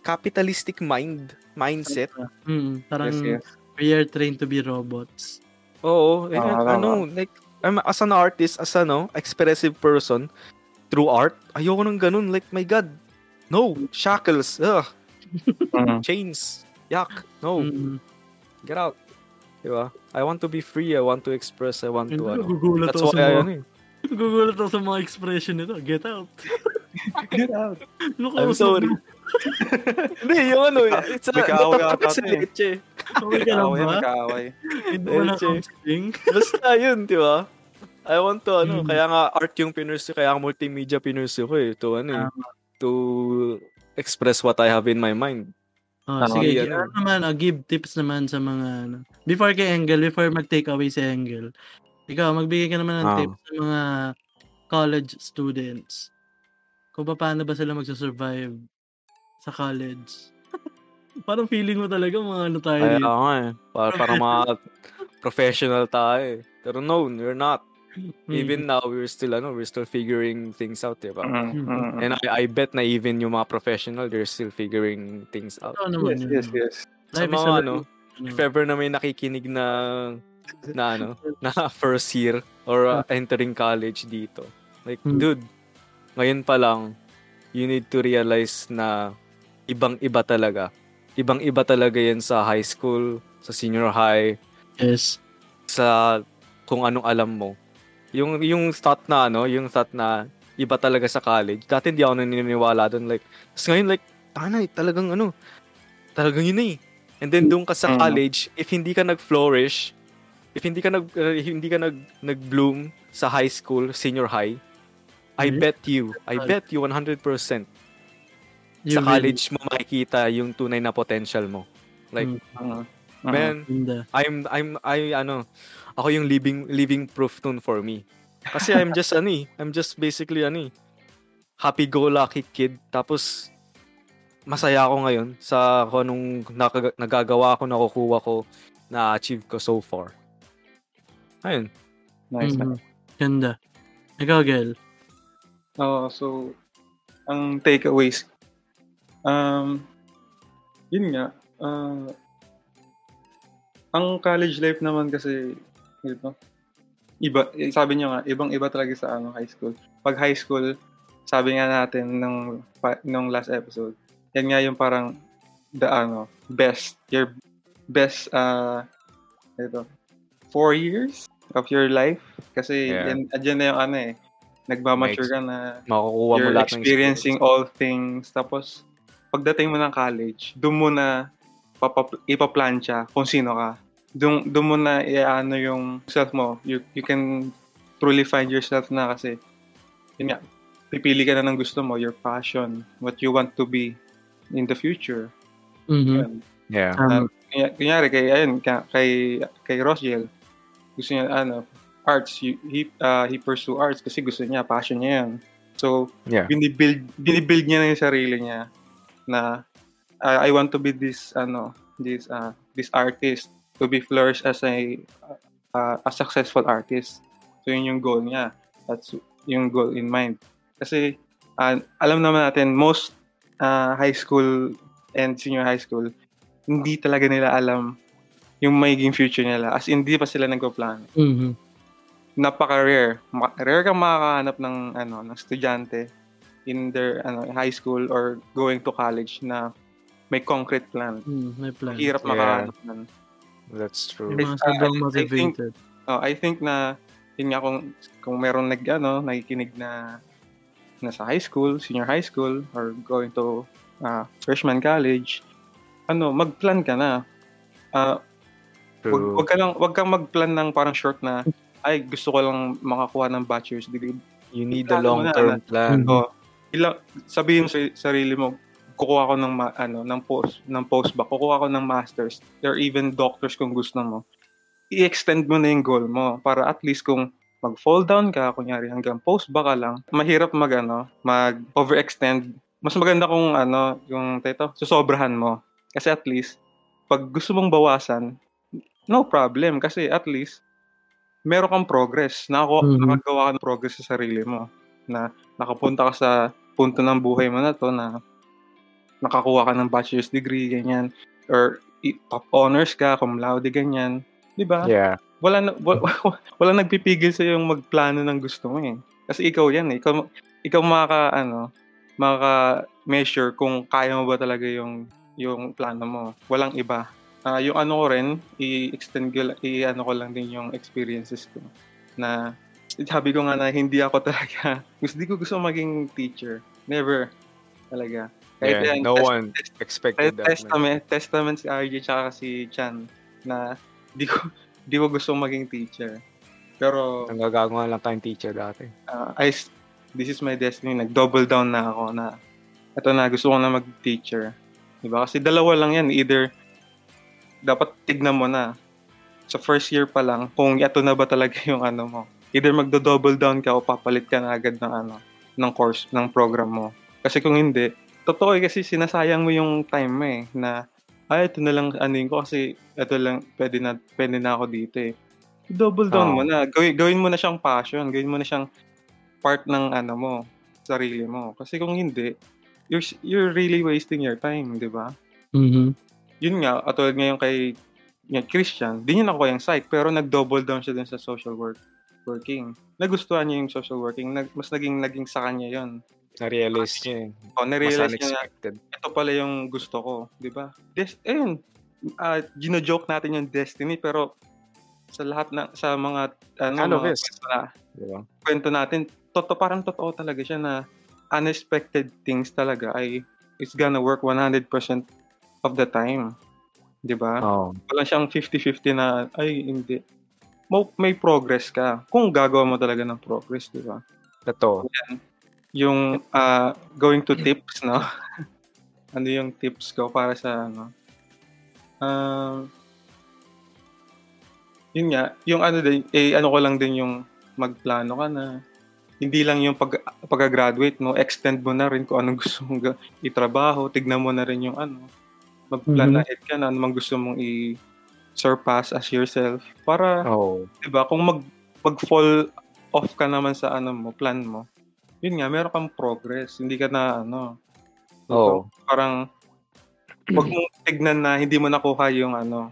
capitalistic mind, mindset. Mm, parang Yes, yes. we are trained to be robots. Oo, eh, Tama, tama. ano, like, I'm, as an artist, as ano, expressive person, through art, ayoko nang ganun. Like, my God, no, shackles, ugh, Mm. chains, yuck, no, Mm. get out. Diba? I want to be free, I want to express, I want to, ano. Gugulat That's why, mga, ano eh. gugulat ako sa mga expression nito. Get out. Get out. I'm sorry. mo? Hindi, yung ano, it's a, natapos ata sa eh. leche. Okay ka lang ba? magkaaway. Hindi mo na Leche. counseling. Basta yun, di ba? I want to, ano, Mm. kaya nga art yung pinursu, kaya nga multimedia pinursu ko eh, to, ano eh, to express what I have in my mind. Oh, Tama. sige, Ano? ano naman, oh, give tips naman sa mga, ano, before kay Engel, before mag-take away si Engel, ikaw, magbigay ka naman ng Ah. tips sa mga college students. Kung pa- paano ba sila magsasurvive sa college. Parang feeling mo talaga mga ano tayo Kaya dito. nga eh, para, para mga professional tayo eh. Pero no, we're not. Mm. Even now, we're still, ano, we're still figuring things out, di ba? Mm, mm, And I, I bet na even yung mga professional, they're still figuring things out. Ito naman Yes, yes, yes. Sa Life mga ano, if ever na may nakikinig na na ano, na first year or uh, entering college dito. Like, Hmm. dude, ngayon pa lang, you need to realize na ibang-iba talaga. Ibang-iba talaga yan sa high school, sa senior high, Yes. sa kung anong alam mo. Yung yung thought na ano, yung thought na iba talaga sa college. Dati hindi ako naniniwala doon like. Tapos ngayon like, tanay, talagang ano, talagang yun na eh. And then doon ka sa Mm. college, if hindi ka nag-flourish, if hindi ka nag uh, hindi ka nag nag-bloom sa high school, senior high, I Mhm. bet you, I bet you 100% You sa college mo makikita yung tunay na potential mo. Like, Mm. Mm, mm. man, Ganda. I'm I'm I ano, ako yung living living proof nun for me. Kasi I'm just ano eh, I'm just basically ano eh, happy go lucky kid tapos masaya ako ngayon sa kung anong nakaga- nagagawa ko, nakukuha ko, na-achieve ko so far. Ayun. Nice, Mhm. nice. Ganda. Ikaw, Gel. Oo, so, ang takeaways, um, yun nga, ah, ang college life naman kasi, ito, iba, eh, sabi niyo nga, ibang-iba talaga sa ano, high school. Pag high school, sabi nga natin nung, pa, nung last episode, yan nga yung parang, the ano, best, your best, uh, ito, four years of your life. Kasi, Yeah. yan, andyan na yung ano eh, nagmamature ka na, Makukuha mo you're lahat ng experiencing all things. Tapos, pagdating mo ng college, doon mo na papap- ipaplansya kung sino ka. Doon, doon mo na iano yung self mo. You, you can truly find yourself na kasi, yun nga, pipili ka na ng gusto mo, your passion, what you want to be in the future. Mhm. Yun. Yeah. Tama. Kunya- Kunyari, kay, ayun, ka- kay, kay Rosgel, gusto niya, ano, arts, he, he, uh, he pursue arts kasi gusto niya, passion niya yan. So, Yeah. binibuild, binibuild niya na yung sarili niya na uh, I want to be this, ano, this, uh, this artist to be flourished as a, uh, a successful artist. So, yun yung goal niya. That's yung goal in mind. Kasi, uh, alam naman natin, most uh, high school and senior high school, hindi talaga nila alam yung magiging future nila. As in, hindi pa sila nagpa-plan. Mhm. Napaka-rare. Ma- rare kang makakahanap ng, ano, ng estudyante in their ano, high school or going to college na may concrete plan. Mm, may plan. Hirap Yeah. makahanap nun. That's true. Yung mga I- sobrang I- I think- motivated. Oh, I think na yun nga kung kung meron nag ano, nakikinig na nasa high school, senior high school or going to uh, freshman college, ano, mag-plan ka na. Ah, wag, True. wag ka lang wag kang mag-plan ng parang short na ay gusto ko lang makakuha ng bachelor's degree. You need a long-term plan. Mhm. Oh, ilang sabihin mo sa sarili mo, kukuha ko ng ma- ano, ng post, ng post ba, kukuha ko ng masters or even doctors kung gusto mo. I-extend mo na yung goal mo para at least kung mag-fall down ka, kunyari hanggang post ba ka lang, mahirap mag ano, mag overextend. Mas maganda kung ano, yung teto, susobrahan mo. Kasi at least pag gusto mong bawasan, no problem. Kasi at least, meron kang progress. Nakako, Mhm. Nakagawa ka ng progress sa sarili mo. Na nakapunta ka sa punto ng buhay mo na to na nakakuha ka ng bachelor's degree, ganyan. Or top honors ka, cum laude, ganyan. Di ba? Yeah. Wala, na, wala, wala nagpipigil sa yung magplano ng gusto mo eh. Kasi ikaw yan eh. Ikaw, ikaw maka, ano, maka measure kung kaya mo ba talaga yung yung plano mo. Walang iba. Ah, yung ano ko rin, i-extend ko, i-ano ko lang din yung experiences ko. Na, sabi ko nga na hindi ako talaga, gusto, di ko gusto maging teacher. Never. Talaga. Kahit yeah. yan, No test- one expected that. man. testament, testament si RJ tsaka si Chan na di ko di ko gusto maging teacher. Pero Nanggagawa lang tayong teacher dati. uh, I this is my destiny. Nag-double down na ako na ito na gusto ko na mag-teacher. 'Di ba? Kasi dalawa lang 'yan, either dapat tignan mo na sa first year pa lang kung ito na ba talaga yung ano mo. Either magdo-double down ka o papalit ka na agad ng ano ng course, ng program mo. Kasi kung hindi, totoo eh, kasi sinasayang mo yung time mo eh na ay ito na lang anuin ko kasi ito lang pwede na pwede na ako dito eh. Double down Oo. mo na. Gawin, gawin mo na siyang passion, gawin mo na siyang part ng ano mo, sarili mo. Kasi kung hindi, you're you're really wasting your time, 'di ba? Mhm. Yun nga, atulad ngayon kay yan, Christian, di niya nakuha yung psych, pero nag-double down siya dun sa social work working. Nagustuhan niya yung social working, nag, mas naging naging sa kanya yun. Na-realize niya eh. O, Mas narealize niya na ito pala yung gusto ko, di ba? Des, ayun, uh, gino-joke natin yung destiny, pero sa lahat na, sa mga, ano, Ano, mga kwento, na, Diba? kwento natin, toto, parang totoo talaga siya na unexpected things talaga ay it's gonna work 100% of the time. Di ba? Oo. Wala siyang 50-50 na, ay, hindi. May progress ka. Kung gagawa mo talaga ng progress, di ba? Totoo. Yung ah, going to tips, no? ano yung tips ko para sa ano? Um, yun nga, yung ano din, eh, ano ko lang din yung magplano ka na. Hindi lang yung pag, pag-graduate mo, extend mo na rin kung anong gusto mong itrabaho, tignan mo na rin yung ano, mag-plan Mhm. ahead ka na, ano mang gusto mong i-surpass as yourself. Para, Oo. 'di ba? Kung mag pag-fall off ka naman sa ano mo, plan mo. Yun nga, meron kang progress. Hindi ka na ano. Oo. Parang wag mong tignan na hindi mo nakuha yung ano.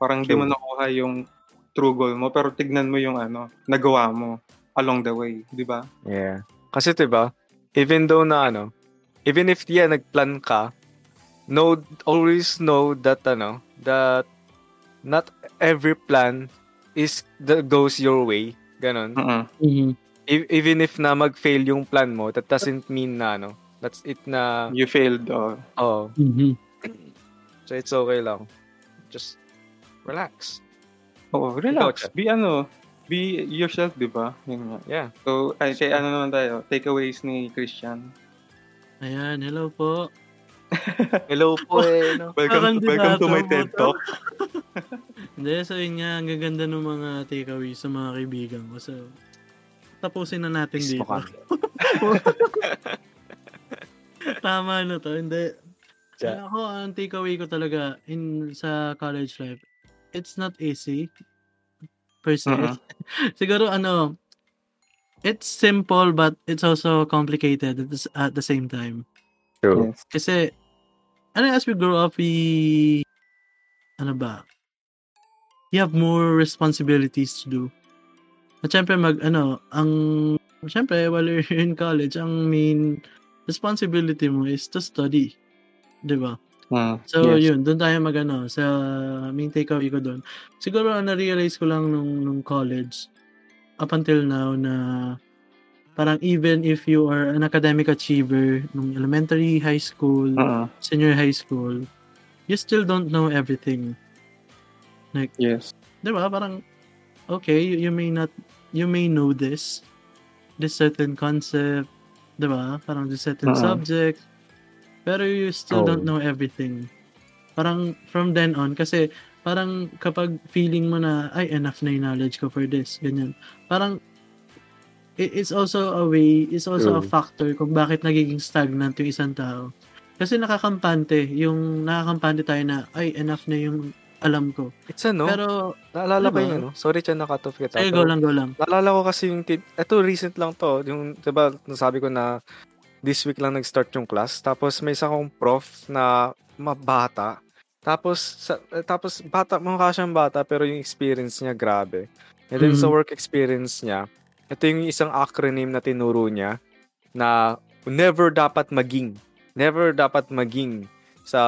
Parang hindi mo nakuha yung true goal mo, pero tignan mo yung ano, nagawa mo along the way, 'di ba? Yeah. Kasi 'di ba, even though na ano, even if yeah, nagplan ka, know always know that ano, that not every plan is that goes your way. Ganon. Mm. Mhm. E- even if na mag-fail yung plan mo, that doesn't mean na ano, that's it na You failed. Oh. oh, Mhm. so it's okay lang. Just relax. Oh, relax. Be ano, be yourself, 'di ba? Yun nga. Yeah. So, ay, kay ano naman tayo, takeaways ni Christian. Ayan, hello po. Hello po eh, no? Welcome, Parang welcome to my TED to. Talk. Hindi, so yun nga, ang gaganda ng mga takeaways sa mga kaibigan ko. So, tapusin na natin Mismo dito. Tama na to. Hindi. Yeah. Ako, ang takeaway ko talaga in sa college life, it's not easy per se. Mhm. Siguro ano, it's simple but it's also complicated at the, s- at the same time. True. Yes. Kasi, ano, as we grow up, we, ano ba, you have more responsibilities to do. At syempre, mag, ano, ang, syempre, while you're in college, ang main responsibility mo is to study. Di ba? Mm, So, yes. yun, doon tayo mag, ano, sa main takeaway ko doon. Siguro, na-realize ko lang nung, nung college, up until now, na parang even if you are an academic achiever nung elementary, high school, Mm-mm. senior high school, you still don't know everything. Yes. Di ba? Parang, okay, you, you may not, you may know this, this certain concept, di ba? Parang this certain Mhm. subject, pero you still Oh. don't know everything. Parang from then on, kasi parang kapag feeling mo na, ay, enough na yung knowledge ko for this, ganyan. Parang, it's also a way, it's also a True. factor kung bakit nagiging stagnant yung isang tao. Kasi nakakampante, yung nakakampante tayo na, ay, enough na yung alam ko. It's ano, Pero, naalala ko diba? yung ano, sorry Chan, na-cut off kita. ay, go lang, go lang. Naalala ko kasi yung, tit- eto recent lang to, yung, diba, nasabi ko na this week lang nag-start yung class, tapos may isa kong prof na mabata, tapos, sa, eh, tapos bata, mukha siyang bata, pero yung experience niya, grabe. And then sa Mhm. work experience niya, ito yung isang acronym na tinuro niya, na never dapat maging, never dapat maging sa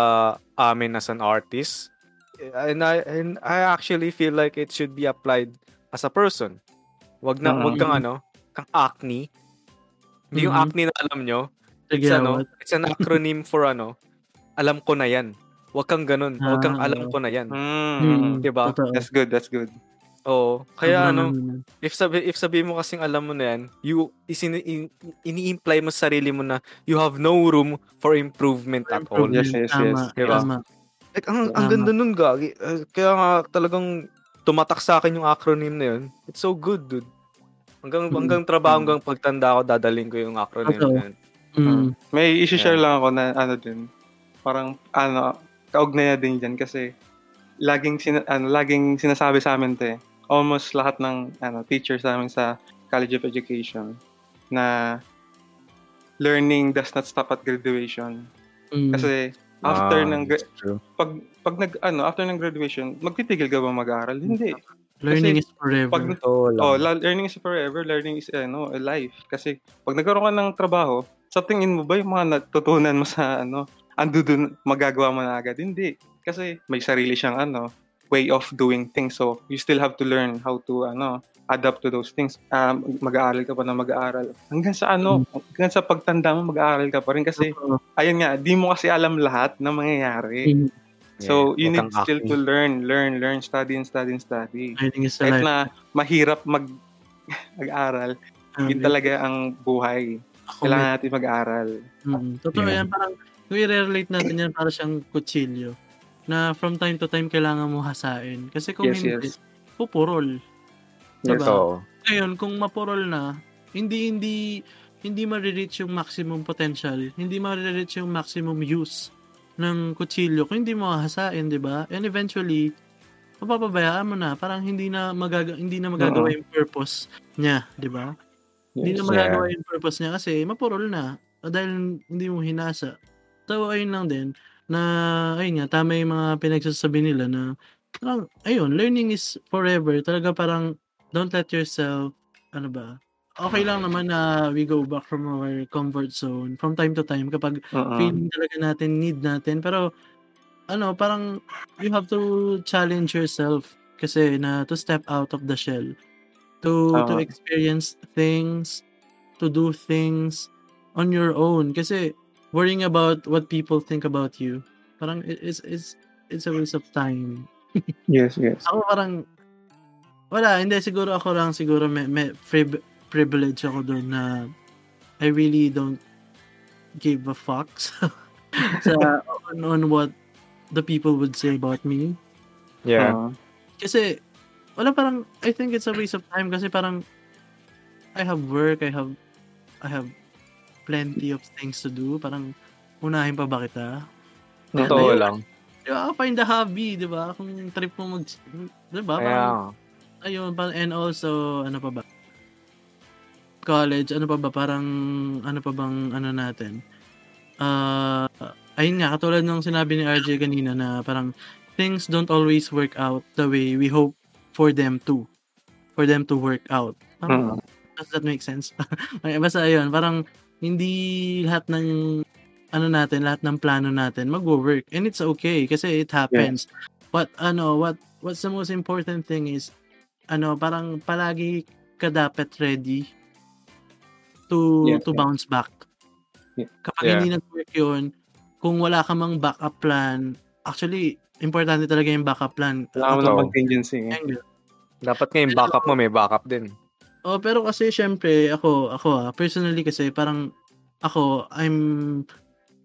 amin as an artist. And I, and I actually feel like it should be applied as a person. Wag na, wag kang Mhm. ano, kang acne. Hindi yung acne na alam nyo. It's ano, what? it's an acronym for ano, alam ko na yan. Wag kang ganun. Wag kang Ah. alam ko na yan. Mm. Mm, Diba? That's good, that's good. Oo. Kaya Sobrang ano, ano, if sabi if sabi mo kasing alam mo na yan, you isin, in, ini-imply mo sa sarili mo na you have no room for improvement at all. improvement. Yes, yes, Tama, yes. Diba? tama. Like, ang, ang Tama. ganda nun, Gagi. Uh, kaya nga talagang tumatak sa akin yung acronym na yun. It's so good, dude. Hanggang, Mm. hanggang trabaho, hanggang pagtanda ko, dadaling ko yung acronym Totoo. na yun. Mm. May isi-share Yeah. lang ako na ano din. Parang ano, kaugnay na din diyan kasi laging sina, ano, laging sinasabi sa amin 'te. Almost lahat ng ano teachers namin sa College of Education na learning does not stop at graduation. Mm. Kasi after Ah, ng gra- pag pag nag ano after ng graduation, magtitigil ka ba mag-aaral? Hindi. Learning kasi is forever. Pag. Oh, la- learning is forever. Learning is ano, a life. Kasi pag nagkaroon ka ng trabaho, sa tingin mo ba yung mga natutunan mo sa ano, ando dun, magagawa mo na agad? Hindi. Kasi may sarili siyang ano, way of doing things. So, you still have to learn how to ano, adapt to those things. Um, mag-aaral ka pa na mag-aaral. Hanggang sa ano, hanggang sa pagtanda mo, mag-aaral ka pa rin. Kasi, Totoo. ayun nga, di mo kasi alam lahat na mangyayari. Mm. So, you need still acne. to learn, learn, learn, study and study and study Learning is a kahit na mahirap mag mag-aral, Ah, yun talaga ang buhay. ako Kailangan natin mag-aral. Mm, totoo Yeah. yan. Parang, i-relate natin yan, para siyang kutsilyo. Na from time to time, kailangan mo hasain. Kasi kung Yes, hindi, yes. pupurol. Yes. Diba? Ito. Ngayon, kung mapurol na, hindi, hindi, hindi ma-reach yung maximum potential. Hindi ma-reach yung maximum use ng kutsilyo kung hindi mo hasain, di ba? And eventually, mapapabayaan mo na. Parang hindi na magaga hindi na magagawa Oo. yung purpose niya, di ba? Hindi na Yes. magagawa yung purpose niya kasi mapurol na dahil hindi mo hinasa. So, ayun lang din na, ayun nga, tama yung mga pinagsasabi nila na parang, ayun, learning is forever. Talaga parang, don't let yourself, ano ba, okay lang naman na we go back from our comfort zone from time to time kapag Oo. feeling talaga natin, need natin. Pero, ano, parang you have to challenge yourself kasi na to step out of the shell. To, to Oo. experience things, to do things on your own. Kasi, worrying about what people think about you, parang it- it's, it's, it's a waste of time. Yes, yes. Ako parang, wala, hindi, siguro ako lang, siguro may, may pri- privilege ako doon na I really don't give a fuck sa, sa on, on what the people would say about me. Yeah. Oo. Kasi, wala parang, I think it's a waste of time kasi parang, I have work, I have, I have plenty of things to do. Parang, unahin pa ba kita? Totoo lang. Di ba? Find a hobby, di ba? Kung trip mo mag, di ba? Ayun, parang, and also, ano pa ba? College, ano pa ba? Parang, ano pa bang, ano natin? Uh, ayun nga, katulad ng sinabi ni RJ kanina na parang, things don't always work out the way we hope for them to. For them to work out. Parang, Mm. does that make sense? Basta ayun, parang, hindi lahat ng, ano natin, lahat ng plano natin mag-work. And it's okay, kasi it happens. But, ano, what, what's the most important thing is, ano, parang palagi ka dapat ready to Yeah, to yeah. bounce back. Yeah. Kapag Yeah. hindi nag-work yun, kung wala ka mang backup plan, actually, importante talaga yung backup plan. Kailangan mo ng contingency. dapat nga yung backup mo, may backup din. Oh, pero kasi syempre ako ako ah, personally kasi parang ako I'm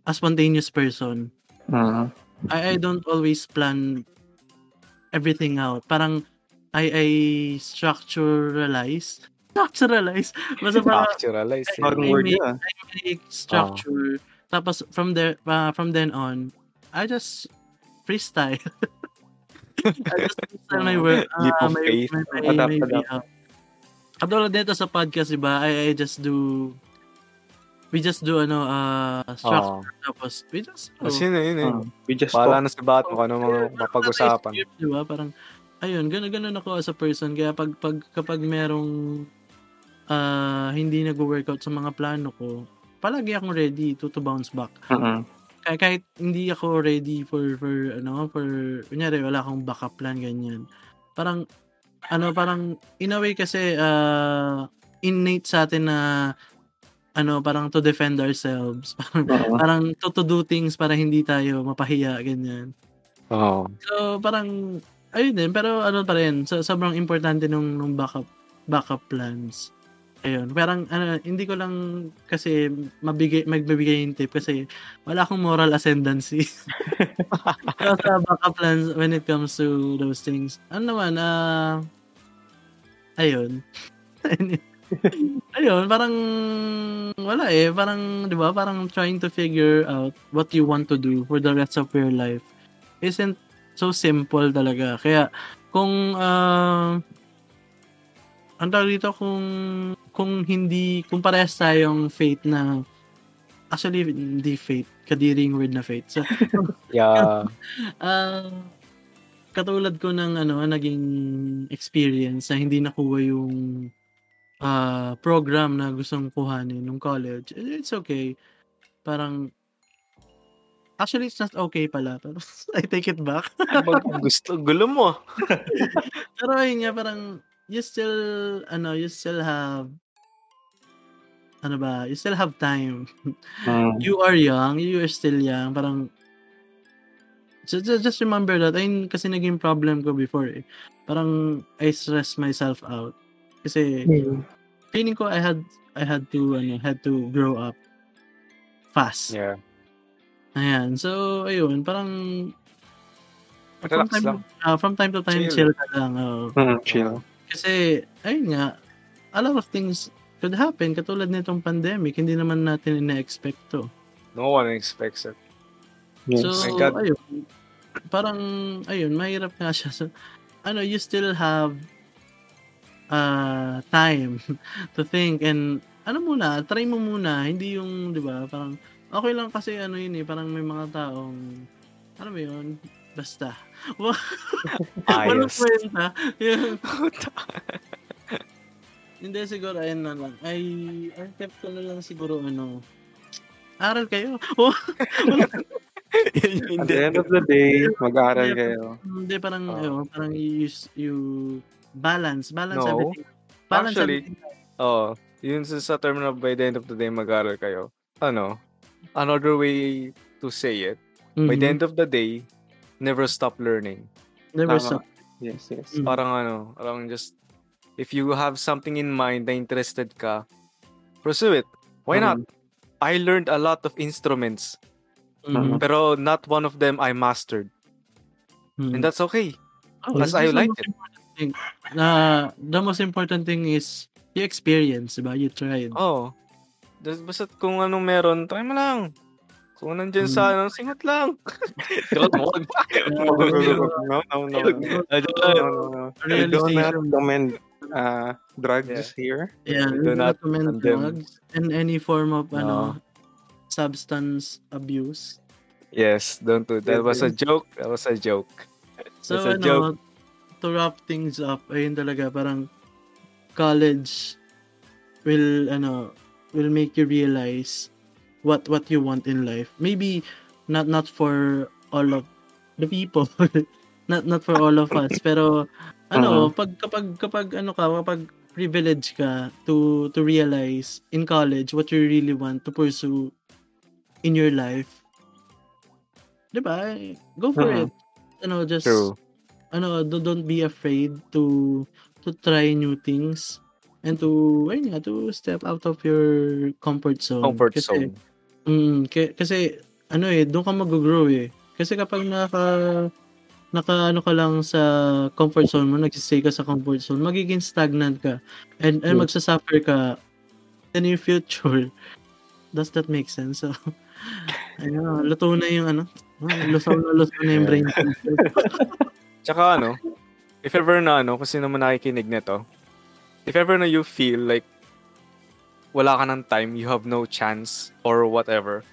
a spontaneous person. Mhm. I I don't always plan everything out. Parang I I structuralize structuralize. Basta parang eh. Bagong I word make- yun. ah. make structure. Tapos from there uh, from then on, I just freestyle. I just uh, may work. Leap Uh, of may, faith. may, may, Adapt, may, adapt. uh, Katulad dito sa podcast, diba? I, I just do we just do ano uh structure Oo. tapos we just oh, Kasi yun, yun, yun. Ah, we just Bahala talk. na si Bat mo kung ano mga mapag-usapan. Di ba? Parang, ayun, gano'n gano'n ako as a person. Kaya pag, pag kapag merong ah hindi nag-workout sa mga plano ko, palagi akong ready to, to bounce back. Mm-mm. Kaya kahit hindi ako ready for, for ano, for, kunyari, wala akong backup plan, ganyan. Parang, ano, parang, in a way kasi, ah innate sa atin na, ano, parang to defend ourselves. Parang, Oo. parang to, to do things para hindi tayo mapahiya, ganyan. Oo. So, parang, ayun din, pero ano pa rin, so, sobrang importante nung, nung backup, backup plans. Ayun, parang, ano, hindi ko lang kasi mabigay, magbibigay yung tip kasi wala akong moral ascendancy. Pero sa backup plans when it comes to those things. Ano naman, ah, ayun. ayun, parang, wala eh, parang, di ba, parang trying to figure out what you want to do for the rest of your life isn't so simple talaga. Kaya, kung, ah, ang tawag dito, kung, kung hindi, kung parehas tayong fate na, actually, hindi fate, kadiring word na fate. So, Yeah. ah, katulad ko ng, ano, naging experience na hindi nakuha yung, ah, program na gustong kuhanin nung college, it's okay. Parang, actually, it's not okay pala. Pero, I take it back. Gusto, gulo mo. Pero ayun nga, parang, you still, ano, you still have, ano ba, you still have time. Mm. You are young, you are still young, parang, just, just remember that, ayun kasi naging problem ko before eh. Parang, I stress myself out. Kasi, feeling ko I had, I had to, ano, had to grow up fast. Yeah. Ayan, so, ayun, parang, from Relax time, lang. ah, from time to time, Chill. chill, ka lang. oo. Mm, chill. Kasi, ayun nga, a lot of things could happen. Katulad nitong pandemic, hindi naman natin ina-expect to. No one expects it. Yes. So, ayun, parang, ayun, mahirap nga siya. So, ano, you still have uh, time to think and, ano muna, try mo muna, hindi yung, di ba, parang, okay lang kasi, ano yun eh, parang may mga taong, ano ba yun, basta. Walang Ayos. kwenta. Yung, Hindi siguro ayun na lang. Ay, ang tip ko na lang siguro ano. Aral kayo. Oh, At the end of the day, mag-aaral kayo. hindi parang Oh. ayun, parang you, use- you balance, balance No. everything. Balance Actually, everything. Oo. Yun sa, sa term na by the end of the day mag-aaral kayo. Ano, another way to say it, by the Mhm. end of the day, never stop learning. Never Tama. stop. Yes, yes. Mm. Parang ano, parang just, if you have something in mind na interested ka, pursue it. Why not? I learned a lot of instruments, Mhm. pero not one of them I mastered. Mhm. And that's okay. Oh, As I like it. thing. Na the most important thing is you experience, diba? You tried. Oh. Das- Basta kung anong meron, try mo lang. Kung nandyan sa ano, singot lang. Joke, wag. No, no, no. I do not Realization. recommend uh, drugs here. Yeah, Do do not not recommend drugs and any form of No. ano substance abuse. Yes, don't do that. was a joke. That was a joke. So That's a ano, joke. to wrap things up, ayun talaga parang college will ano will make you realize what what you want in life. Maybe not not for all of the people. not not for all of us, pero ano, pag kapag kapag ano ka, kapag privilege ka to to realize in college what you really want to pursue in your life. 'Di ba? Go for Mhm. it. Ano, just True. ano, do- don't be afraid to to try new things and to ayun nga, to step out of your comfort zone. Comfort kasi, zone. Mm, k- kasi ano eh, doon ka mag-grow eh. Kasi kapag naka naka ano ka lang sa comfort zone mo, nagsistay ka sa comfort zone, magiging stagnant ka. And, and Yeah. magsasuffer ka in your future. Does that make sense? So, ayun, luto na yung ano, lusaw na lusaw na yung brain. Tsaka ano, if ever na ano, kasi naman nakikinig nito, if ever na you feel like wala ka ng time, you have no chance or whatever,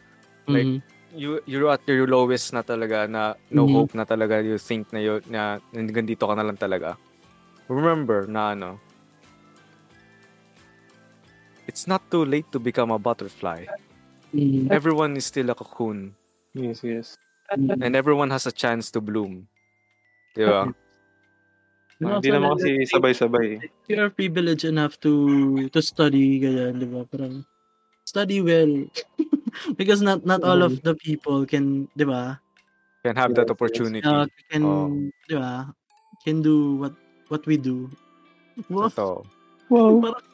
Like, Mhm. You you're at your lowest na talaga na no Mhm. hope na talaga you think na yun, na hanggang dito ka na lang talaga. Remember na ano, it's not too late to become a butterfly. Mhm. Everyone is still a cocoon Yes, yes. and everyone has a chance to bloom. Di ba? And Hindi also, naman kasi sabay-sabay. eh. you are privileged enough to to study ganyan, 'di ba? Parang study well. Because not not all of the people can, 'di ba? Can have that opportunity. Uh, can, Oh. 'di ba? Can do what what we do. Wow. Totoo. Parang-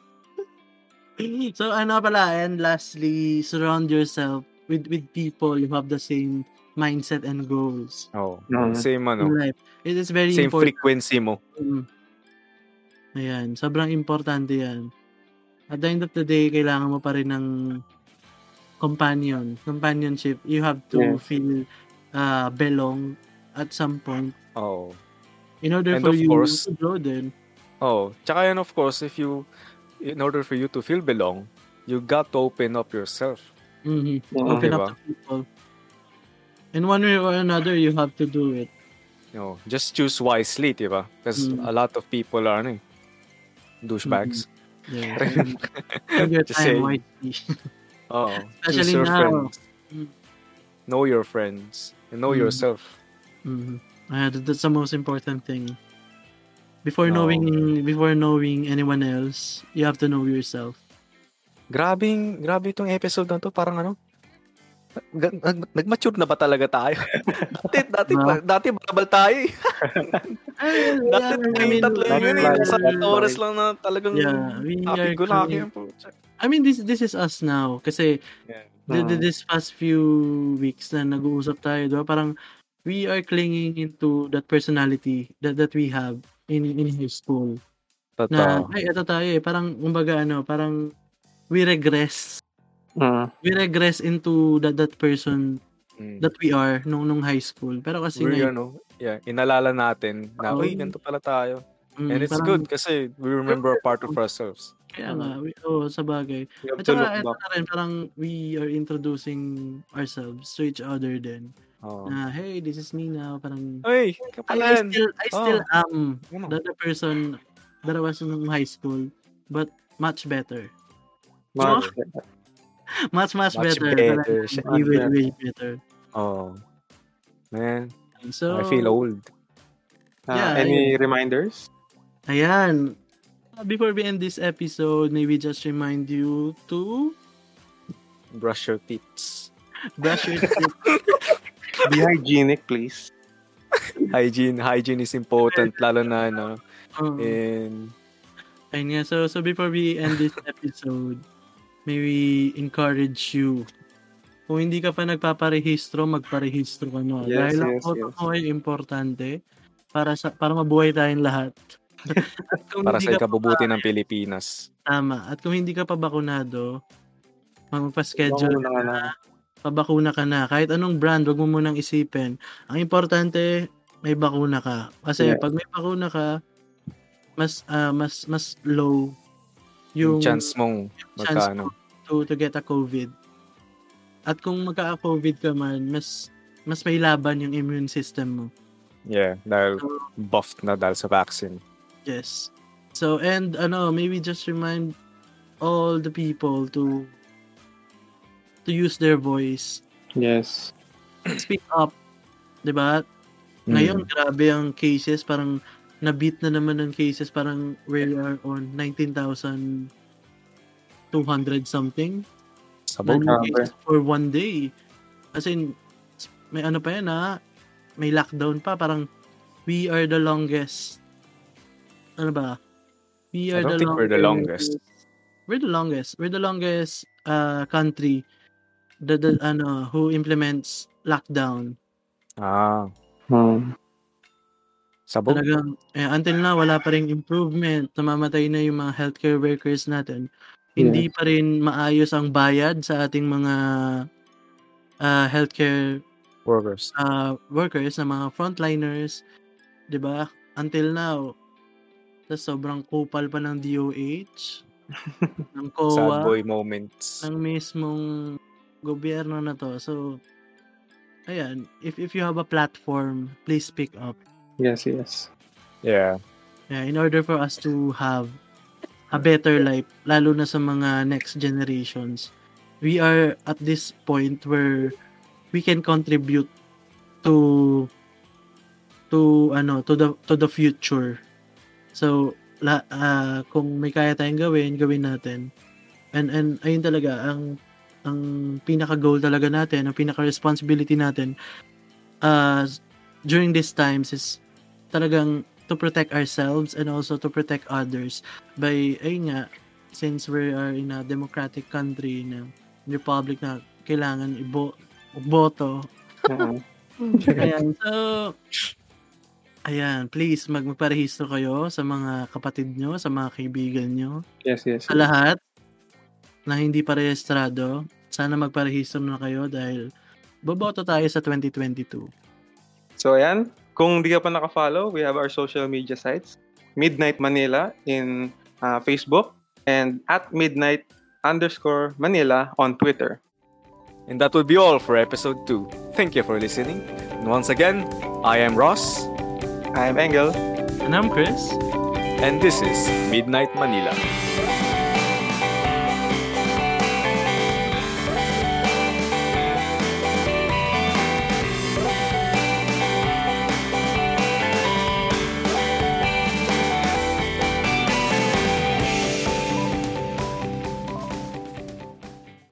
so ano pala and lastly surround yourself with with people who have the same mindset and goals Oh. Mhm. Same ano, life it is very same important frequency mo. Mm. ayan sobrang importante yan at the end of the day kailangan mo pa rin ng companion companionship you have to Yeah. feel uh, belong at some point Oh. in order And for you course- to grow din Oh, tsaka yan of course if you in order for you to feel belong, you got to open up yourself. Mhm. Mhm. open Diba? up to people in one way or another you have to do it You know, just choose wisely, ba? Because Mm. a lot of people are ano, eh, douchebags. yeah your Just time wisely Oh, Especially your now. friends. Mm. Know your friends and know Mm. yourself. Mhm. Uh, that- that's the most important thing. Before No. knowing before knowing anyone else, you have to know yourself. Grabing, grabe itong episode na to, parang ano, nag- nag- nag-mature na ba talaga tayo? dati, dati, Ah. dati balabal tayo eh. Dati yeah, tayo tatlo that's yun eh. why. oras lang na talagang yeah, we are coming-. I mean this this is us now kasi Yeah. the, the- Mhm. this past few weeks na nag-uusap tayo, diba? Parang we are clinging into that personality that that we have in in high school. Na Totoo. ay ito tayo eh, parang kumbaga ano, parang we regress. Mhm. We regress into that that person Mm. that we are nung nung high school. Pero kasi We're, ngayon, ano, yeah, inalala natin na, Oo. uy, ganito pala tayo. mm, And it's parang- good kasi we remember a part of ourselves. Kaya nga, we, oh, sa bagay. You have At to saka, look back. na rin, parang we are introducing ourselves to each other then. Oh. Na, hey, this is me now. Parang, Uy, I, I kapalan. still, I still am Ano? the, the person that I was in high school, but much better. Much Much, much, Much better. better Talaga. siya. Way, way, way better. Oh. Man, So, I feel old. Uh, Yeah, any reminders? Ayan. Uh, Before we end this episode, maybe just remind you to Brush your teeth. brush your teeth. Be hygienic, please. Hygiene, hygiene is important lalo na ano Oo. in Ayun nga. So, so before we end this episode, may we encourage you. Kung hindi ka pa nagpaparehistro, magparehistro ka na. Yes, Dahil ang yes, photo yes. ay importante para sa para mabuhay tayong lahat. Para sa ka ikabubuti ng Pilipinas. tama. At kung hindi ka pa bakunado, magpa-schedule ka na. na. Pabakuna ka na. Kahit anong brand, wag mo munang isipin. Ang importante, may bakuna ka. Kasi Yeah. pag may bakuna ka, mas ah, mas mas low yung Yung chance mong chance magkaano. to to get a COVID. At kung magka-COVID ka man, mas mas may laban yung immune system mo. Yeah, dahil buffed na dahil sa vaccine. Yes. So and ano, maybe just remind all the people to to use their voice. Yes. Speak up. 'Di ba? Mm. Ngayon grabe ang cases, parang na-beat na naman ng cases, parang we are on 19,200 something. Sabog. na for one day. As in, may ano pa yan ha, may lockdown pa, parang we are the longest, ano ba? We I are don't think we're the longest. We're the longest. We're the longest uh, country the, the, ano, who implements lockdown. Ah, Hmm. sabog. Talagang, eh, until now, wala pa rin improvement. Namamatay na yung mga healthcare workers natin. Hindi pa rin maayos ang bayad sa ating mga uh, healthcare Workers. uh, workers, na mga frontliners. 'di ba? Until now. Tapos sobrang kupal pa ng DOH, ng Sad COA, boy moments. ng mismong gobyerno na to. So, ayan, if if you have a platform, please speak up. Yes, yes. Yeah. Yeah, in order for us to have a better life, lalo na sa mga next generations, we are at this point where we can contribute to to ano to the to the future. So la, ah, kung may kaya tayong gawin, gawin natin. And and ayun talaga ang ang pinaka goal talaga natin, ang pinaka responsibility natin uh, during these times is talagang to protect ourselves and also to protect others by ayun nga since we are in a democratic country na republic na kailangan ibo boto ayan so ayan please mag magparehistro kayo sa mga kapatid nyo sa mga kaibigan nyo yes, yes. sa lahat na hindi pa rehistrado sana magparehistro na kayo dahil boboto tayo sa 2022 So, ayan. Kung di ka pa naka-follow, we have our social media sites. Midnight Manila in uh, Facebook and at midnight underscore Manila on Twitter. And that will be all for episode 2. Thank you for listening. And once again, I am Ross, I'm Engel. and I'm Chris and this is Midnight Manila.